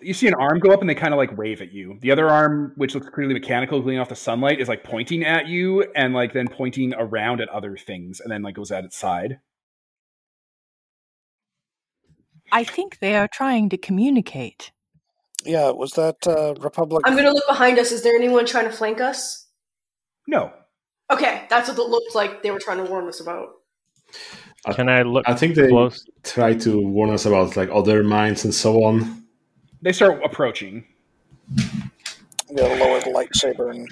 [SPEAKER 1] You see an arm go up and they kind of like wave at you. The other arm, which looks clearly mechanical, gleaming off the sunlight, is like pointing at you and like then pointing around at other things and then like goes at its side.
[SPEAKER 7] I think they are trying to communicate.
[SPEAKER 6] Yeah, was that uh, Republic?
[SPEAKER 3] I'm gonna look behind us. Is there anyone trying to flank us?
[SPEAKER 1] No,
[SPEAKER 3] Okay, that's what it looked like they were trying to warn us about.
[SPEAKER 5] Can I look
[SPEAKER 4] I think they
[SPEAKER 5] close?
[SPEAKER 4] try to warn us about like other mines and so on.
[SPEAKER 1] they start approaching.
[SPEAKER 6] I'm lower the lightsaber and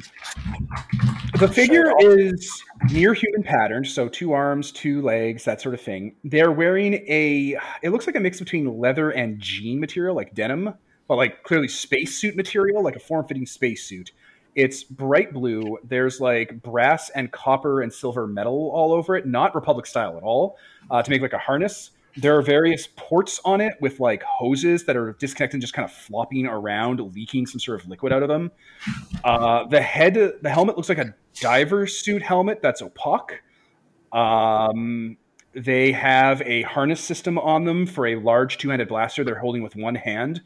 [SPEAKER 1] The figure is near human pattern, so two arms, two legs, that sort of thing. They're wearing a it looks like a mix between leather and jean material, like denim, but like clearly spacesuit material, like a form-fitting spacesuit. It's bright blue. There's like brass and copper and silver metal all over it, not Republic style at all, uh, to make like a harness. There are various ports on it with like hoses that are disconnected and just kind of flopping around, leaking some sort of liquid out of them. Uh, the head, the helmet looks like a diver suit helmet that's opaque. Um, they have a harness system on them for a large two-handed blaster they're holding with one hand,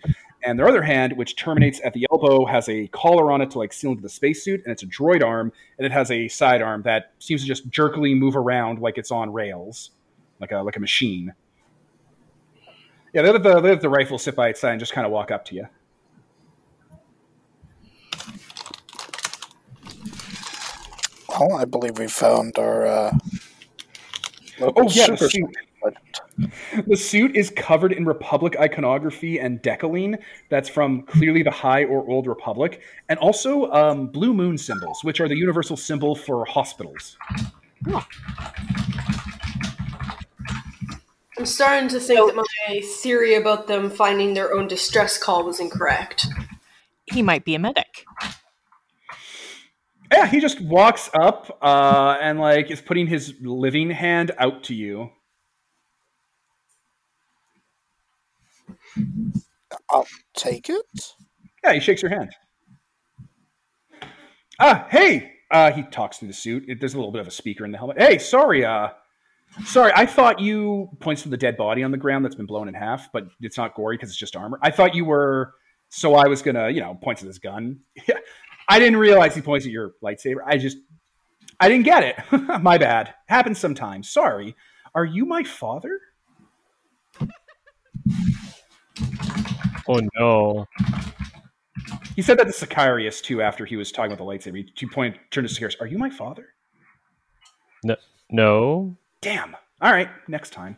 [SPEAKER 1] and their other hand, which terminates at the elbow, has a collar on it to like seal into the spacesuit, and it's a droid arm, and it has a sidearm that seems to just jerkily move around like it's on rails, like a like a machine. Yeah, they let the, they let the rifle sit by its side and just kind of walk up to you.
[SPEAKER 6] well, I believe we found our. Uh,
[SPEAKER 1] Oh yeah, the
[SPEAKER 6] super
[SPEAKER 1] suit.
[SPEAKER 6] Legend.
[SPEAKER 1] The suit is covered in Republic iconography and decaline that's from clearly the High or Old Republic, and also um, blue moon symbols, which are the universal symbol for hospitals.
[SPEAKER 3] I'm starting to think that my theory about them finding their own distress call was incorrect.
[SPEAKER 7] He might be a medic.
[SPEAKER 1] Yeah, he just walks up uh, and like is putting his living hand out to you.
[SPEAKER 6] I'll take it.
[SPEAKER 1] Yeah, he shakes your hand. Ah, hey! Uh, he talks through the suit. It- There's a little bit of a speaker in the helmet. Hey, sorry. Uh, sorry. I thought you points to the dead body on the ground that's been blown in half, but it's not gory because it's just armor. I thought you were. So I was gonna, you know, point to this gun. I didn't realize he points at your lightsaber. I just, I didn't get it. my bad. Happens sometimes. Sorry. Are you my father?
[SPEAKER 5] Oh no.
[SPEAKER 1] He said that to Sicarius too after he was talking about the lightsaber. He- He pointed, turned to Sicarius. Are you my father?
[SPEAKER 5] No. No.
[SPEAKER 1] Damn. All right, next time.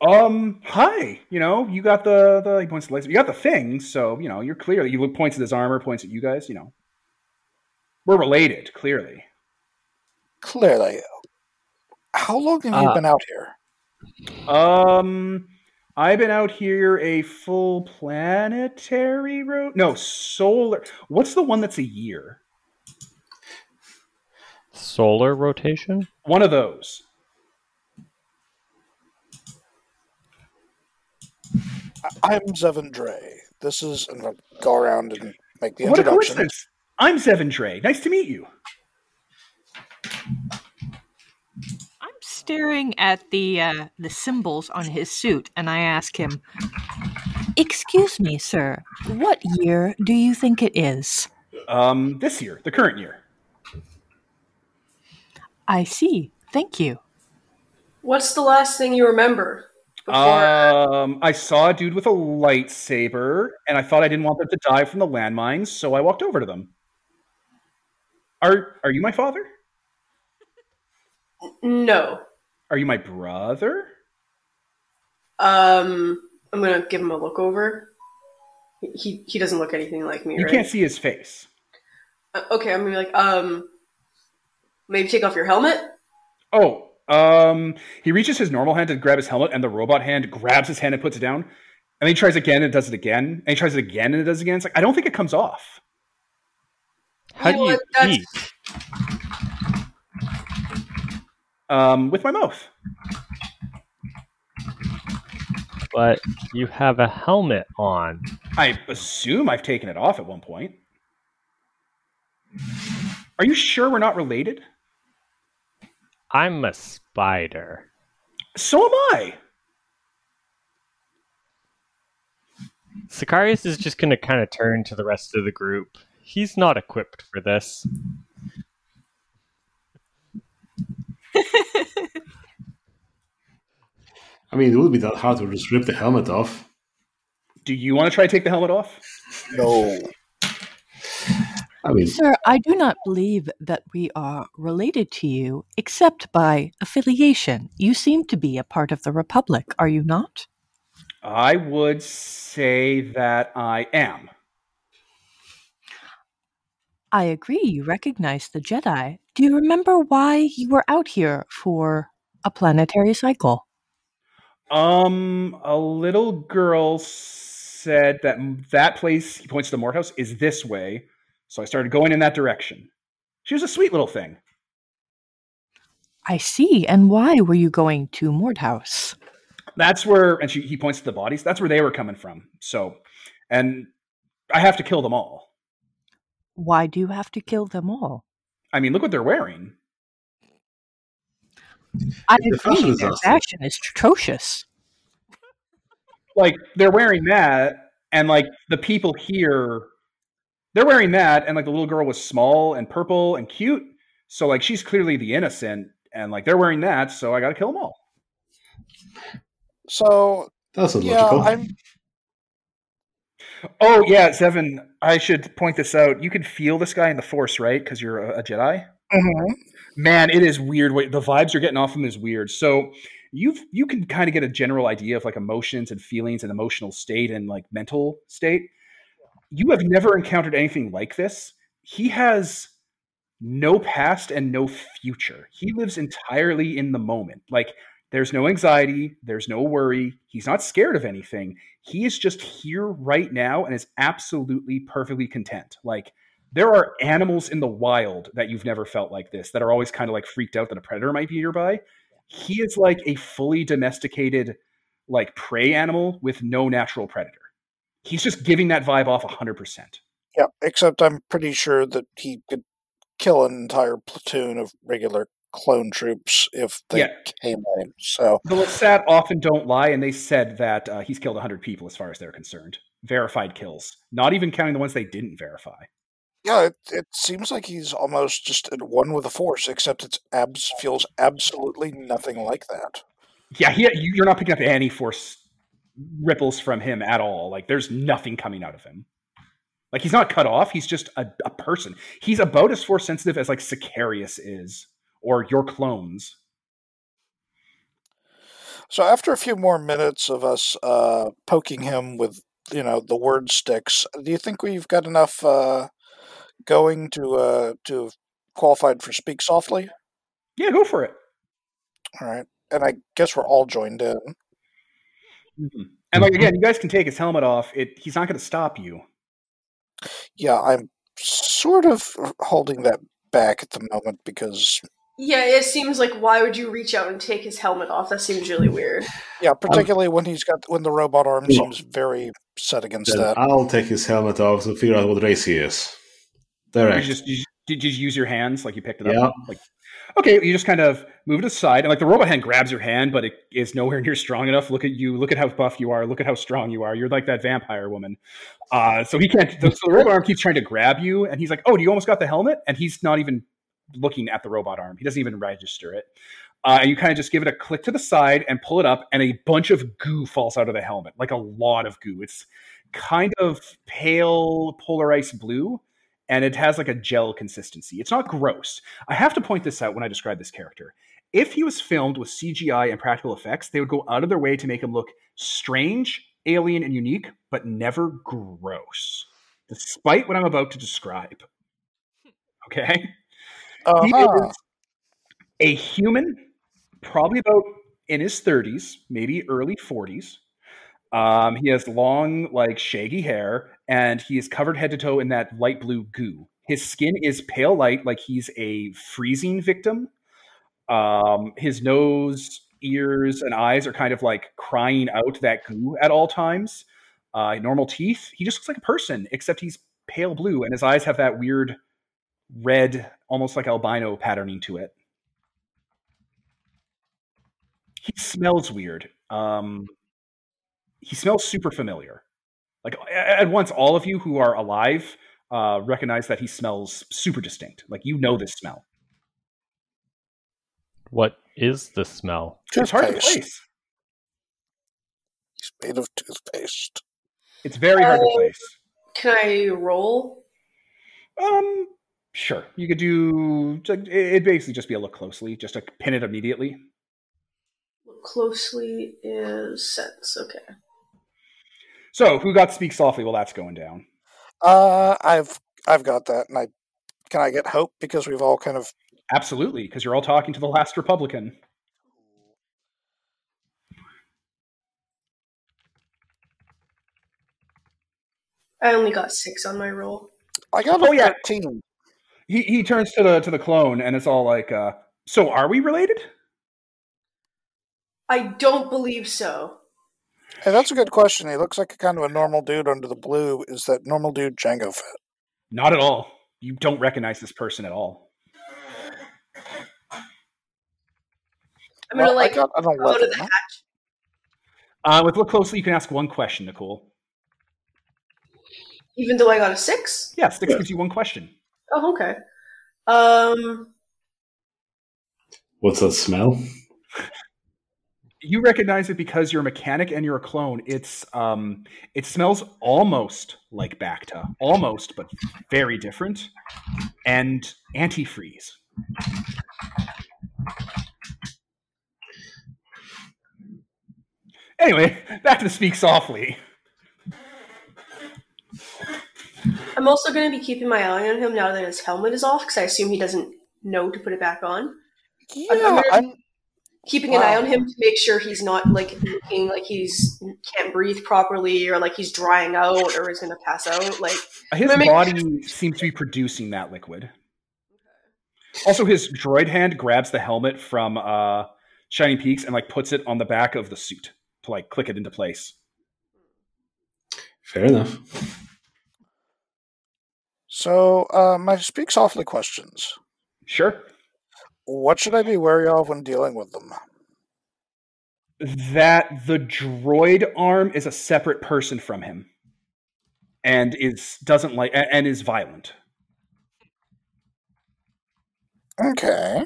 [SPEAKER 1] Um, hi. You know, you got the the he points to the lightsaber. You got the thing, so you know you're clearly. You look points at his armor, points at you guys. You know, we're related, clearly.
[SPEAKER 6] Clearly. How long have you
[SPEAKER 5] Uh,
[SPEAKER 6] been out here?
[SPEAKER 1] Um, I've been out here a full planetary road. No, solar. What's the one that's a year?
[SPEAKER 5] Solar rotation?
[SPEAKER 1] One of those.
[SPEAKER 6] I- I'm Zevin Dre. This is. I'm going to go around and make the
[SPEAKER 1] what a
[SPEAKER 6] introduction.
[SPEAKER 1] coincidence! I'm Zevin Dre. Nice to meet you.
[SPEAKER 7] I'm staring at the uh, the symbols on his suit, and I ask him, "Excuse me, sir. What year do you think it is?"
[SPEAKER 1] Um, this year, the current year.
[SPEAKER 7] I see. Thank you.
[SPEAKER 3] What's the last thing you remember? Before
[SPEAKER 1] Um, I saw a dude with a lightsaber, and I thought I didn't want them to die from the landmines, so I walked over to them. Are Are you my father?
[SPEAKER 3] no.
[SPEAKER 1] Are you my brother?
[SPEAKER 3] Um, I'm gonna give him a look over. He he doesn't look anything like me,
[SPEAKER 1] You
[SPEAKER 3] right?
[SPEAKER 1] can't see his face.
[SPEAKER 3] Uh, okay, I'm gonna be like, um, maybe take off your helmet.
[SPEAKER 1] Oh, um, he reaches his normal hand to grab his helmet, and the robot hand grabs his hand and puts it down. And then he tries again and does it again. And he tries it again and it does it again. It's like I don't think it comes off.
[SPEAKER 5] How
[SPEAKER 3] You
[SPEAKER 5] do
[SPEAKER 3] know
[SPEAKER 5] you
[SPEAKER 3] what, that's-
[SPEAKER 5] eat?
[SPEAKER 1] Um, with my mouth.
[SPEAKER 5] But you have a helmet on.
[SPEAKER 1] I assume I've taken it off at one point. Are you sure we're not related?
[SPEAKER 5] I'm a spider.
[SPEAKER 1] So am I.
[SPEAKER 5] Sicarius is just going to kind of turn to the rest of the group. He's not equipped for this.
[SPEAKER 4] I mean, it wouldn't be that hard to just rip the helmet off.
[SPEAKER 1] Do you want to try to take the helmet off?
[SPEAKER 6] No.
[SPEAKER 4] I mean,
[SPEAKER 7] Sir, I do not believe that we are related to you except by affiliation. You seem to be a part of the Republic, are you not?
[SPEAKER 1] I would say that I am.
[SPEAKER 7] I agree, you recognize the Jedi. Do you remember why you were out here for a planetary cycle?
[SPEAKER 1] Um, a little girl said that that place, he points to the Mordhouse, is this way. So I started going in that direction. She was a sweet little thing.
[SPEAKER 7] I see. And why were you going to Mordhouse?
[SPEAKER 1] That's where, and she, he points to the bodies. That's where they were coming from. So, and I have to kill them all.
[SPEAKER 7] Why do you have to kill them all?
[SPEAKER 1] I mean, look what they're wearing.
[SPEAKER 7] I
[SPEAKER 4] The fashion
[SPEAKER 7] agree,
[SPEAKER 4] is
[SPEAKER 7] their
[SPEAKER 4] awesome.
[SPEAKER 7] fashion is atrocious.
[SPEAKER 1] Like they're wearing that, and like the people here, they're wearing that, and like the little girl was small and purple and cute. So like she's clearly the innocent, and like they're wearing that. So I got to kill them all.
[SPEAKER 6] So
[SPEAKER 4] that's
[SPEAKER 6] yeah,
[SPEAKER 4] illogical.
[SPEAKER 6] I'm
[SPEAKER 1] Oh yeah, Seven. I should point this out. You can feel this guy in the Force, right? Because you're a, a Jedi.
[SPEAKER 6] Mhm.
[SPEAKER 1] Man, it is weird. Wait, the vibes you're getting off him is weird. So you've you can kind of get a general idea of like emotions and feelings and emotional state and like mental state. You have never encountered anything like this. He has no past and no future. He lives entirely in the moment. Like there's no anxiety, there's no worry. He's not scared of anything. He is just here right now and is absolutely perfectly content. Like there are animals in the wild that you've never felt like this that are always kind of like freaked out that a predator might be nearby. He is like a fully domesticated like prey animal with no natural predator. He's just giving that vibe off 100%.
[SPEAKER 6] yeah, except I'm pretty sure that he could kill an entire platoon of regular clone troops if they
[SPEAKER 1] Yeah.
[SPEAKER 6] came in. So
[SPEAKER 1] The Lasat often don't lie, and they said that uh, he's killed 100 people as far as they're concerned. Verified kills, not even counting the ones they didn't verify.
[SPEAKER 6] yeah, it, it seems like he's almost just at one with the Force, except it abs feels absolutely nothing like that.
[SPEAKER 1] Yeah, he, you- you're not picking up any force ripples from him at all. Like, there's nothing coming out of him. Like, he's not cut off. He's just a, a person. He's about as force sensitive as, like, Sicarius is, or your clones.
[SPEAKER 6] So after a few more minutes of us uh, poking him with, you know, the word sticks, do you think we've got enough uh, going to uh, to have qualified for speak softly?
[SPEAKER 1] Yeah, go for it.
[SPEAKER 6] All right, and I guess we're all joined in.
[SPEAKER 1] And, like, again, you guys can take his helmet off. It, he's not going to stop you.
[SPEAKER 6] Yeah, I'm sort of holding that back at the moment because,
[SPEAKER 3] Yeah, it seems like why would you reach out and take his helmet off? That seems really weird.
[SPEAKER 6] yeah, particularly when he's got when the robot arm
[SPEAKER 4] Yeah.
[SPEAKER 6] seems very set against
[SPEAKER 4] Then
[SPEAKER 6] that.
[SPEAKER 4] I'll take his helmet off to figure out what race he is.
[SPEAKER 1] You
[SPEAKER 4] Direct.
[SPEAKER 1] just, you, did you use your hands like you picked it up?
[SPEAKER 4] Yeah.
[SPEAKER 1] Like, okay, you just kind of move it aside, and like the robot hand grabs your hand, but it is nowhere near strong enough. Look at you. Look at how buff you are. Look at how strong you are. You're like that vampire woman. Uh, so he can't. So the robot arm keeps trying to grab you, and he's like, "Oh, do you almost got the helmet?" And he's not even looking at the robot arm. He doesn't even register it. Uh, and you kind of just give it a click to the side and pull it up, and a bunch of goo falls out of the helmet, like a lot of goo. It's kind of pale polarized blue, and it has like a gel consistency. It's not gross. I have to point this out when I describe this character. If he was filmed with CGI and practical effects, they would go out of their way to make him look strange, alien, and unique, but never gross, despite what I'm about to describe. Okay? He
[SPEAKER 6] Uh-huh.
[SPEAKER 1] is a human, probably about in his 30s, maybe early 40s. Um, he has long, like shaggy hair, and he is covered head to toe in that light blue goo. His skin is pale light, like he's a freezing victim. Um, his nose, ears, and eyes are kind of like crying out that goo at all times. Uh, normal teeth. He just looks like a person, except he's pale blue, and his eyes have that weird red, almost like albino patterning to it. He smells weird. Um, he smells super familiar. Like at once, all of you who are alive uh, recognize that he smells super distinct. Like you know this smell.
[SPEAKER 5] What is the smell?
[SPEAKER 1] It's hard to
[SPEAKER 6] Toothpaste.
[SPEAKER 1] place.
[SPEAKER 6] He's made of toothpaste.
[SPEAKER 1] It's very hard to
[SPEAKER 3] Oh.
[SPEAKER 1] place.
[SPEAKER 3] Can I roll?
[SPEAKER 1] Um, sure. You could do. It'd basically just be a look closely, just to pin it immediately.
[SPEAKER 3] Look closely is sense. Okay.
[SPEAKER 1] So, who got speak softly while that's going down?
[SPEAKER 6] Uh, I've I've got that, and I can I get hope because we've all kind of
[SPEAKER 1] Absolutely, because you're all talking to the last Republican.
[SPEAKER 3] I only got six on my roll.
[SPEAKER 6] I got a
[SPEAKER 1] Oh, yeah.
[SPEAKER 6] thirteen.
[SPEAKER 1] He he turns to the to the clone, and it's all like, uh, "So, are we related?"
[SPEAKER 3] I don't believe so.
[SPEAKER 6] Hey, that's a good question. He looks like a kind of a normal dude under the blue. Is that normal dude Jango Fett?
[SPEAKER 1] Not at all. You don't recognize this person at all.
[SPEAKER 3] I'm gonna
[SPEAKER 6] Well,
[SPEAKER 3] like
[SPEAKER 6] I got an
[SPEAKER 3] go to
[SPEAKER 6] eleven.
[SPEAKER 3] the hatch.
[SPEAKER 1] Uh, with look closely, you can ask one question, Nicole.
[SPEAKER 3] Even though I got a six.
[SPEAKER 1] Yeah, six
[SPEAKER 4] Yeah.
[SPEAKER 1] gives you one question.
[SPEAKER 3] Oh, okay. Um,
[SPEAKER 4] What's that smell?
[SPEAKER 1] You recognize it because you're a mechanic and you're a clone. It's um, it smells almost like Bacta, almost, but very different, and antifreeze. Anyway, back to speak softly.
[SPEAKER 3] I'm also going to be keeping my eye on him now that his helmet is off because I assume he doesn't know to put it back on.
[SPEAKER 6] Yeah, I'm.
[SPEAKER 3] Keeping an eye on him to make sure he's not like looking like he's can't breathe properly or like he's drying out or is going to pass out. Like
[SPEAKER 1] His
[SPEAKER 3] Let me-
[SPEAKER 1] body seems to be producing that liquid. Also, his droid hand grabs the helmet from uh, Shining Peaks and like puts it on the back of the suit to like click it into place.
[SPEAKER 4] Fair enough.
[SPEAKER 6] So, uh, my speak softly questions.
[SPEAKER 1] Sure.
[SPEAKER 6] What should I be wary of when dealing with them?
[SPEAKER 1] That the droid arm is a separate person from him, and is doesn't like and is violent.
[SPEAKER 6] Okay.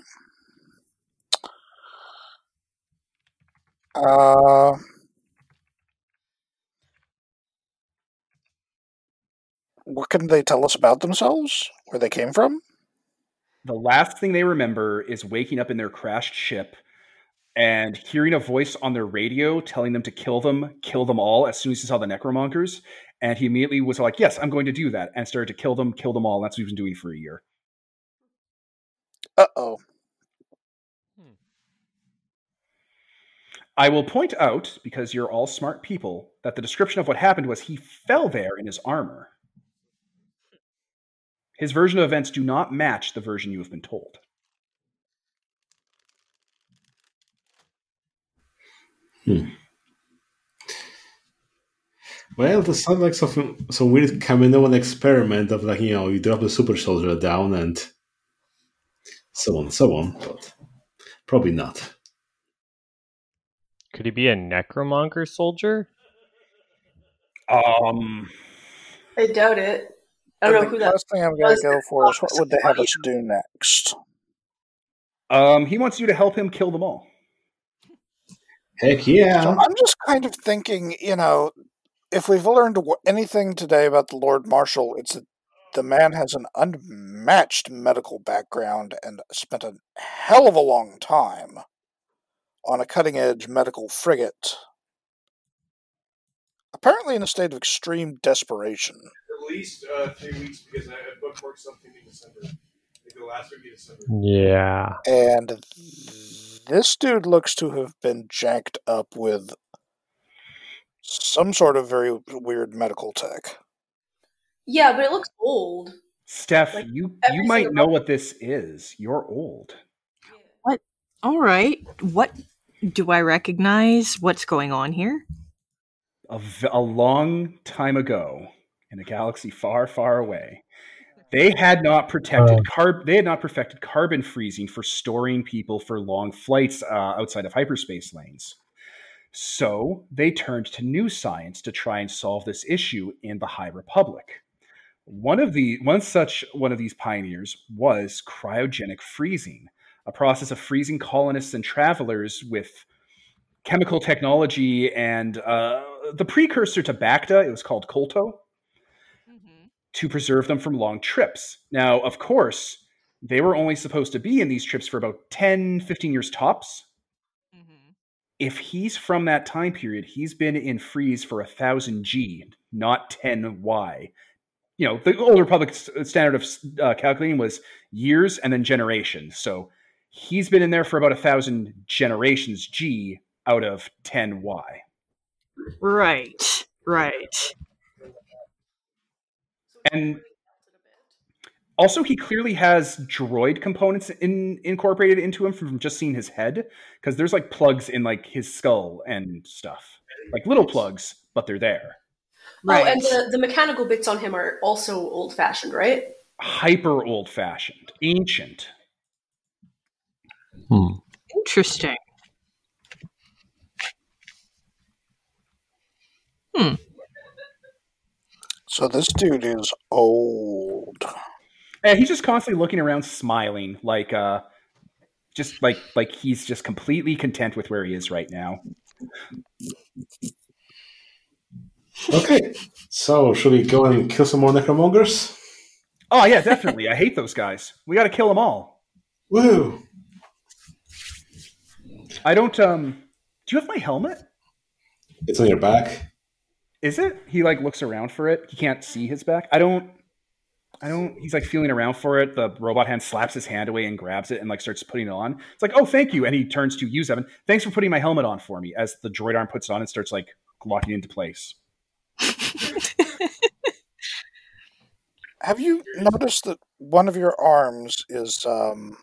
[SPEAKER 6] Uh, what can they tell us about themselves? Where they came from?
[SPEAKER 1] The last thing they remember is waking up in their crashed ship and hearing a voice on their radio telling them to kill them, kill them all as soon as he saw the necromongers. And he immediately was like, Yes, I'm going to do that. And started to kill them, kill them all. And that's what he's been doing for a year.
[SPEAKER 6] Uh oh.
[SPEAKER 1] I will point out, because you're all smart people, that the description of what happened was he fell there in his armor. His version of events do not match the version you have been told.
[SPEAKER 4] Well, this sounds like something some weird Kaminoan experiment of like you know you drop the super soldier down and so on and so on, but probably not.
[SPEAKER 5] Could he be a necromonger soldier?
[SPEAKER 1] Um,
[SPEAKER 3] I doubt it. I don't know
[SPEAKER 6] the
[SPEAKER 3] who that.
[SPEAKER 6] first thing I'm going to go for is what would they have us do next?
[SPEAKER 1] Um, he wants you to help him kill them all.
[SPEAKER 4] Heck yeah.
[SPEAKER 6] So I'm just kind of thinking, you know, if we've learned anything today about the Lord Marshal, it's that the man has an unmatched medical background and spent a hell of a long time on a cutting edge medical frigate. Apparently, in a state of extreme desperation.
[SPEAKER 8] At least uh, three weeks because I, I bookmarked something in December. Like the last week of December.
[SPEAKER 5] Yeah.
[SPEAKER 6] And this dude looks to have been jacked up with some sort of very weird medical tech.
[SPEAKER 3] Yeah, but it looks old.
[SPEAKER 1] Steph,
[SPEAKER 3] Like,
[SPEAKER 1] you you might know
[SPEAKER 3] one.
[SPEAKER 1] what this is. You're old. What?
[SPEAKER 7] All right. What do I recognize? What's going on here?
[SPEAKER 1] A, v- a long time ago, in a galaxy far, far away, they had not protected
[SPEAKER 5] Oh.
[SPEAKER 1] carb. They had not perfected carbon freezing for storing people for long flights uh, outside of hyperspace lanes. So they turned to new science to try and solve this issue in the High Republic. One of the one such one of these pioneers was cryogenic freezing, a process of freezing colonists and travelers with chemical technology and uh, the precursor to Bacta. It was called Kolto to preserve them from long trips. Now, of course, they were only supposed to be in these trips for about 10, 15 years tops. If he's from that time period, he's been in freeze for a thousand G, not 10 Y. You know, the old Republic standard of uh, calculating was years and then generations. So he's been in there for about a thousand generations G out of 10 Y.
[SPEAKER 7] Right. Right.
[SPEAKER 1] And also, he clearly has droid components in, incorporated into him from just seeing his head, because there's like plugs in like his skull and stuff, like little plugs, but they're there.
[SPEAKER 7] Right.
[SPEAKER 3] Oh, and the, the mechanical bits on him are also old fashioned, right?
[SPEAKER 1] Hyper old fashioned, ancient.
[SPEAKER 5] Hmm.
[SPEAKER 7] Interesting.
[SPEAKER 6] So this dude is old.
[SPEAKER 1] And he's just constantly looking around, smiling, like uh, just like like he's just completely content with where he is right now.
[SPEAKER 4] Okay. So, should we go and kill some more necromongers?
[SPEAKER 1] Oh yeah, definitely. I hate those guys. We got to kill them all.
[SPEAKER 4] Woo!
[SPEAKER 1] I don't. Um, do you have my helmet?
[SPEAKER 4] It's on your back.
[SPEAKER 1] Is it? He like looks around for it. He can't see his back. I don't. I don't. He's like feeling around for it. The robot hand slaps his hand away and grabs it and like starts putting it on. It's like, oh, thank you. And he turns to you, Evan. Thanks for putting my helmet on for me. As the droid arm puts it on and starts like locking into place.
[SPEAKER 6] Have you noticed that one of your arms is um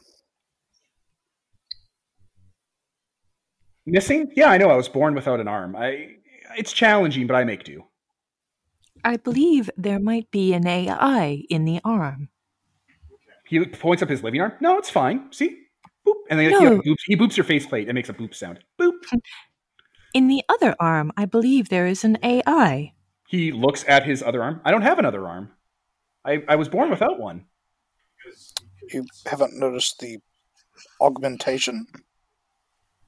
[SPEAKER 1] Missing? Yeah, I know. I was born without an arm. I. It's challenging, but I make do.
[SPEAKER 7] I believe there might be an AI in the arm.
[SPEAKER 1] He points up his living arm. No, it's fine. See, boop, and then he, like, boops, he boops your faceplate and makes a boop sound. Boop. Hmm.
[SPEAKER 7] In the other arm, I believe there is an AI.
[SPEAKER 1] He looks at his other arm. I don't have another arm. I, I was born without one.
[SPEAKER 6] you haven't noticed the augmentation?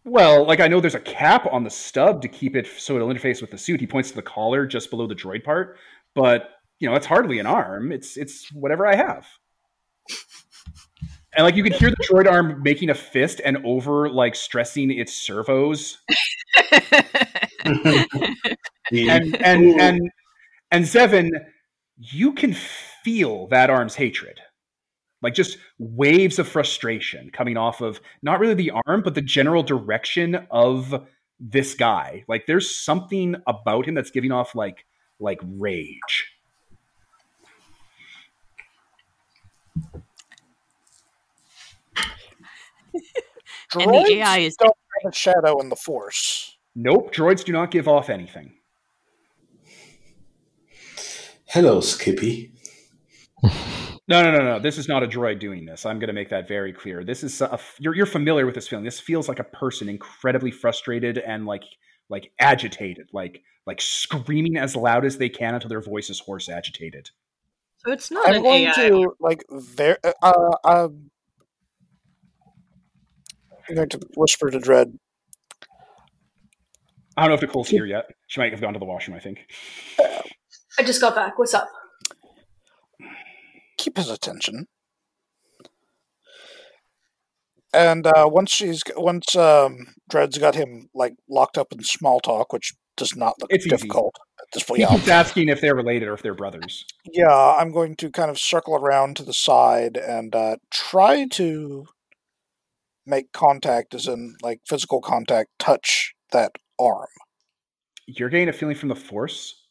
[SPEAKER 1] Well, like I know there's a cap on the stub to keep it so it'll interface with the suit. He points to the collar just below the droid part, but you know it's hardly an arm. It's it's whatever I have. And like you can hear the droid arm making a fist and over like stressing its servos. And and and and Zevin, you can feel that arm's hatred. Like just waves of frustration coming off of not really the arm, but the general direction of this guy. Like there's something about him that's giving off like like rage.
[SPEAKER 7] And the AI is-
[SPEAKER 6] don't have a shadow in the force.
[SPEAKER 1] Nope, droids do not give off anything.
[SPEAKER 4] Hello, Skippy.
[SPEAKER 1] No, no, no, no. This is not a droid doing this. I'm going to make that very clear. This is a, you're you're familiar with this feeling. This feels like a person incredibly frustrated and like like agitated, like like screaming as loud as they can until their voice is hoarse, agitated.
[SPEAKER 7] So it's not
[SPEAKER 6] I'm
[SPEAKER 7] an
[SPEAKER 6] going
[SPEAKER 7] AI.
[SPEAKER 6] to like ver- uh, uh, I'm going to whisper to Dread.
[SPEAKER 1] I don't know if Nicole's here yet. She might have gone to the washroom, I think.
[SPEAKER 3] I just got back. What's up?
[SPEAKER 6] Keep his attention. And uh, once she's once um, Dred's got him like locked up in small talk, which does not look
[SPEAKER 1] It's easy.
[SPEAKER 6] difficult at this point.
[SPEAKER 1] He
[SPEAKER 6] Yeah,
[SPEAKER 1] keeps asking if they're related or if they're brothers.
[SPEAKER 6] yeah, I'm going to kind of circle around to the side and uh, try to make contact, as in like physical contact, touch that arm.
[SPEAKER 1] You're getting a feeling from the force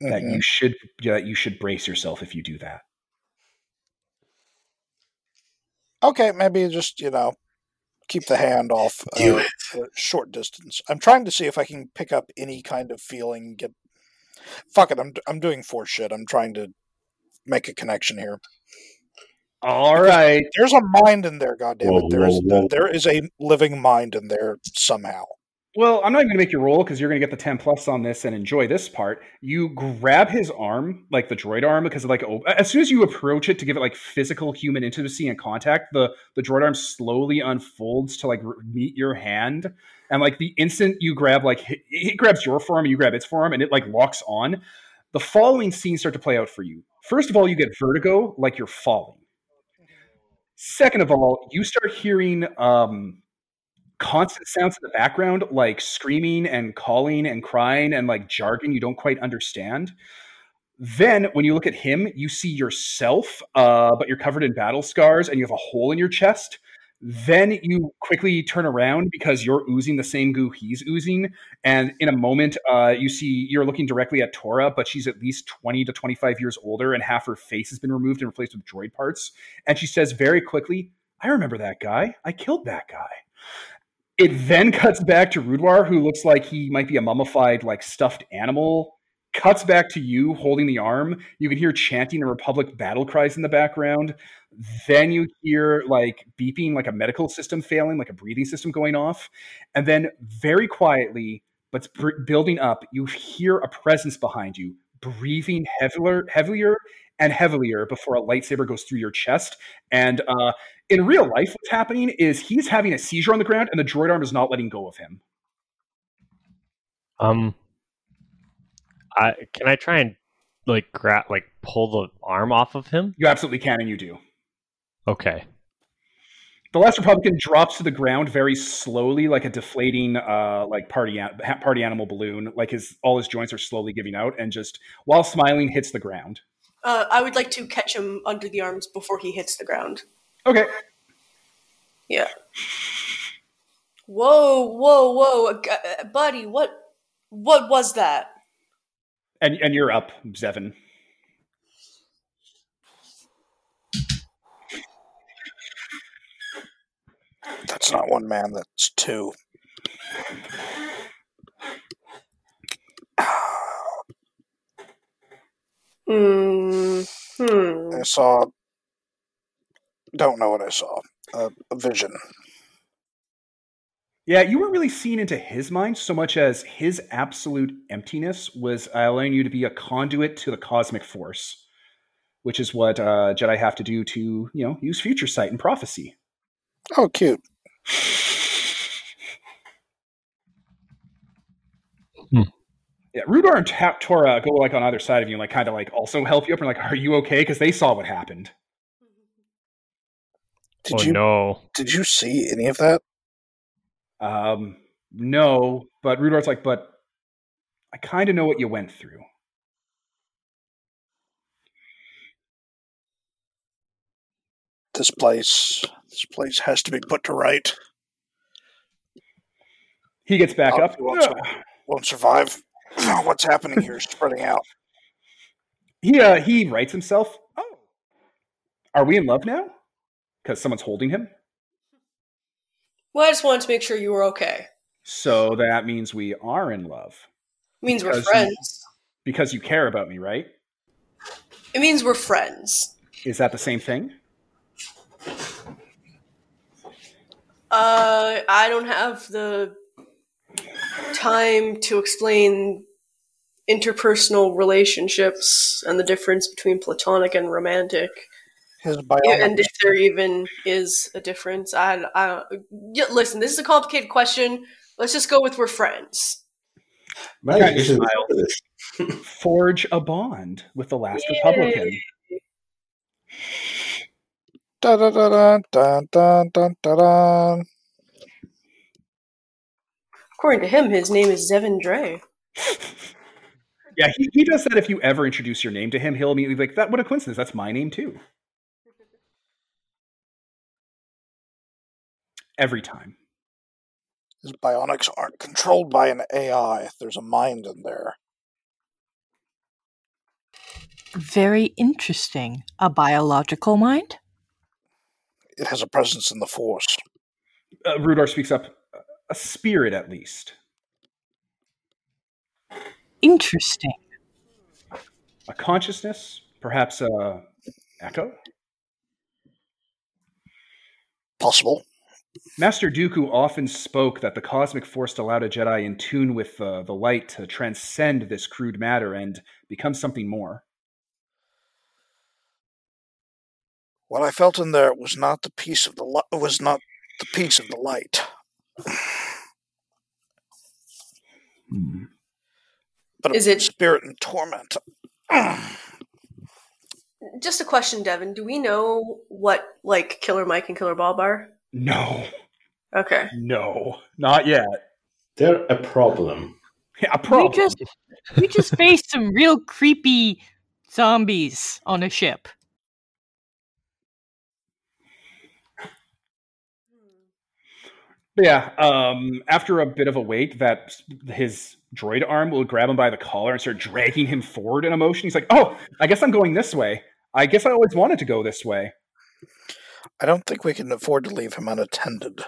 [SPEAKER 1] that
[SPEAKER 6] Mhm.
[SPEAKER 1] you should that you should brace yourself if you do that.
[SPEAKER 6] Okay, maybe just you know keep the hand off uh, short distance. I'm trying to see if I can pick up any kind of feeling. Get fuck it. I'm I'm doing force shit. I'm trying to make a connection here.
[SPEAKER 1] All right.
[SPEAKER 6] There's a mind in there. Goddamn it! There is there is a living mind in there somehow.
[SPEAKER 1] Well, I'm not even to make you roll because you're to get the 10 plus on this and enjoy this part. You grab his arm, like the droid arm, because like as soon as you approach it to give it like physical human intimacy and contact, the the droid arm slowly unfolds to like meet your hand, and like the instant you grab like it, grabs your forearm you grab its forearm, and it like locks on. The following scenes start to play out for you. First of all, you get vertigo, like you're falling. Second of all, you start hearing um, constant sounds in the background, like screaming and calling and crying and like jargon you don't quite understand. Then, when you look at him, you see yourself, uh, but you're covered in battle scars and you have a hole in your chest. Then you quickly turn around because you're oozing the same goo he's oozing. And in a moment, uh, you see you're looking directly at Tora, but she's at least 20 to 25 years older, and half her face has been removed and replaced with droid parts. And she says very quickly, I remember that guy. I killed that guy. It then cuts back to Rudwar, who looks like he might be a mummified, like stuffed animal. Cuts back to you holding the arm. You can hear chanting and Republic battle cries in the background. Then you hear like beeping, like a medical system failing, like a breathing system going off. And then very quietly, but building up, you hear a presence behind you, breathing heavier, heavier and heavier before a lightsaber goes through your chest. And uh, in real life, what's happening is he's having a seizure on the ground, and the droid arm is not letting go of him.
[SPEAKER 5] Um, I can I try and like grab like pull the arm off of him?
[SPEAKER 1] You absolutely can, and you do.
[SPEAKER 5] Okay.
[SPEAKER 1] The last Republican drops to the ground very slowly, like a deflating, uh, like party an- party animal balloon. Like his all his joints are slowly giving out, and just while smiling, hits the ground.
[SPEAKER 3] Uh, I would like to catch him under the arms before he hits the ground.
[SPEAKER 1] Okay,
[SPEAKER 3] Yeah. Whoa, whoa, whoa, uh, buddy! What, what was that?
[SPEAKER 1] and and you're up, Zevin.
[SPEAKER 6] That's not one man. That's two.
[SPEAKER 3] Hmm. Hmm.
[SPEAKER 6] I saw. Don't know what I saw. Uh, a vision.
[SPEAKER 1] Yeah, you weren't really seeing into his mind so much as his absolute emptiness was allowing you to be a conduit to the cosmic force, which is what uh, Jedi have to do to, you know, use future sight and prophecy.
[SPEAKER 6] Oh, cute.
[SPEAKER 1] Yeah, Rudar and Ta- Tora go like on either side of you and like kind of like also help you up and like, are you okay? Because they saw what happened.
[SPEAKER 6] Did
[SPEAKER 5] oh
[SPEAKER 6] you
[SPEAKER 5] no.
[SPEAKER 6] did you see any of that?
[SPEAKER 1] Um, no, but Rudar's like, but I kind of know what you went through.
[SPEAKER 6] This place. This place has to be put to right.
[SPEAKER 1] He gets back
[SPEAKER 6] Oh,
[SPEAKER 1] up.
[SPEAKER 6] he won't survive. Won't survive. What's happening here is spreading out.
[SPEAKER 1] He uh, he rights himself. Oh, are we in love now? Because someone's holding him.
[SPEAKER 3] Well, I just wanted to make sure you were okay.
[SPEAKER 1] So that means we are in love
[SPEAKER 3] means we're
[SPEAKER 1] Because you-
[SPEAKER 3] friends.
[SPEAKER 1] because you care about me, right?
[SPEAKER 3] It means we're friends.
[SPEAKER 1] Is that the same thing?
[SPEAKER 3] Uh, I don't have the time to explain interpersonal relationships and the difference between platonic and romantic.
[SPEAKER 6] His
[SPEAKER 3] Yeah, and if there even is a difference, I, I yeah, listen. This is a complicated question. Let's just go with we're friends.
[SPEAKER 4] Man,
[SPEAKER 1] Yeah,
[SPEAKER 4] you should
[SPEAKER 1] smile.
[SPEAKER 4] look at this.
[SPEAKER 1] Forge a bond with the last
[SPEAKER 3] Yay.
[SPEAKER 1] Republican.
[SPEAKER 6] Dun, dun, dun, dun, dun, dun, dun, dun.
[SPEAKER 3] According to him, his name is Zevin Dre.
[SPEAKER 1] Yeah, he, he does that if you ever introduce your name to him. He'll immediately be like, that what a coincidence. That's my name too. Every time.
[SPEAKER 6] His bionics aren't controlled by an AI. There's a mind in there.
[SPEAKER 7] Very interesting. A biological mind?
[SPEAKER 6] It has a presence in the force.
[SPEAKER 1] Uh, Rudar speaks up. A spirit, at least.
[SPEAKER 7] Interesting.
[SPEAKER 1] A consciousness, perhaps a echo.
[SPEAKER 6] Possible.
[SPEAKER 1] Master Dooku often spoke that the cosmic force allowed a Jedi in tune with uh, the light to transcend this crude matter and become something more.
[SPEAKER 6] What I felt in there was not the peace of the li- was not the peace of the light, but
[SPEAKER 3] Is
[SPEAKER 6] a
[SPEAKER 3] it-
[SPEAKER 6] spirit in torment.
[SPEAKER 3] Just a question, Devin. Do we know what like Killer Mike and Killer Bob are?
[SPEAKER 1] No,
[SPEAKER 3] Okay.
[SPEAKER 1] no, not yet.
[SPEAKER 4] They're a problem.
[SPEAKER 1] Yeah, a problem.
[SPEAKER 7] We just we just faced some real creepy zombies on a ship.
[SPEAKER 1] Yeah, um, after a bit of a wait, that his droid arm will grab him by the collar and start dragging him forward in a motion. He's like, "Oh, I guess I'm going this way. I guess I always wanted to go this way."
[SPEAKER 6] I don't think we can afford to leave him unattended.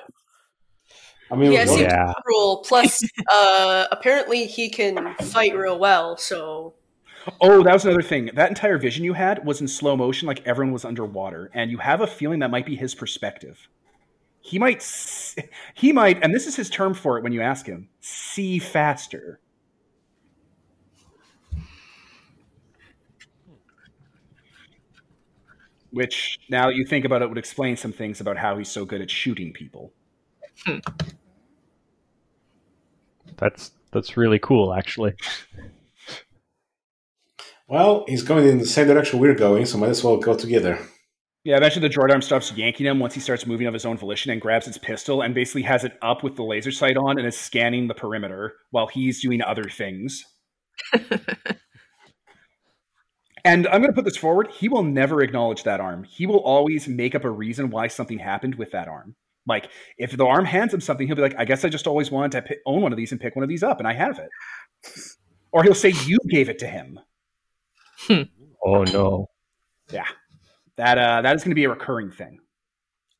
[SPEAKER 4] I mean,
[SPEAKER 3] Yeah,
[SPEAKER 4] what-
[SPEAKER 3] see-
[SPEAKER 5] Yeah.
[SPEAKER 3] Cruel. Plus, uh, apparently he can fight real well. So
[SPEAKER 1] Oh, that was another thing. That entire vision you had was in slow motion, like everyone was underwater, and you have a feeling that might be his perspective. He might, he might, and this is his term for it when you ask him, see faster. Which, now that you think about it, would explain some things about how he's so good at shooting people.
[SPEAKER 5] That's that's really cool, actually.
[SPEAKER 4] well, he's going in the same direction we're going, so might as well go together.
[SPEAKER 1] Yeah, eventually the droid arm stops yanking him once he starts moving of his own volition and grabs its pistol and basically has it up with the laser sight on and is scanning the perimeter while he's doing other things. and I'm going to put this forward. He will never acknowledge that arm. He will always make up a reason why something happened with that arm. Like, if the arm hands him something, he'll be like, I guess I just always wanted to pi- own one of these and pick one of these up, and I have it. Or he'll say, You gave it to him.
[SPEAKER 5] Oh no.
[SPEAKER 1] Yeah. That, uh, that is going to be a recurring thing.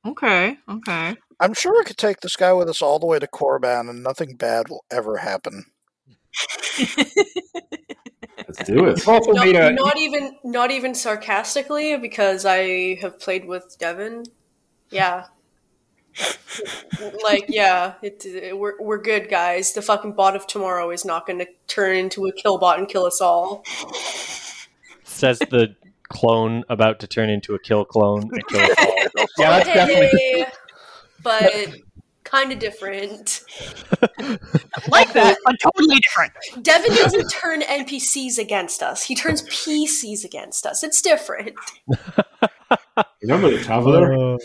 [SPEAKER 7] Okay, okay.
[SPEAKER 6] I'm sure we could take this guy with us all the way to Korriban, and nothing bad will ever happen.
[SPEAKER 4] Let's do it.
[SPEAKER 1] You've also
[SPEAKER 3] not,
[SPEAKER 1] made a.
[SPEAKER 3] not even not even sarcastically because I have played with Devin. Yeah. like yeah, it, it- we're we're good guys. The fucking bot of tomorrow is not going to turn into a kill bot and kill us all.
[SPEAKER 5] Says the clone about to turn into a kill clone. and kill us all.
[SPEAKER 1] Yeah, that's definitely.
[SPEAKER 3] But kind of different.
[SPEAKER 7] Like that, but totally different.
[SPEAKER 3] Devin doesn't turn NPCs against us. He turns PCs against us. It's different.
[SPEAKER 4] Remember the Traveler?
[SPEAKER 5] Oh,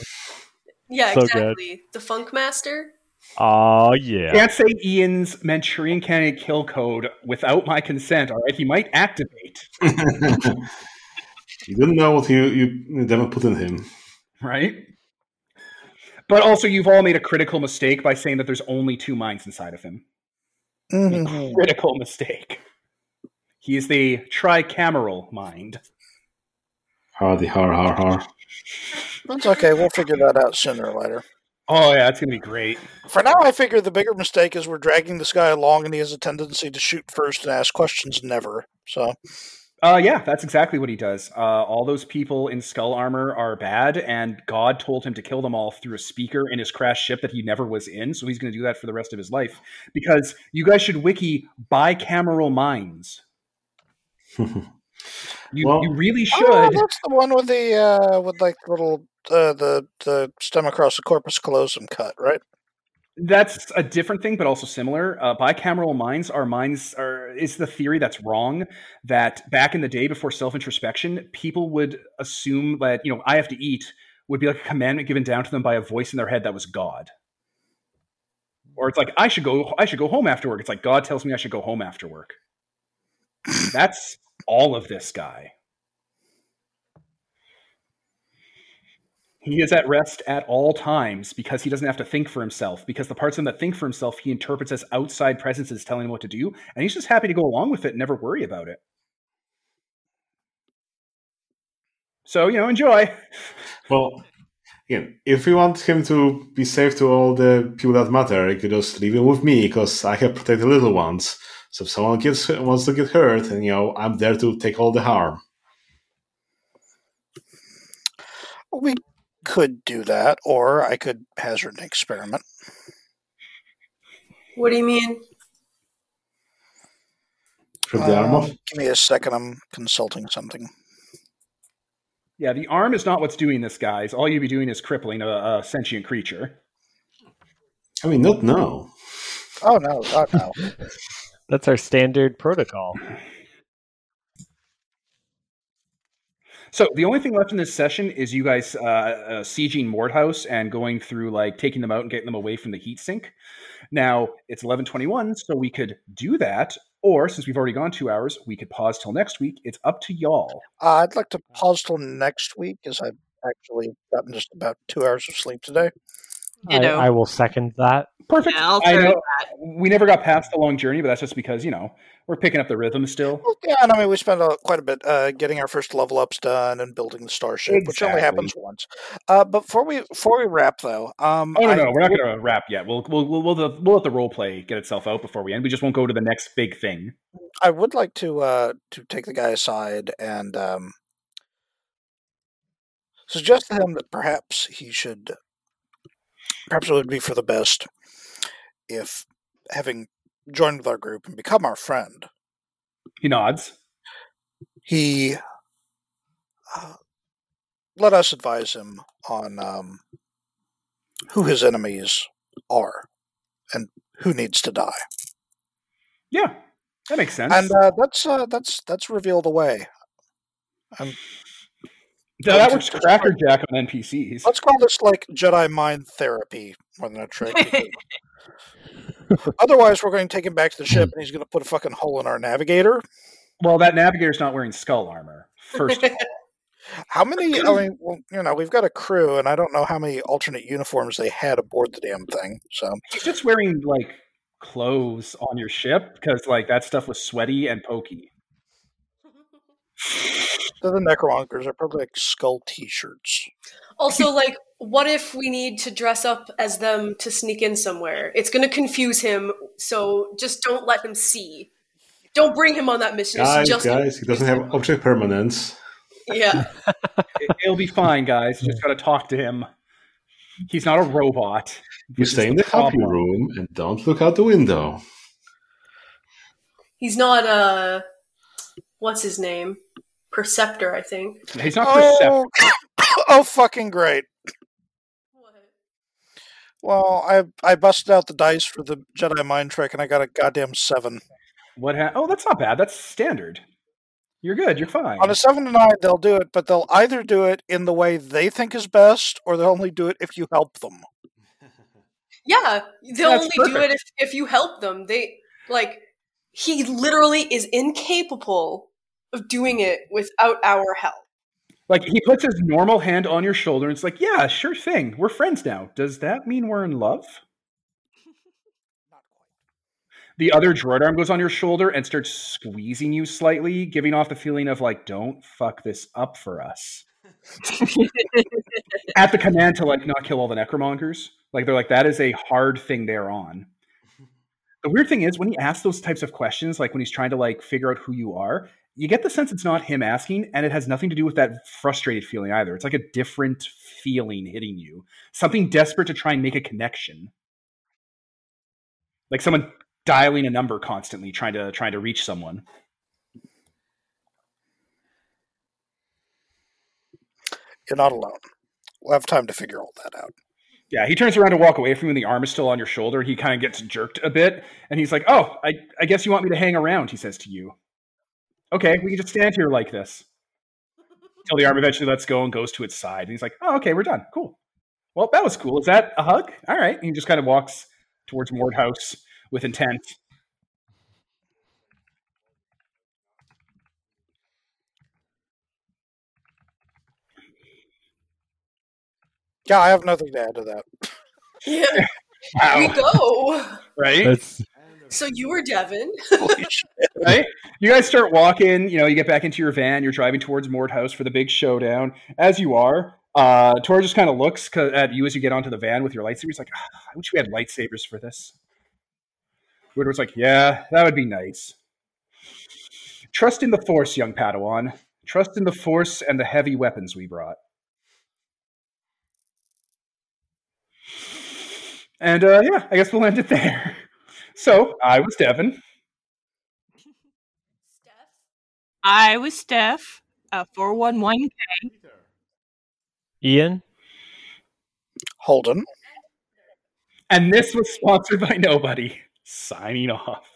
[SPEAKER 3] Yeah,
[SPEAKER 5] So good.
[SPEAKER 3] exactly. The Funk Master.
[SPEAKER 5] oh, yeah.
[SPEAKER 1] Can't say Ian's Manchurian candidate kill code without my consent. All right, he might activate.
[SPEAKER 4] you didn't know what you you Devin put in him.
[SPEAKER 1] right? But also, you've all made a critical mistake by saying that there's only two minds inside of him.
[SPEAKER 6] Mhm.
[SPEAKER 1] Critical mistake. He is the tricameral mind.
[SPEAKER 4] Har the har har har.
[SPEAKER 6] That's okay. We'll figure that out sooner or later.
[SPEAKER 1] Oh yeah, it's gonna be great.
[SPEAKER 6] For now, I figure the bigger mistake is we're dragging this guy along, and he has a tendency to shoot first and ask questions never. So,
[SPEAKER 1] Uh, yeah, that's exactly what he does. Uh, all those people in skull armor are bad, and God told him to kill them all through a speaker in his crashed ship that he never was in. So he's going to do that for the rest of his life. Because you guys should wiki bicameral minds. You,
[SPEAKER 4] Well-
[SPEAKER 1] you really should.
[SPEAKER 6] Oh, that's the one with the uh, with like little uh, the the stem across the corpus callosum cut, right?
[SPEAKER 1] That's a different thing, but also similar. Uh, bicameral minds are minds are is the theory that's wrong. That back in the day, before self introspection, people would assume that you know I have to eat would be like a commandment given down to them by a voice in their head that was God. Or it's like I should go I should go home after work. It's like God tells me I should go home after work. That's all of this guy. He is at rest at all times because he doesn't have to think for himself. Because the parts of him that think for himself, he interprets as outside presences telling him what to do, and he's just happy to go along with it and never worry about it. So you know, enjoy.
[SPEAKER 4] Well, again, if we want him to be safe to all the people that matter, he could just leave him with me because I can protect the little ones. So if someone gets wants to get hurt, and you know, I'm there to take all the harm.
[SPEAKER 6] We could do that, or I could hazard an experiment.
[SPEAKER 3] What do you mean?
[SPEAKER 4] Rip the arm
[SPEAKER 6] Um,
[SPEAKER 4] off.
[SPEAKER 6] Give me a second. I'm consulting something.
[SPEAKER 1] Yeah, the arm is not what's doing this, guys. All you'd be doing is crippling a, a sentient creature.
[SPEAKER 4] I mean, not now.
[SPEAKER 6] Oh no, God no.
[SPEAKER 5] That's our standard protocol.
[SPEAKER 1] So the only thing left in this session is you guys uh, uh, sieging Mordhouse and going through like taking them out and getting them away from the heat sink. Now it's eleven twenty one, so we could do that, or since we've already gone two hours, we could pause till next week. It's up to y'all.
[SPEAKER 6] Uh, I'd like to pause till next week, as I've actually gotten just about two hours of sleep today.
[SPEAKER 5] I, I will second that.
[SPEAKER 1] Perfect.
[SPEAKER 7] Yeah, I'll
[SPEAKER 1] I
[SPEAKER 7] throw
[SPEAKER 1] know we never got past the long journey, but that's just because you know we're picking up the rhythm still.
[SPEAKER 6] Well, yeah, and I mean, we spent uh, quite a bit uh, getting our first level ups done and building the starship, which only happens once. Uh, before we before we wrap, though, um,
[SPEAKER 1] Oh no,
[SPEAKER 6] I
[SPEAKER 1] no, we're not going to wrap yet. We'll we'll we'll, we'll, we'll let the role play get itself out before we end. We just won't go to the next big thing.
[SPEAKER 6] I would like to uh, to take the guy aside and um, suggest to him that perhaps he should, perhaps it would be for the best if, having joined with our group and become our friend,
[SPEAKER 1] He nods.
[SPEAKER 6] he uh, let us advise him on um, who his enemies are and who needs to die.
[SPEAKER 1] Yeah, that makes sense.
[SPEAKER 6] And uh, that's uh, that's that's reveal the way.
[SPEAKER 1] No, that works crackerjack on NPCs.
[SPEAKER 6] Let's call this like Jedi mind therapy more than a trick. because Otherwise, we're going to take him back to the ship, and he's going to put a fucking hole in our navigator.
[SPEAKER 1] Well, that navigator's not wearing skull armor. First of all.
[SPEAKER 6] How many? I mean, well, you know, we've got a crew, and I don't know how many alternate uniforms they had aboard the damn thing. So,
[SPEAKER 1] He's just wearing like clothes on your ship because like that stuff was sweaty and pokey.
[SPEAKER 6] so the Necromongers are probably like skull T-shirts.
[SPEAKER 3] Also, like, what if we need to dress up as them to sneak in somewhere? It's going to confuse him, so just don't let him see. Don't bring him on that mission.
[SPEAKER 4] Guys,
[SPEAKER 3] just
[SPEAKER 4] guys, he doesn't have object permanence.
[SPEAKER 3] yeah.
[SPEAKER 1] It, will be fine, guys. Just got to talk to him. He's not a robot.
[SPEAKER 4] You stay in the happy room and don't look out the window.
[SPEAKER 3] He's not uh what's his name? Perceptor, I think.
[SPEAKER 1] He's not perceptive.
[SPEAKER 6] Oh, oh, fucking great! Well, I I busted out the dice for the Jedi mind trick, and I got a goddamn seven.
[SPEAKER 1] What? Ha- oh, that's not bad. That's standard. You're good. You're fine.
[SPEAKER 6] On a seven to nine, they'll do it, but they'll either do it in the way they think is best, or they'll only do it if you help them.
[SPEAKER 3] Yeah, they'll
[SPEAKER 1] That's
[SPEAKER 3] only do it if, if you help them. They like he literally is incapable of doing it without our help.
[SPEAKER 1] Like he puts his normal hand on your shoulder and it's like, yeah, sure thing. We're friends now. Does that mean we're in love? The other droid arm goes on your shoulder and starts squeezing you slightly, giving off the feeling of like, don't fuck this up for us. At the command to like not kill all the necromongers. Like they're like, that is a hard thing they're on. The weird thing is when he asks those types of questions, like when he's trying to like figure out who you are, you get the sense it's not him asking, and it has nothing to do with that frustrated feeling either. It's like a different feeling hitting you, something desperate to try and make a connection, like someone dialing a number constantly, trying to trying to reach someone.
[SPEAKER 6] You're not alone. We'll have time to figure all that out.
[SPEAKER 1] Yeah, he turns around to walk away from you, and the arm is still on your shoulder. He kind of gets jerked a bit, and he's like, "Oh, I, I guess you want me to hang around," he says to you. Okay, we can just stand here like this until the arm eventually lets go and goes to its side. And he's like, "Oh, okay, we're done. Cool. Well, that was cool. Is that a hug? All right." And he just kind of walks towards Mordhouse with intent.
[SPEAKER 6] Yeah, I have nothing to add to that.
[SPEAKER 3] Yeah,
[SPEAKER 1] Wow.
[SPEAKER 3] we go.
[SPEAKER 1] Right?
[SPEAKER 5] That's
[SPEAKER 3] So you were Devin.
[SPEAKER 1] Right? You guys start walking. You know, you get back into your van. You're driving towards Mordhouse for the big showdown. As you are, uh, Tor just kind of looks at you as you get onto the van with your lightsaber. He's like, "Ah, "I wish we had lightsabers for this." Woodward's like, "Yeah, that would be nice." Trust in the Force, young Padawan. Trust in the Force and the heavy weapons we brought. And uh, yeah, I guess we'll end it there. So I was Devin. Steph.
[SPEAKER 7] I was Steph, uh, 411.
[SPEAKER 5] Ian.
[SPEAKER 6] Holden.
[SPEAKER 1] And this was sponsored by nobody. Signing off.